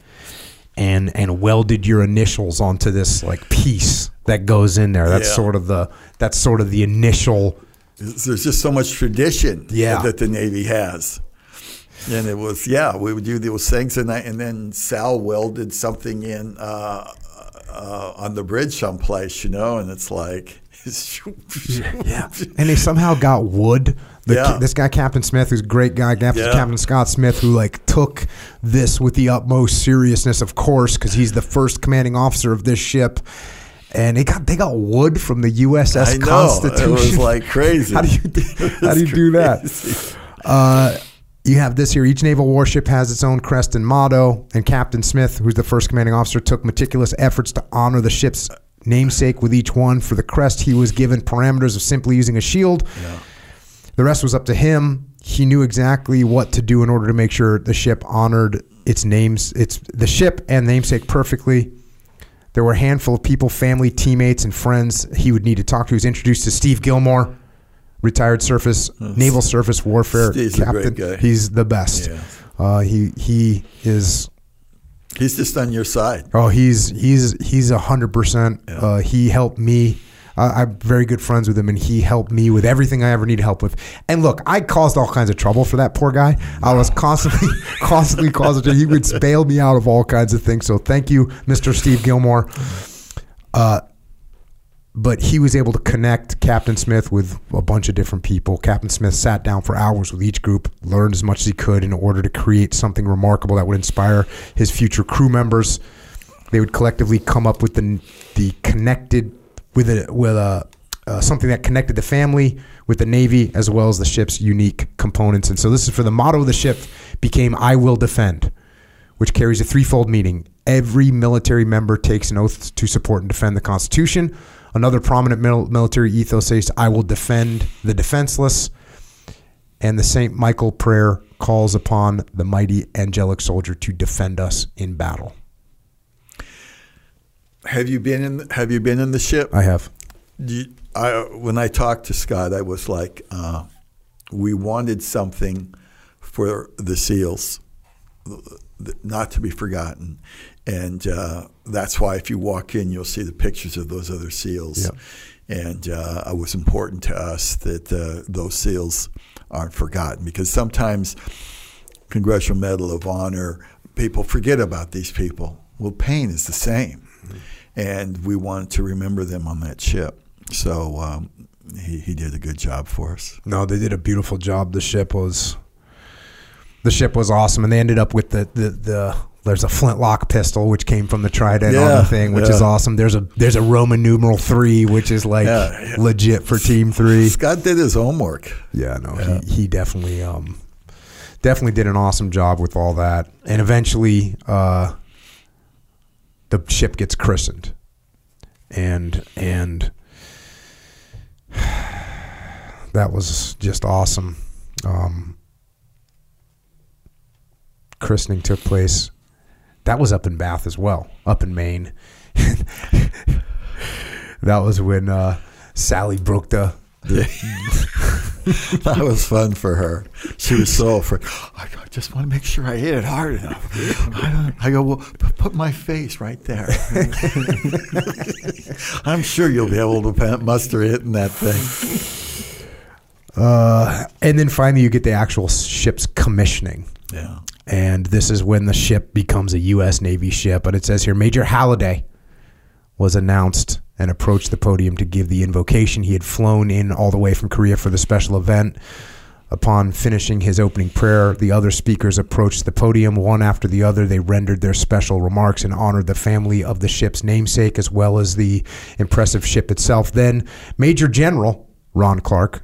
and and welded your initials onto this like piece that goes in there. That's Yeah. sort of the that's sort of the initial There's just so much tradition Yeah. that the Navy has. And it was, yeah, we would do those things. And, I, and then Sal welded something in uh, uh, on the bridge someplace, you know, and it's like, yeah. And they somehow got wood. The, Yeah. This guy Captain Smith, who's a great guy, Captain, Yeah. Captain Scott Smith, who like took this with the utmost seriousness, of course, because he's the first commanding officer of this ship. And they got they got wood from the USS I know. Constitution. It was like crazy. how do you do, how do you do that? Uh, you have this here. Each naval warship has its own crest and motto, and Captain Smith, who's the first commanding officer, took meticulous efforts to honor the ship's namesake with each one. For the crest, he was given parameters of simply using a shield. The rest was up to him. He knew exactly what to do in order to make sure the ship honored its names, its the ship and namesake perfectly. There were a handful of people, family, teammates, and friends he would need to talk to. He was introduced to Steve Gilmore, retired surface naval surface warfare Steve's a captain. great guy. He's the best. Yeah. Uh, he he is. He's just on your side. Oh, he's he's he's a hundred percent. Uh, He helped me. Uh, I'm very good friends with him, and he helped me with everything I ever needed help with. And look, I caused all kinds of trouble for that poor guy. I was constantly, constantly causing. He would bail me out of all kinds of things. So thank you, Mr. Steve Gilmore. Uh, but he was able to connect Captain Smith with a bunch of different people. Captain Smith sat down for hours with each group, learned as much as he could in order to create something remarkable that would inspire his future crew members. They would collectively come up with the the connected with a with a uh, something that connected the family with the Navy as well as the ship's unique components. And so this is for the motto of the ship became "I will defend," which carries a threefold meaning. Every military member takes an oath to support and defend the Constitution. Another prominent mil- military ethos says, "I will defend the defenseless." And the Saint Michael prayer calls upon the mighty angelic soldier to defend us in battle. Have you been in? Have you been in the ship? I have. You, I, when I talked to Scott, I was like, uh, we wanted something for the SEALs, not to be forgotten. And uh, that's why if you walk in, you'll see the pictures of those other SEALs. Yep. And uh, it was important to us that uh, those SEALs aren't forgotten because sometimes Congressional Medal of Honor, people forget about these people. Well, pain is the same. And we wanted to remember them on that ship. So um, he, he did a good job for us. No, they did a beautiful job. The ship was the ship was awesome, and they ended up with the the, the there's a flintlock pistol which came from the trident on the thing, which is yeah. awesome. There's a there's a Roman numeral three, which is like Yeah, yeah. legit for Team Three. Scott did his homework. Yeah, no, he he definitely um definitely did an awesome job with all that, and eventually uh the ship gets christened, and and that was just awesome. Um, christening took place. That was up in Bath as well, up in Maine. that was when uh, Sally broke the that was fun for her. She was so afraid. I just want to make sure I hit it hard enough. I, don't, I go, well, put my face right there. I'm sure you'll be able to muster hitting that thing. Uh, and then finally, you get the actual ship's commissioning. Yeah. And this is when the ship becomes a U.S. Navy ship. But it says here Major Halliday was announced and approached the podium to give the invocation. He had flown in all the way from Korea for the special event. Upon finishing his opening prayer, the other speakers approached the podium one after the other. They rendered their special remarks and honored the family of the ship's namesake as well as the impressive ship itself. Then, Major General Ron Clark,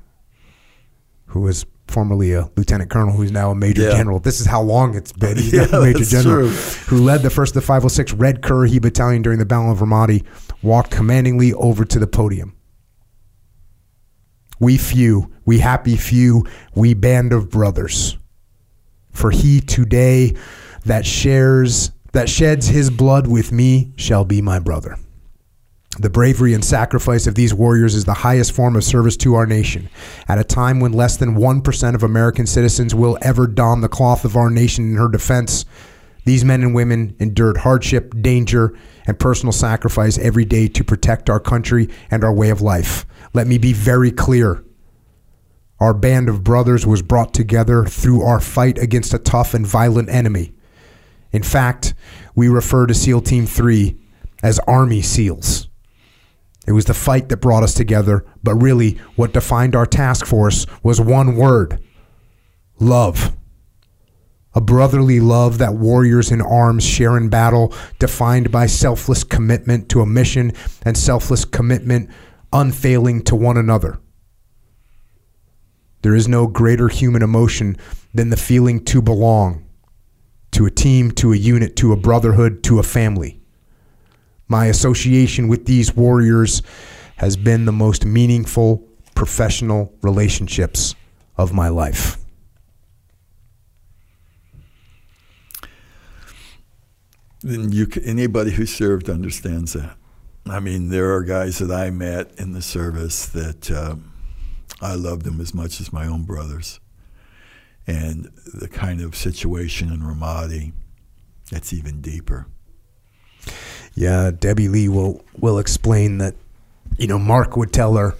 who was formerly a lieutenant colonel, who's now a major Yeah. general. This is how long it's been. He's Yeah, a major general. true. Who led the first of the 506 Red Currahee Battalion during the Battle of Ramadi, walked commandingly over to the podium. We few, we happy few, we band of brothers. For he today that shares, that sheds his blood with me shall be my brother. The bravery and sacrifice of these warriors is the highest form of service to our nation. At a time when less than 1% of American citizens will ever don the cloth of our nation in her defense, these men and women endured hardship, danger, and personal sacrifice every day to protect our country and our way of life. Let me be very clear. Our band of brothers was brought together through our fight against a tough and violent enemy. In fact, we refer to SEAL Team 3 as Army SEALs. It was the fight that brought us together, but really what defined our task force was one word love. A brotherly love that warriors in arms share in battle, defined by selfless commitment to a mission and selfless commitment unfailing to one another. There is no greater human emotion than the feeling to belong to a team, to a unit, to a brotherhood, to a family. My association with these warriors has been the most meaningful professional relationships of my life. And you, anybody who served understands that. I mean, there are guys that I met in the service that uh, I loved them as much as my own brothers. And the kind of situation in Ramadi, that's even deeper. Yeah, Debbie Lee will will explain that. You know, Mark would tell her,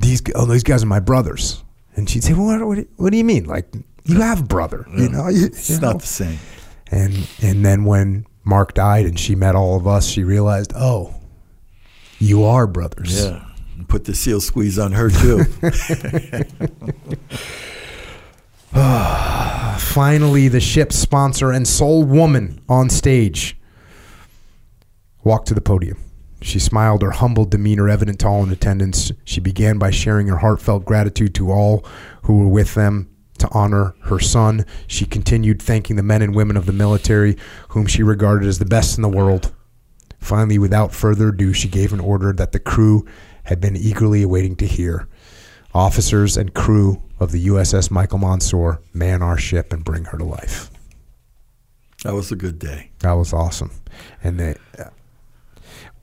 "These oh, these guys are my brothers," and she'd say, "Well, what, what, do- what do you mean? Like you have a brother? You know, you, It's you know? not the same. And and then when Mark died and she met all of us, she realized, oh, You are brothers. Yeah. Put the seal squeeze on her too. Finally, the ship's sponsor and sole woman on stage walked to the podium. She smiled, her humble demeanor evident to all in attendance. She began by sharing her heartfelt gratitude to all who were with them to honor her son. She continued thanking the men and women of the military, whom she regarded as the best in the world. Finally, without further ado, she gave an order that the crew had been eagerly awaiting to hear. Officers and crew of the USS Michael Monsoor man our ship and bring her to life. that was a good day. That was awesome. And they,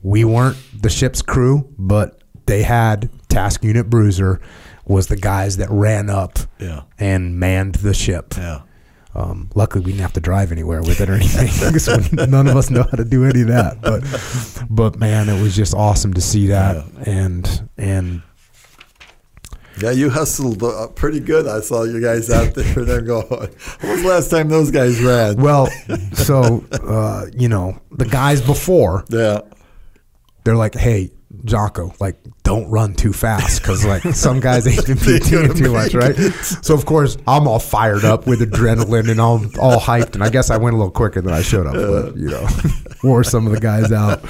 we weren't the ship's crew, but they had Task Unit Bruiser was the guys that ran up Yeah. and manned the ship. Yeah. Um, luckily, we didn't have to drive anywhere with it or anything, we- none of us know how to do any of that. But, but man, it was just awesome to see that. And and Yeah, you hustled uh, pretty good. I saw you guys out there. They're going. When was the last time those guys ran? well, so uh, you know the guys before Yeah. They're like, hey, Jocko, like, don't run too fast because, like, some guys ain't been PTing too much, right? So, of course, I'm all fired up with adrenaline and all, all hyped. And I guess I went a little quicker than I should have, but, you know, wore some of the guys out.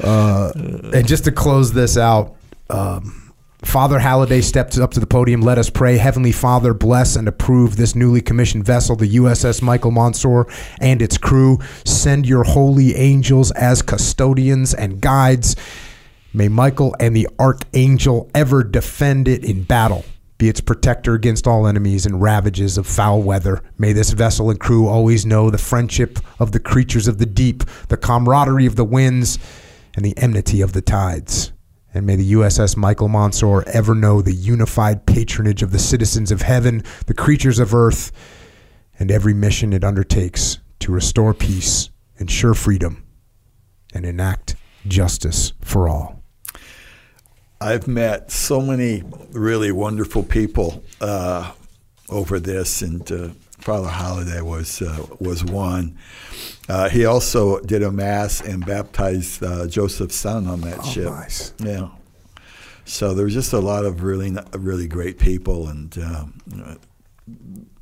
Uh, and just to close this out, um, Father Halliday stepped up to the podium. Let us pray. Heavenly Father, bless and approve this newly commissioned vessel, the USS Michael Monsoor, and its crew. Send your holy angels as custodians and guides. May Michael and the Archangel ever defend it in battle. Be its protector against all enemies and ravages of foul weather. May this vessel and crew always know the friendship of the creatures of the deep, the camaraderie of the winds, and the enmity of the tides. And may the USS Michael Monsoor ever know the unified patronage of the citizens of heaven, the creatures of earth, and every mission it undertakes to restore peace, ensure freedom, and enact justice for all. I've met so many really wonderful people uh, over this, and uh, Father Halliday was uh, was one. Uh, he also did a mass and baptized uh, Joseph's son on that ship. nice. Yeah. So there was just a lot of really really great people, and um, uh,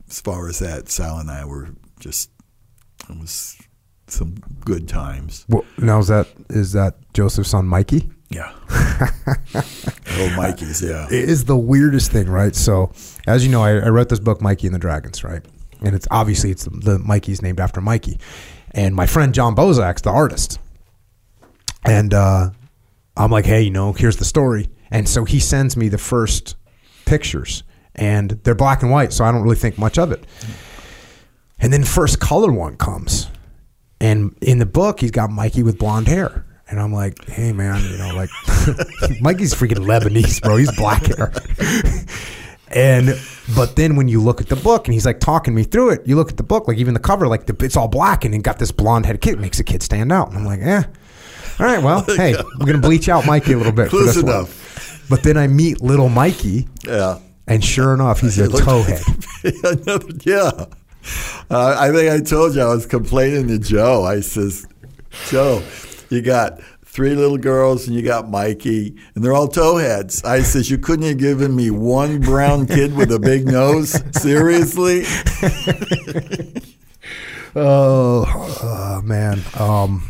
as far as that, Sal and I were just it was some good times. Well, now is that is that Joseph's son Mikey? Yeah. Old Mikey's, yeah. It is the weirdest thing, right? So, as you know, I, I wrote this book, Mikey and the Dragons, right? And it's obviously it's the Mikey's named after Mikey, and my friend Jon Bozak's the artist, and uh, I'm like, hey, you know, here's the story, and so he sends me the first pictures, and they're black and white, so I don't really think much of it, and then first color one comes, and in the book he's got Mikey with blonde hair. And I'm like, hey man, you know, like Mikey's freaking Lebanese, bro. He's black hair. and but then when you look at the book and he's like talking me through it, you look at the book, like even the cover, like the, it's all black and it got this blonde head kid, makes the kid stand out. And I'm like, eh. All right, well, hey, we're gonna bleach out Mikey a little bit. Close this one. enough. But then I meet little Mikey, Yeah. and sure enough, he's a towhead. Yeah. Uh, I think I told you I was complaining to Joe. I says, Joe, you got three little girls and you got Mikey, and they're all towheads. I says, you couldn't have given me one brown kid with a big nose? Seriously? Oh, uh, man. Um,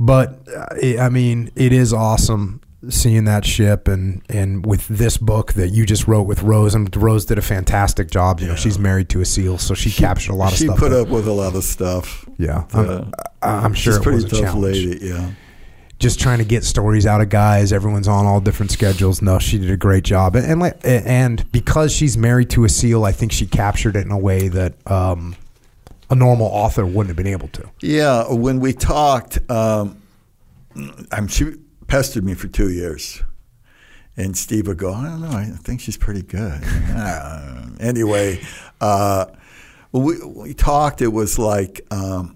but uh, I mean, it is awesome seeing that ship and and with this book that you just wrote with Rose. And Rose did a fantastic job. You know, she's married to a seal, so she, captured a lot of she stuff. She put up with a lot of stuff. yeah, Uh, I'm, I'm sure She's it pretty was a tough challenge. lady, yeah. Just trying to get stories out of guys. Everyone's on all different schedules. No, she did a great job, and and, and because she's married to a seal, I think she captured it in a way that um, a normal author wouldn't have been able to. Yeah, when we talked, um, I'm she pestered me for two years, and Steve would go, "I don't know, I think she's pretty good." Uh, anyway, uh, we we talked. It was like um,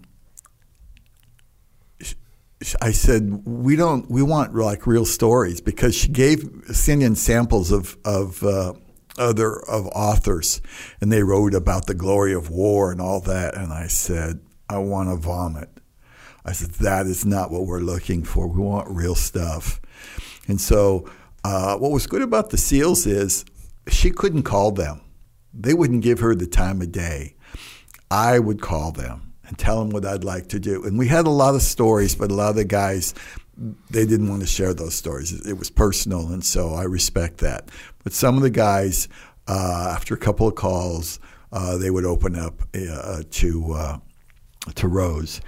I said, "We don't. We want like real stories," because she gave sent in samples of of. Uh, other of authors, and they wrote about the glory of war and all that. And I said, I want to vomit. I said, that is not what we're looking for. We want real stuff. And so, uh, what was good about the SEALs is she couldn't call them. They wouldn't give her the time of day. I would call them and tell them what I'd like to do. And we had a lot of stories, but a lot of the guys, they didn't want to share those stories. It was personal, and so I respect that. But some of the guys, uh, after a couple of calls, uh, they would open up uh, to uh, to Rose,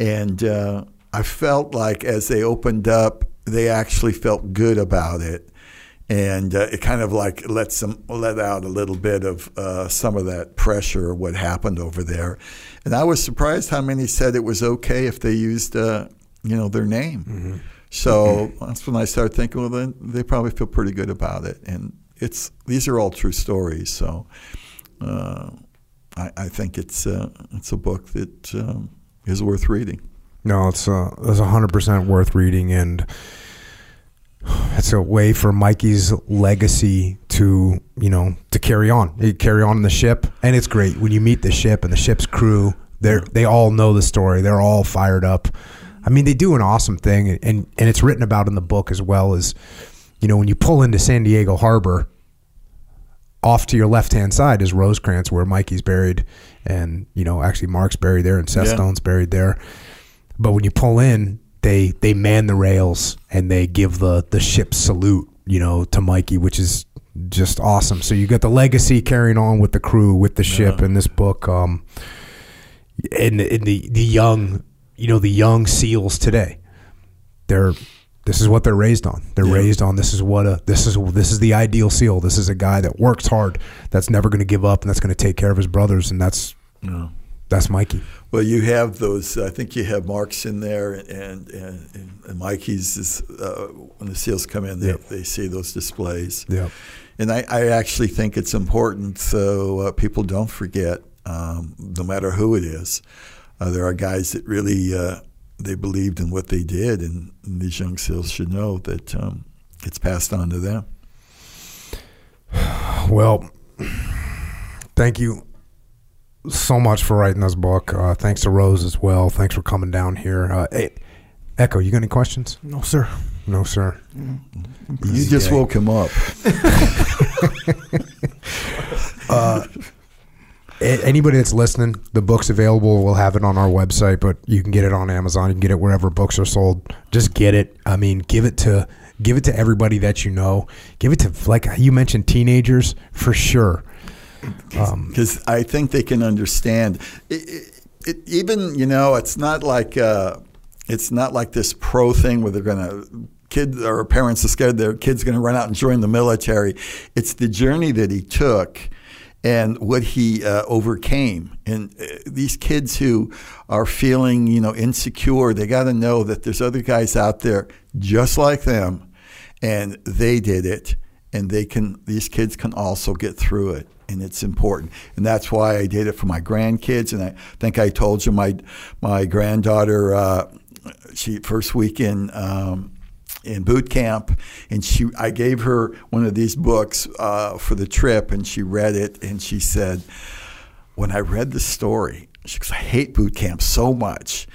and uh, I felt like as they opened up, they actually felt good about it, and uh, it kind of like lets them let out a little bit of uh, some of that pressure of what happened over there, and I was surprised how many said it was okay if they used uh, you know their name. Mm-hmm. So that's when I started thinking, well, then they probably feel pretty good about it, and it's these are all true stories, so. Uh, I, I, think it's uh, it's a book that um, is worth reading. No, it's uh, it's hundred percent worth reading, and it's a way for Mikey's legacy to you know to carry on. You carry on in the ship, and it's great when you meet the ship and the ship's crew. They they all know the story. They're all fired up. I mean, they do an awesome thing, and and it's written about in the book as well as you know when you pull into San Diego Harbor. Off to your left hand side is Rosecrans, where Mikey's buried, and you know actually Mark's buried there, and Seth Yeah. Stone's buried there. But when you pull in, they they man the rails and they give the the ship's salute, you know, to Mikey, which is just awesome. So you got the legacy carrying on with the crew, with the ship and this book, um, and in the the young, you know, the young seals today. They're this is what they're raised on. They're Yeah. raised on this is what a this is this is the ideal seal. This is a guy that works hard, that's never going to give up, and that's going to take care of his brothers, and that's No. that's Mikey. Well, you have those. I think you have Marks in there, and and, and Mikey's is uh, when the seals come in, they, Yep. they see those displays. Yep. And I, I actually think it's important so uh, people don't forget, um, no matter who it is. Uh, there are guys that really uh, they believed in what they did, and, and these young seals should know that um, it's passed on to them. Well, thank you so much for writing this book. Uh, thanks to Rose as well. Thanks for coming down here. Uh, hey, Echo, you got any questions? No, sir. No, sir. You just Okay. woke him up. A- Anybody that's listening, the book's available. We'll have it on our website, but you can get it on Amazon. You can get it wherever books are sold. Just get it. I mean, give it to give it to everybody that you know. Give it to like you mentioned, teenagers for sure. Um, because I think they can understand. It, it, it, even you know, it's not like uh, it's not like this pro thing where they're going to kids or parents are scared their kids going to run out and join the military. It's the journey that he took. And what he uh, overcame, and uh, these kids who are feeling, you know, insecure, they got to know that there's other guys out there just like them, and they did it, and they can. These kids can also get through it and it's important. And that's why I did it for my grandkids. And I think I told you my my granddaughter, uh, she first week in um, in boot camp, and she I gave her one of these books uh, for the trip, and she read it, and she said, when I read the story, she goes, I hate boot camp so much,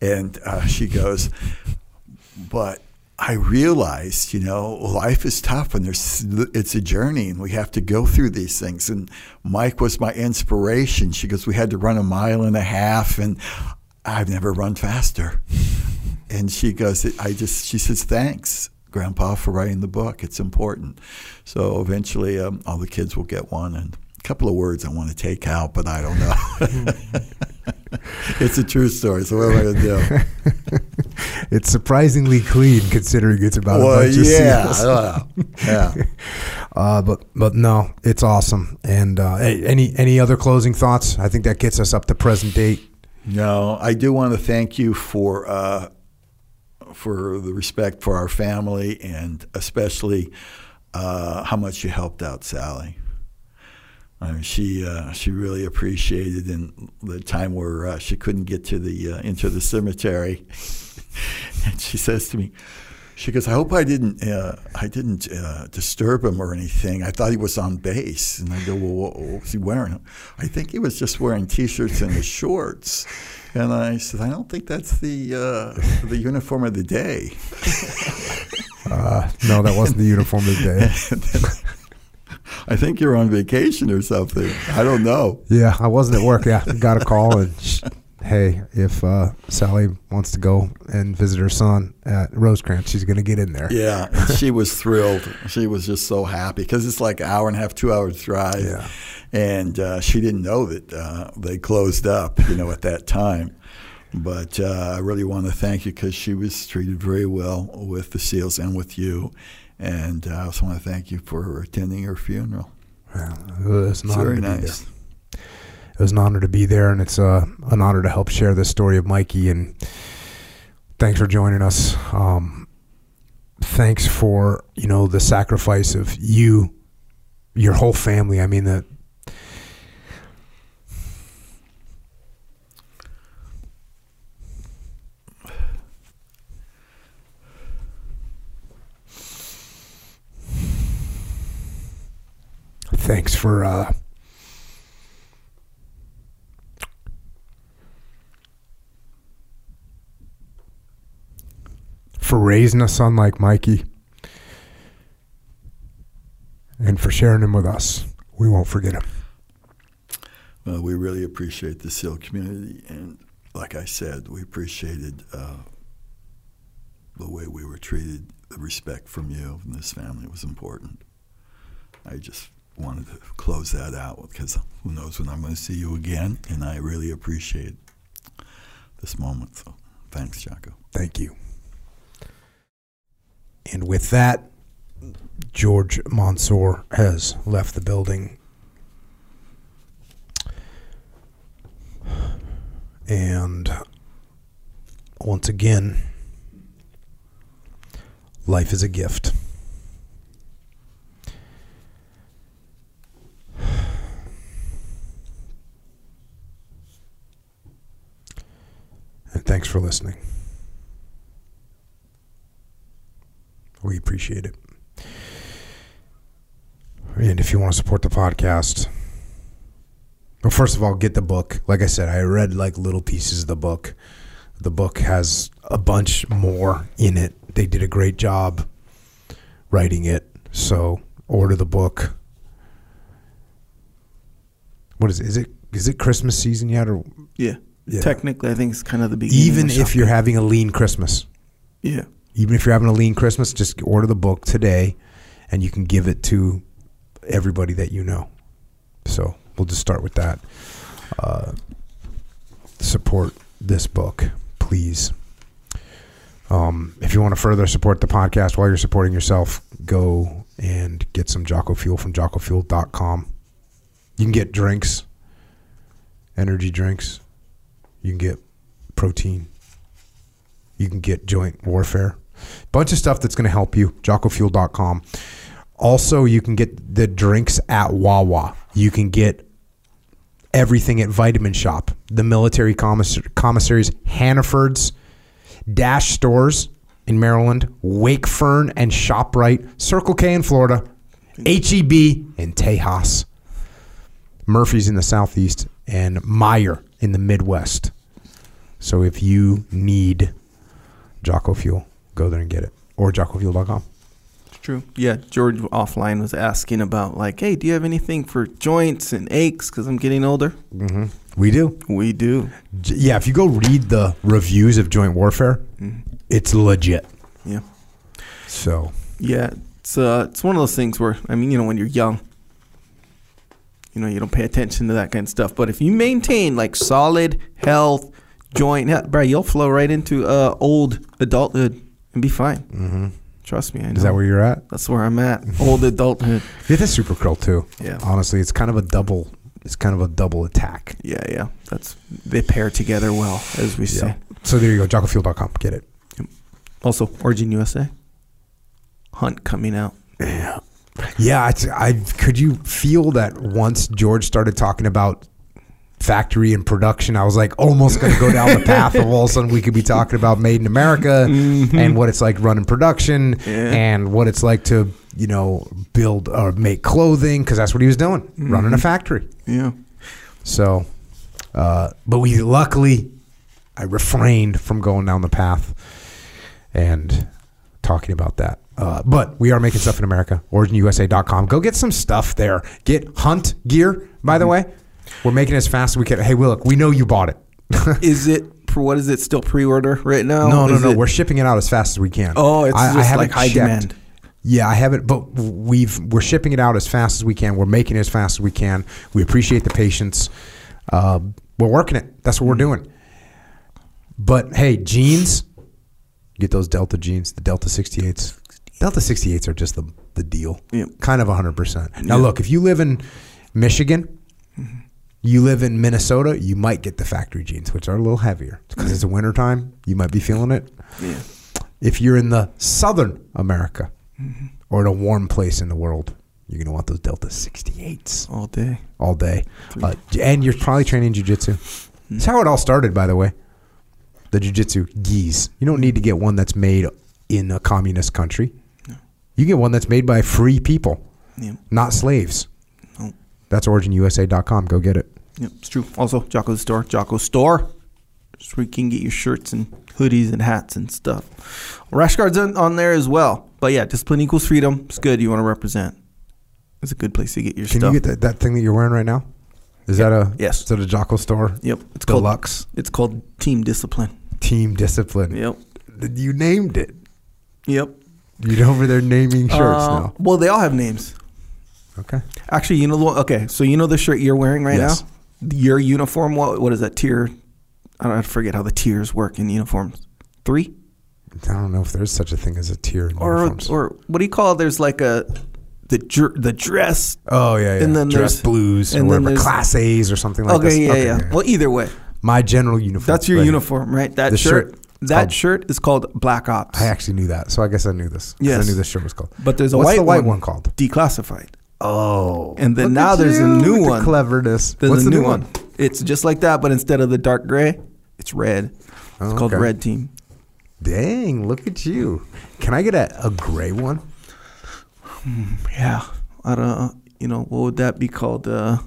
and uh, she goes, but I realized, you know, life is tough and there's it's a journey and we have to go through these things. And Mike was my inspiration. She goes, we had to run a mile and a half and I've never run faster. And she goes, I just, she says, thanks, Grandpa, for writing the book. It's important. So eventually um, all the kids will get one. And a couple of words I want to take out, but I don't know. it's a true story. So what am I going to do? it's surprisingly clean considering it's about Well, a bunch of yeah, seals. I yeah. Uh, but but no, it's awesome. And uh, any any other closing thoughts? I think that gets us up to present date. No, I do want to thank you for uh, for the respect for our family and especially uh, how much you helped out Sally. I mean, she uh, she really appreciated in the time where uh, she couldn't get to the uh, into the cemetery, and she says to me, she goes, "I hope I didn't uh, I didn't uh, disturb him or anything. I thought he was on base." And I go, "Well, what, was he wearing?" I think he was just wearing t-shirts and his shorts. And I said, "I don't think that's the uh, the uniform of the day." Uh, no, that wasn't the uniform of the day. I think you're on vacation or something. I don't know. Yeah, I wasn't at work. Yeah, got a call and sh- hey, if uh, Sally wants to go and visit her son at Rosecrans, she's gonna get in there. Yeah, she was thrilled. She was just so happy because it's like an hour and a half, two hours drive. Yeah. And uh, she didn't know that uh, they closed up, you know, at that time. But uh, I really want to thank you because she was treated very well with the SEALs and with you. And uh, I also want to thank you for attending her funeral. Yeah, it was an It's honor very to be nice. there. It was an honor to be there, and it's uh, an honor to help share this story of Mikey. And thanks for joining us. Um, thanks for you know the sacrifice of you, your whole family. I mean the. Thanks for uh, for raising a son like Mikey and for sharing him with us. We won't forget him. Well, we really appreciate the SEAL community, and like I said, we appreciated uh, the way we were treated. The respect from you and this family was important. I just wanted to close that out because who knows when I'm going to see you again, and I really appreciate this moment. So, thanks, Jocko. Thank you. And with that, George Monsoor has left the building. And once again, life is a gift. Thanks for listening. We appreciate it. And if you want to support the podcast, well, first of all, get the book. Like I said, I read like little pieces of the book. The book has a bunch more in it. They did a great job writing it. So order the book. What is it? Is it is it Christmas season yet or Yeah. Yeah. Technically, I think it's kind of the beginning. even if you're having a lean Christmas? yeah, even if you're having a lean Christmas, just order the book today, and you can give it to everybody that you know. So we'll just start with that. Uh, support this book, please. Um, if you want to further support the podcast while you're supporting yourself, go and get some Jocko Fuel from JockoFuel.com. You can get drinks, energy drinks. You can get protein. You can get joint warfare. Bunch of stuff that's going to help you. JockoFuel.com. Also, you can get the drinks at Wawa. You can get everything at Vitamin Shoppe, the military commiss- commissaries, Hannaford's, Dash stores in Maryland, Wakefern and ShopRite, Circle K in Florida, HEB in Tejas, Murphy's in the Southeast, and Meijer in the Midwest. So if you need Jocko Fuel, go there and get it. Or JockoFuel.com. it's true. Yeah, George offline was asking about like, hey, do you have anything for joints and aches? Because I'm getting older. Mm-hmm. We do. We do. Yeah, if you go read the reviews of Joint Warfare, Mhm. it's legit. Yeah. So, Yeah, it's uh, it's one of those things where I mean, you know, when you're young, you know, you don't pay attention to that kind of stuff. But if you maintain like solid health, joint, yeah, bro, you'll flow right into uh, old adulthood and be fine. Mm-hmm. Trust me, I know. is that where you're at? That's where I'm at. Old adulthood. It is Super Krill too. Yeah. Honestly, it's kind of a double. It's kind of a double attack. Yeah, yeah. That's they pair together well, as we say. So there you go. JockoFuel.com. Get it. Also, Origin USA. Hunt coming out. Yeah. Yeah. I could you feel that once George started talking about factory and production, I was like almost going to go down the path of all of a sudden we could be talking about made in America and what it's like running production Yeah. and what it's like to you know build or make clothing because that's what he was doing, running a factory. Yeah. So, uh, but we luckily, I refrained from going down the path and talking about that. Uh, but we are making stuff in America. OriginUSA.com. Go get some stuff there. Get Hunt gear, by the Mm-hmm. way. We're making it as fast as we can. Hey, look, we know you bought it. Is it for what is it still pre-order right now? no, no, no. it- We're shipping it out as fast as we can. Oh, it's just haven't like high checked. demand. Yeah, I haven't, but we've we're shipping it out as fast as we can. We're making it as fast as we can. We appreciate the patience. Uh, we're working it. That's what we're doing. But hey, jeans, get those Delta jeans, the Delta 68s. Delta 68s are just the the deal. Yep. Kind of 100%. Now Yeah. look, if you live in Michigan, mm-hmm. you live in Minnesota, you might get the factory jeans, which are a little heavier. Because it's a wintertime, you might be feeling it Yeah. if you're in the southern America mm-hmm. or in a warm place in the world, you're gonna want those Delta 68s All day. all day, uh, and you're probably training jujitsu. That's mm-hmm. how it all started, by the way. The jujitsu gis. You don't need to get one that's made in a communist country. You get one that's made by free people, Yeah. not slaves. No. That's originusa.com. Go get it. Yep, it's true. Also, Jocko's store, Jocko store, just where you can get your shirts and hoodies and hats and stuff. Rash guards on, on there as well. But yeah, discipline equals freedom. It's good. You want to represent. It's a good place to get your Can stuff. Can you get that, that thing that you're wearing right now? Is that a Yes. Is that a Jocko store? Yep, it's called Deluxe It's called team discipline. Team Discipline. Yep. You named it. Yep. You're over there naming shirts Uh, now. Well, they all have names. Okay. Actually, you know the. Okay, so you know the shirt you're wearing right Yes. now. Your uniform. What what is that tier? I don't I forget how the tiers work in uniforms. Three I don't know if there's such a thing as a tier in or uniforms. or what do you call? it? There's like a the dr- the dress. oh yeah, yeah. and then dress blues or and whatever, class A's or something like okay, this. yeah, yeah, Well, either way, My general uniform. that's your right. uniform, right? That The shirt. shirt, that called- shirt is called Black Ops. I actually knew that, so I guess I knew this. Yes. I knew this shirt was called. but there's a What's white the white one, one called? declassified. Oh, And then now there's a new with the one. cleverness. There's What's a the new new one. It's just like that, but instead of the dark gray, it's red. It's Oh, called okay. Red Team. Dang, look at you. Can I get a, a gray one? Yeah, I don't. You know, what would that be called? Uh,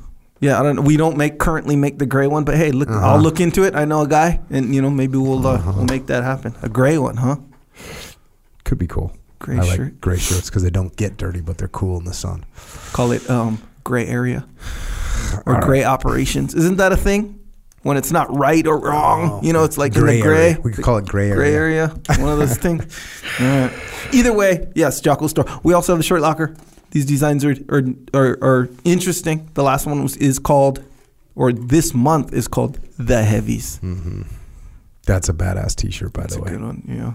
yeah, I don't. We don't make currently make the gray one, but hey, look, Uh-huh. I'll look into it. I know a guy, and you know, maybe we'll uh, we'll make that happen. A gray one, huh? Could be cool. Gray I like gray shirts because they don't get dirty, but they're cool in the sun. Call it um gray area or All right. gray operations. Isn't that a thing? When it's not right or wrong, you know, it's like in the gray. area. We could call it gray area. Gray area, one of those things. All right. Either way, yes, Jocko store. We also have the shirt locker. These designs are are, are, are interesting. The last one was, is called, or this month is called the Heavies. Mm-hmm. That's a badass T-shirt, by That's the a way. good one. Yeah.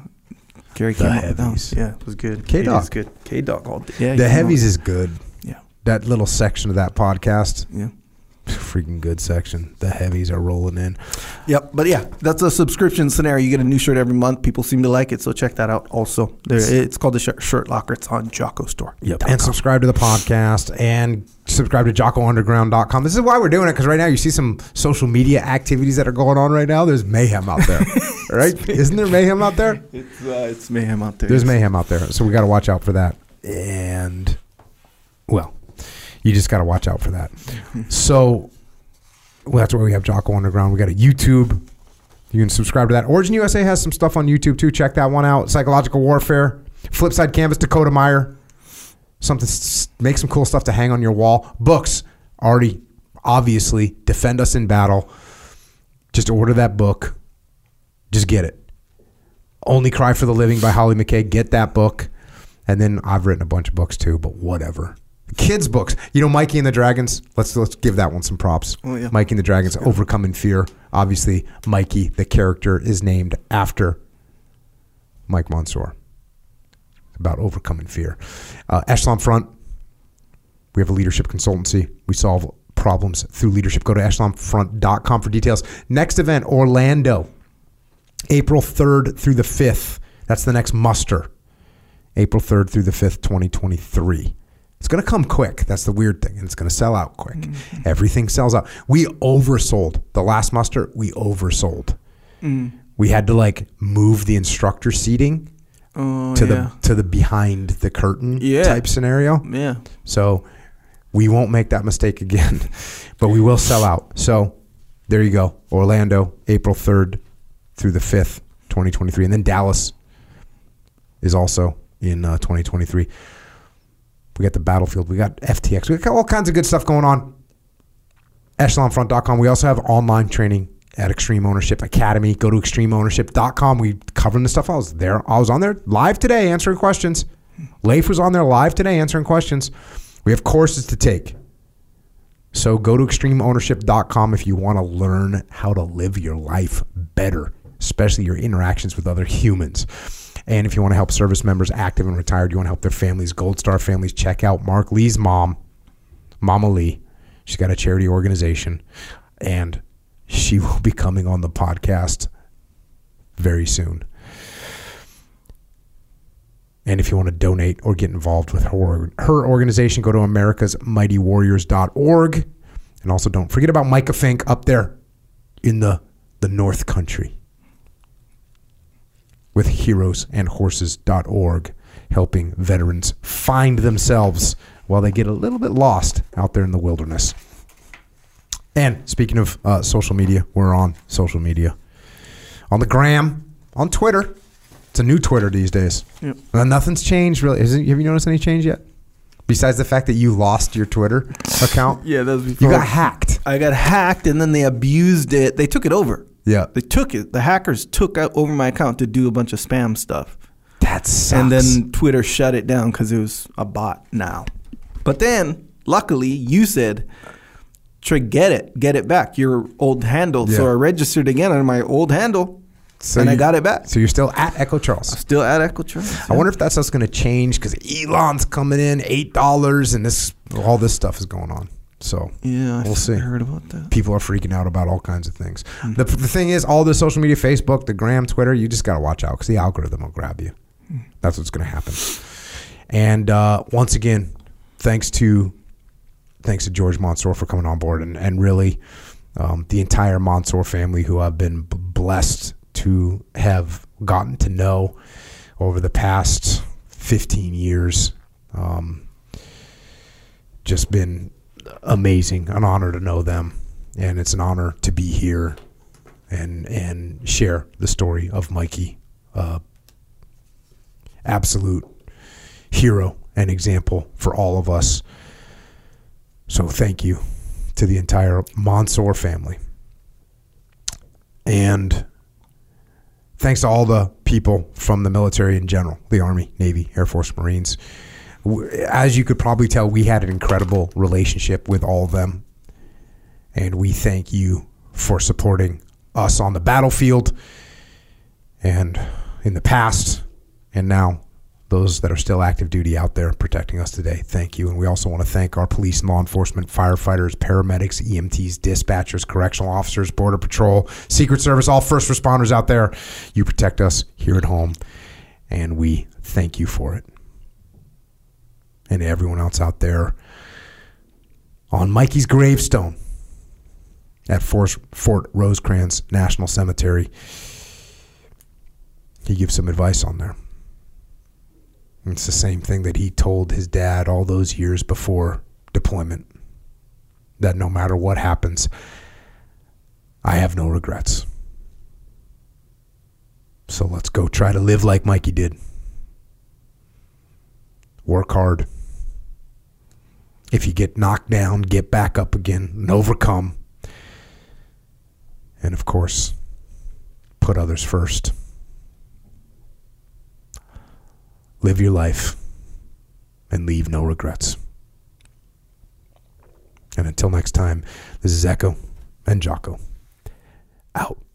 Gary The came up. Heavies. Yeah, it was good. K-Dog. It is good. K Dog all day. Yeah, The heavies up- is good. Yeah. That little section of that podcast, Yeah. Freaking good section. The heavies are rolling in. Yep. But yeah, that's a subscription scenario. You get a new shirt every month. People seem to like it, so check that out. Also, there, it's called the shirt, shirt locker. It's on Jocko Store. Yep, and subscribe to the podcast and subscribe to JockoUnderground.com. This is why we're doing it because right now you see some social media activities that are going on right now. There's mayhem out there, right? Isn't there mayhem out there? It's uh, it's mayhem out there. There's mayhem out there, so we got to watch out for that. And well, you just got to watch out for that. So well, that's why we have Jocko Underground. We got a YouTube. You can subscribe to that. Origin USA has some stuff on YouTube too. Check that one out. Psychological Warfare, Flipside Canvas, Dakota Meyer. Something make some cool stuff to hang on your wall. Books already obviously defend us in battle. Just order that book. Just get it. Only Cry for the Living by Hollie McKay. Get that book. And then I've written a bunch of books too, but whatever. Kids books. You know Mikey and the Dragons? Let's let's give that one some props. Oh, yeah. Mikey and the Dragons Overcoming Fear. Obviously, Mikey, the character, is named after Mike Monsoor. About overcoming fear. Uh, Echelon Front. We have a leadership consultancy. We solve problems through leadership. Go to echelonfront.com for details. Next event, Orlando. April 3rd through the 5th. That's the next muster. April 3rd through the 5th, 2023. It's going to come quick. That's the weird thing. And it's going to sell out quick. Everything sells out. We oversold. The last muster, we oversold. We had to like move the instructor seating Oh, to yeah. the to the behind the curtain Yeah. type scenario. yeah. So we won't make that mistake again, but we will sell out. So there you go. Orlando, April 3rd through the 5th, 2023. And then Dallas is also in uh, 2023. We got the battlefield. We got FTX. We got all kinds of good stuff going on. EchelonFront.com. We also have online training at Extreme Ownership Academy. Go to extremeownership.com. We covering the stuff. I was there. I was on there live today answering questions. Leif was on there live today answering questions. We have courses to take. So go to extremeownership.com if you want to learn how to live your life better, especially your interactions with other humans. And if you want to help service members, active and retired, you want to help their families, Gold Star families, check out Mark Lee's mom, Mama Lee. She's got a charity organization, and she will be coming on the podcast very soon. And if you want to donate or get involved with her, her organization, go to americasmightywarriors.org. And also don't forget about Micah Fink up there in the, the North Country with heroesandhorses.org, helping veterans find themselves while they get a little bit lost out there in the wilderness. And speaking of uh, social media, we're on social media. On the gram, on Twitter. It's a new Twitter these days. Yep. Uh, nothing's changed really. It, have you noticed any change yet? Besides the fact that you lost your Twitter account? Yeah, that was before. You got hacked. I got hacked, and then they abused it. They took it over. Yeah. They took it. The hackers took out over my account to do a bunch of spam stuff. That sucks. And then Twitter shut it down because it was a bot now. But then, luckily, you said, Trey, get it. Get it back. Your old handle. So I registered again under my old handle, So and I got it back. So you're still at Echo Charles. Still at Echo Charles. I wonder if that's what's going to change because Elon's coming in eight dollars, and this all this stuff is going on. So Yeah, I we'll see. heard about that. People are freaking out about all kinds of things. The, the thing is, all the social media, Facebook, the gram, Twitter, you just got to watch out because the algorithm will grab you. That's what's going to happen. And uh, once again, thanks to thanks to George Monsoor for coming on board, and and really um, the entire Monsoor family who I've been b- blessed to have gotten to know over the past 15 years. Um, just been amazing, an honor to know them, and it's an honor to be here and and share the story of Mikey, uh, absolute hero and example for all of us. So thank you to the entire Monsoor family. And thanks to all the people from the military in general, the Army, Navy, Air Force, Marines. As you could probably tell, we had an incredible relationship with all of them. And we thank you for supporting us on the battlefield and in the past and now those that are still active duty out there protecting us today. Thank you. And we also want to thank our police and law enforcement, firefighters, paramedics, EMTs, dispatchers, correctional officers, border patrol, secret service, all first responders out there. You protect us here at home and we thank you for it. And everyone else out there on Mikey's gravestone at Fort, Rosecrans National Cemetery. He gives some advice on there. It's the same thing that he told his dad all those years before deployment that no matter what happens, I have no regrets. So let's go try to live like Mikey did. Work hard. If you get knocked down, get back up again and overcome. And of course, put others first. Live your life and leave no regrets. And until next time, this is Echo and Jocko. Out.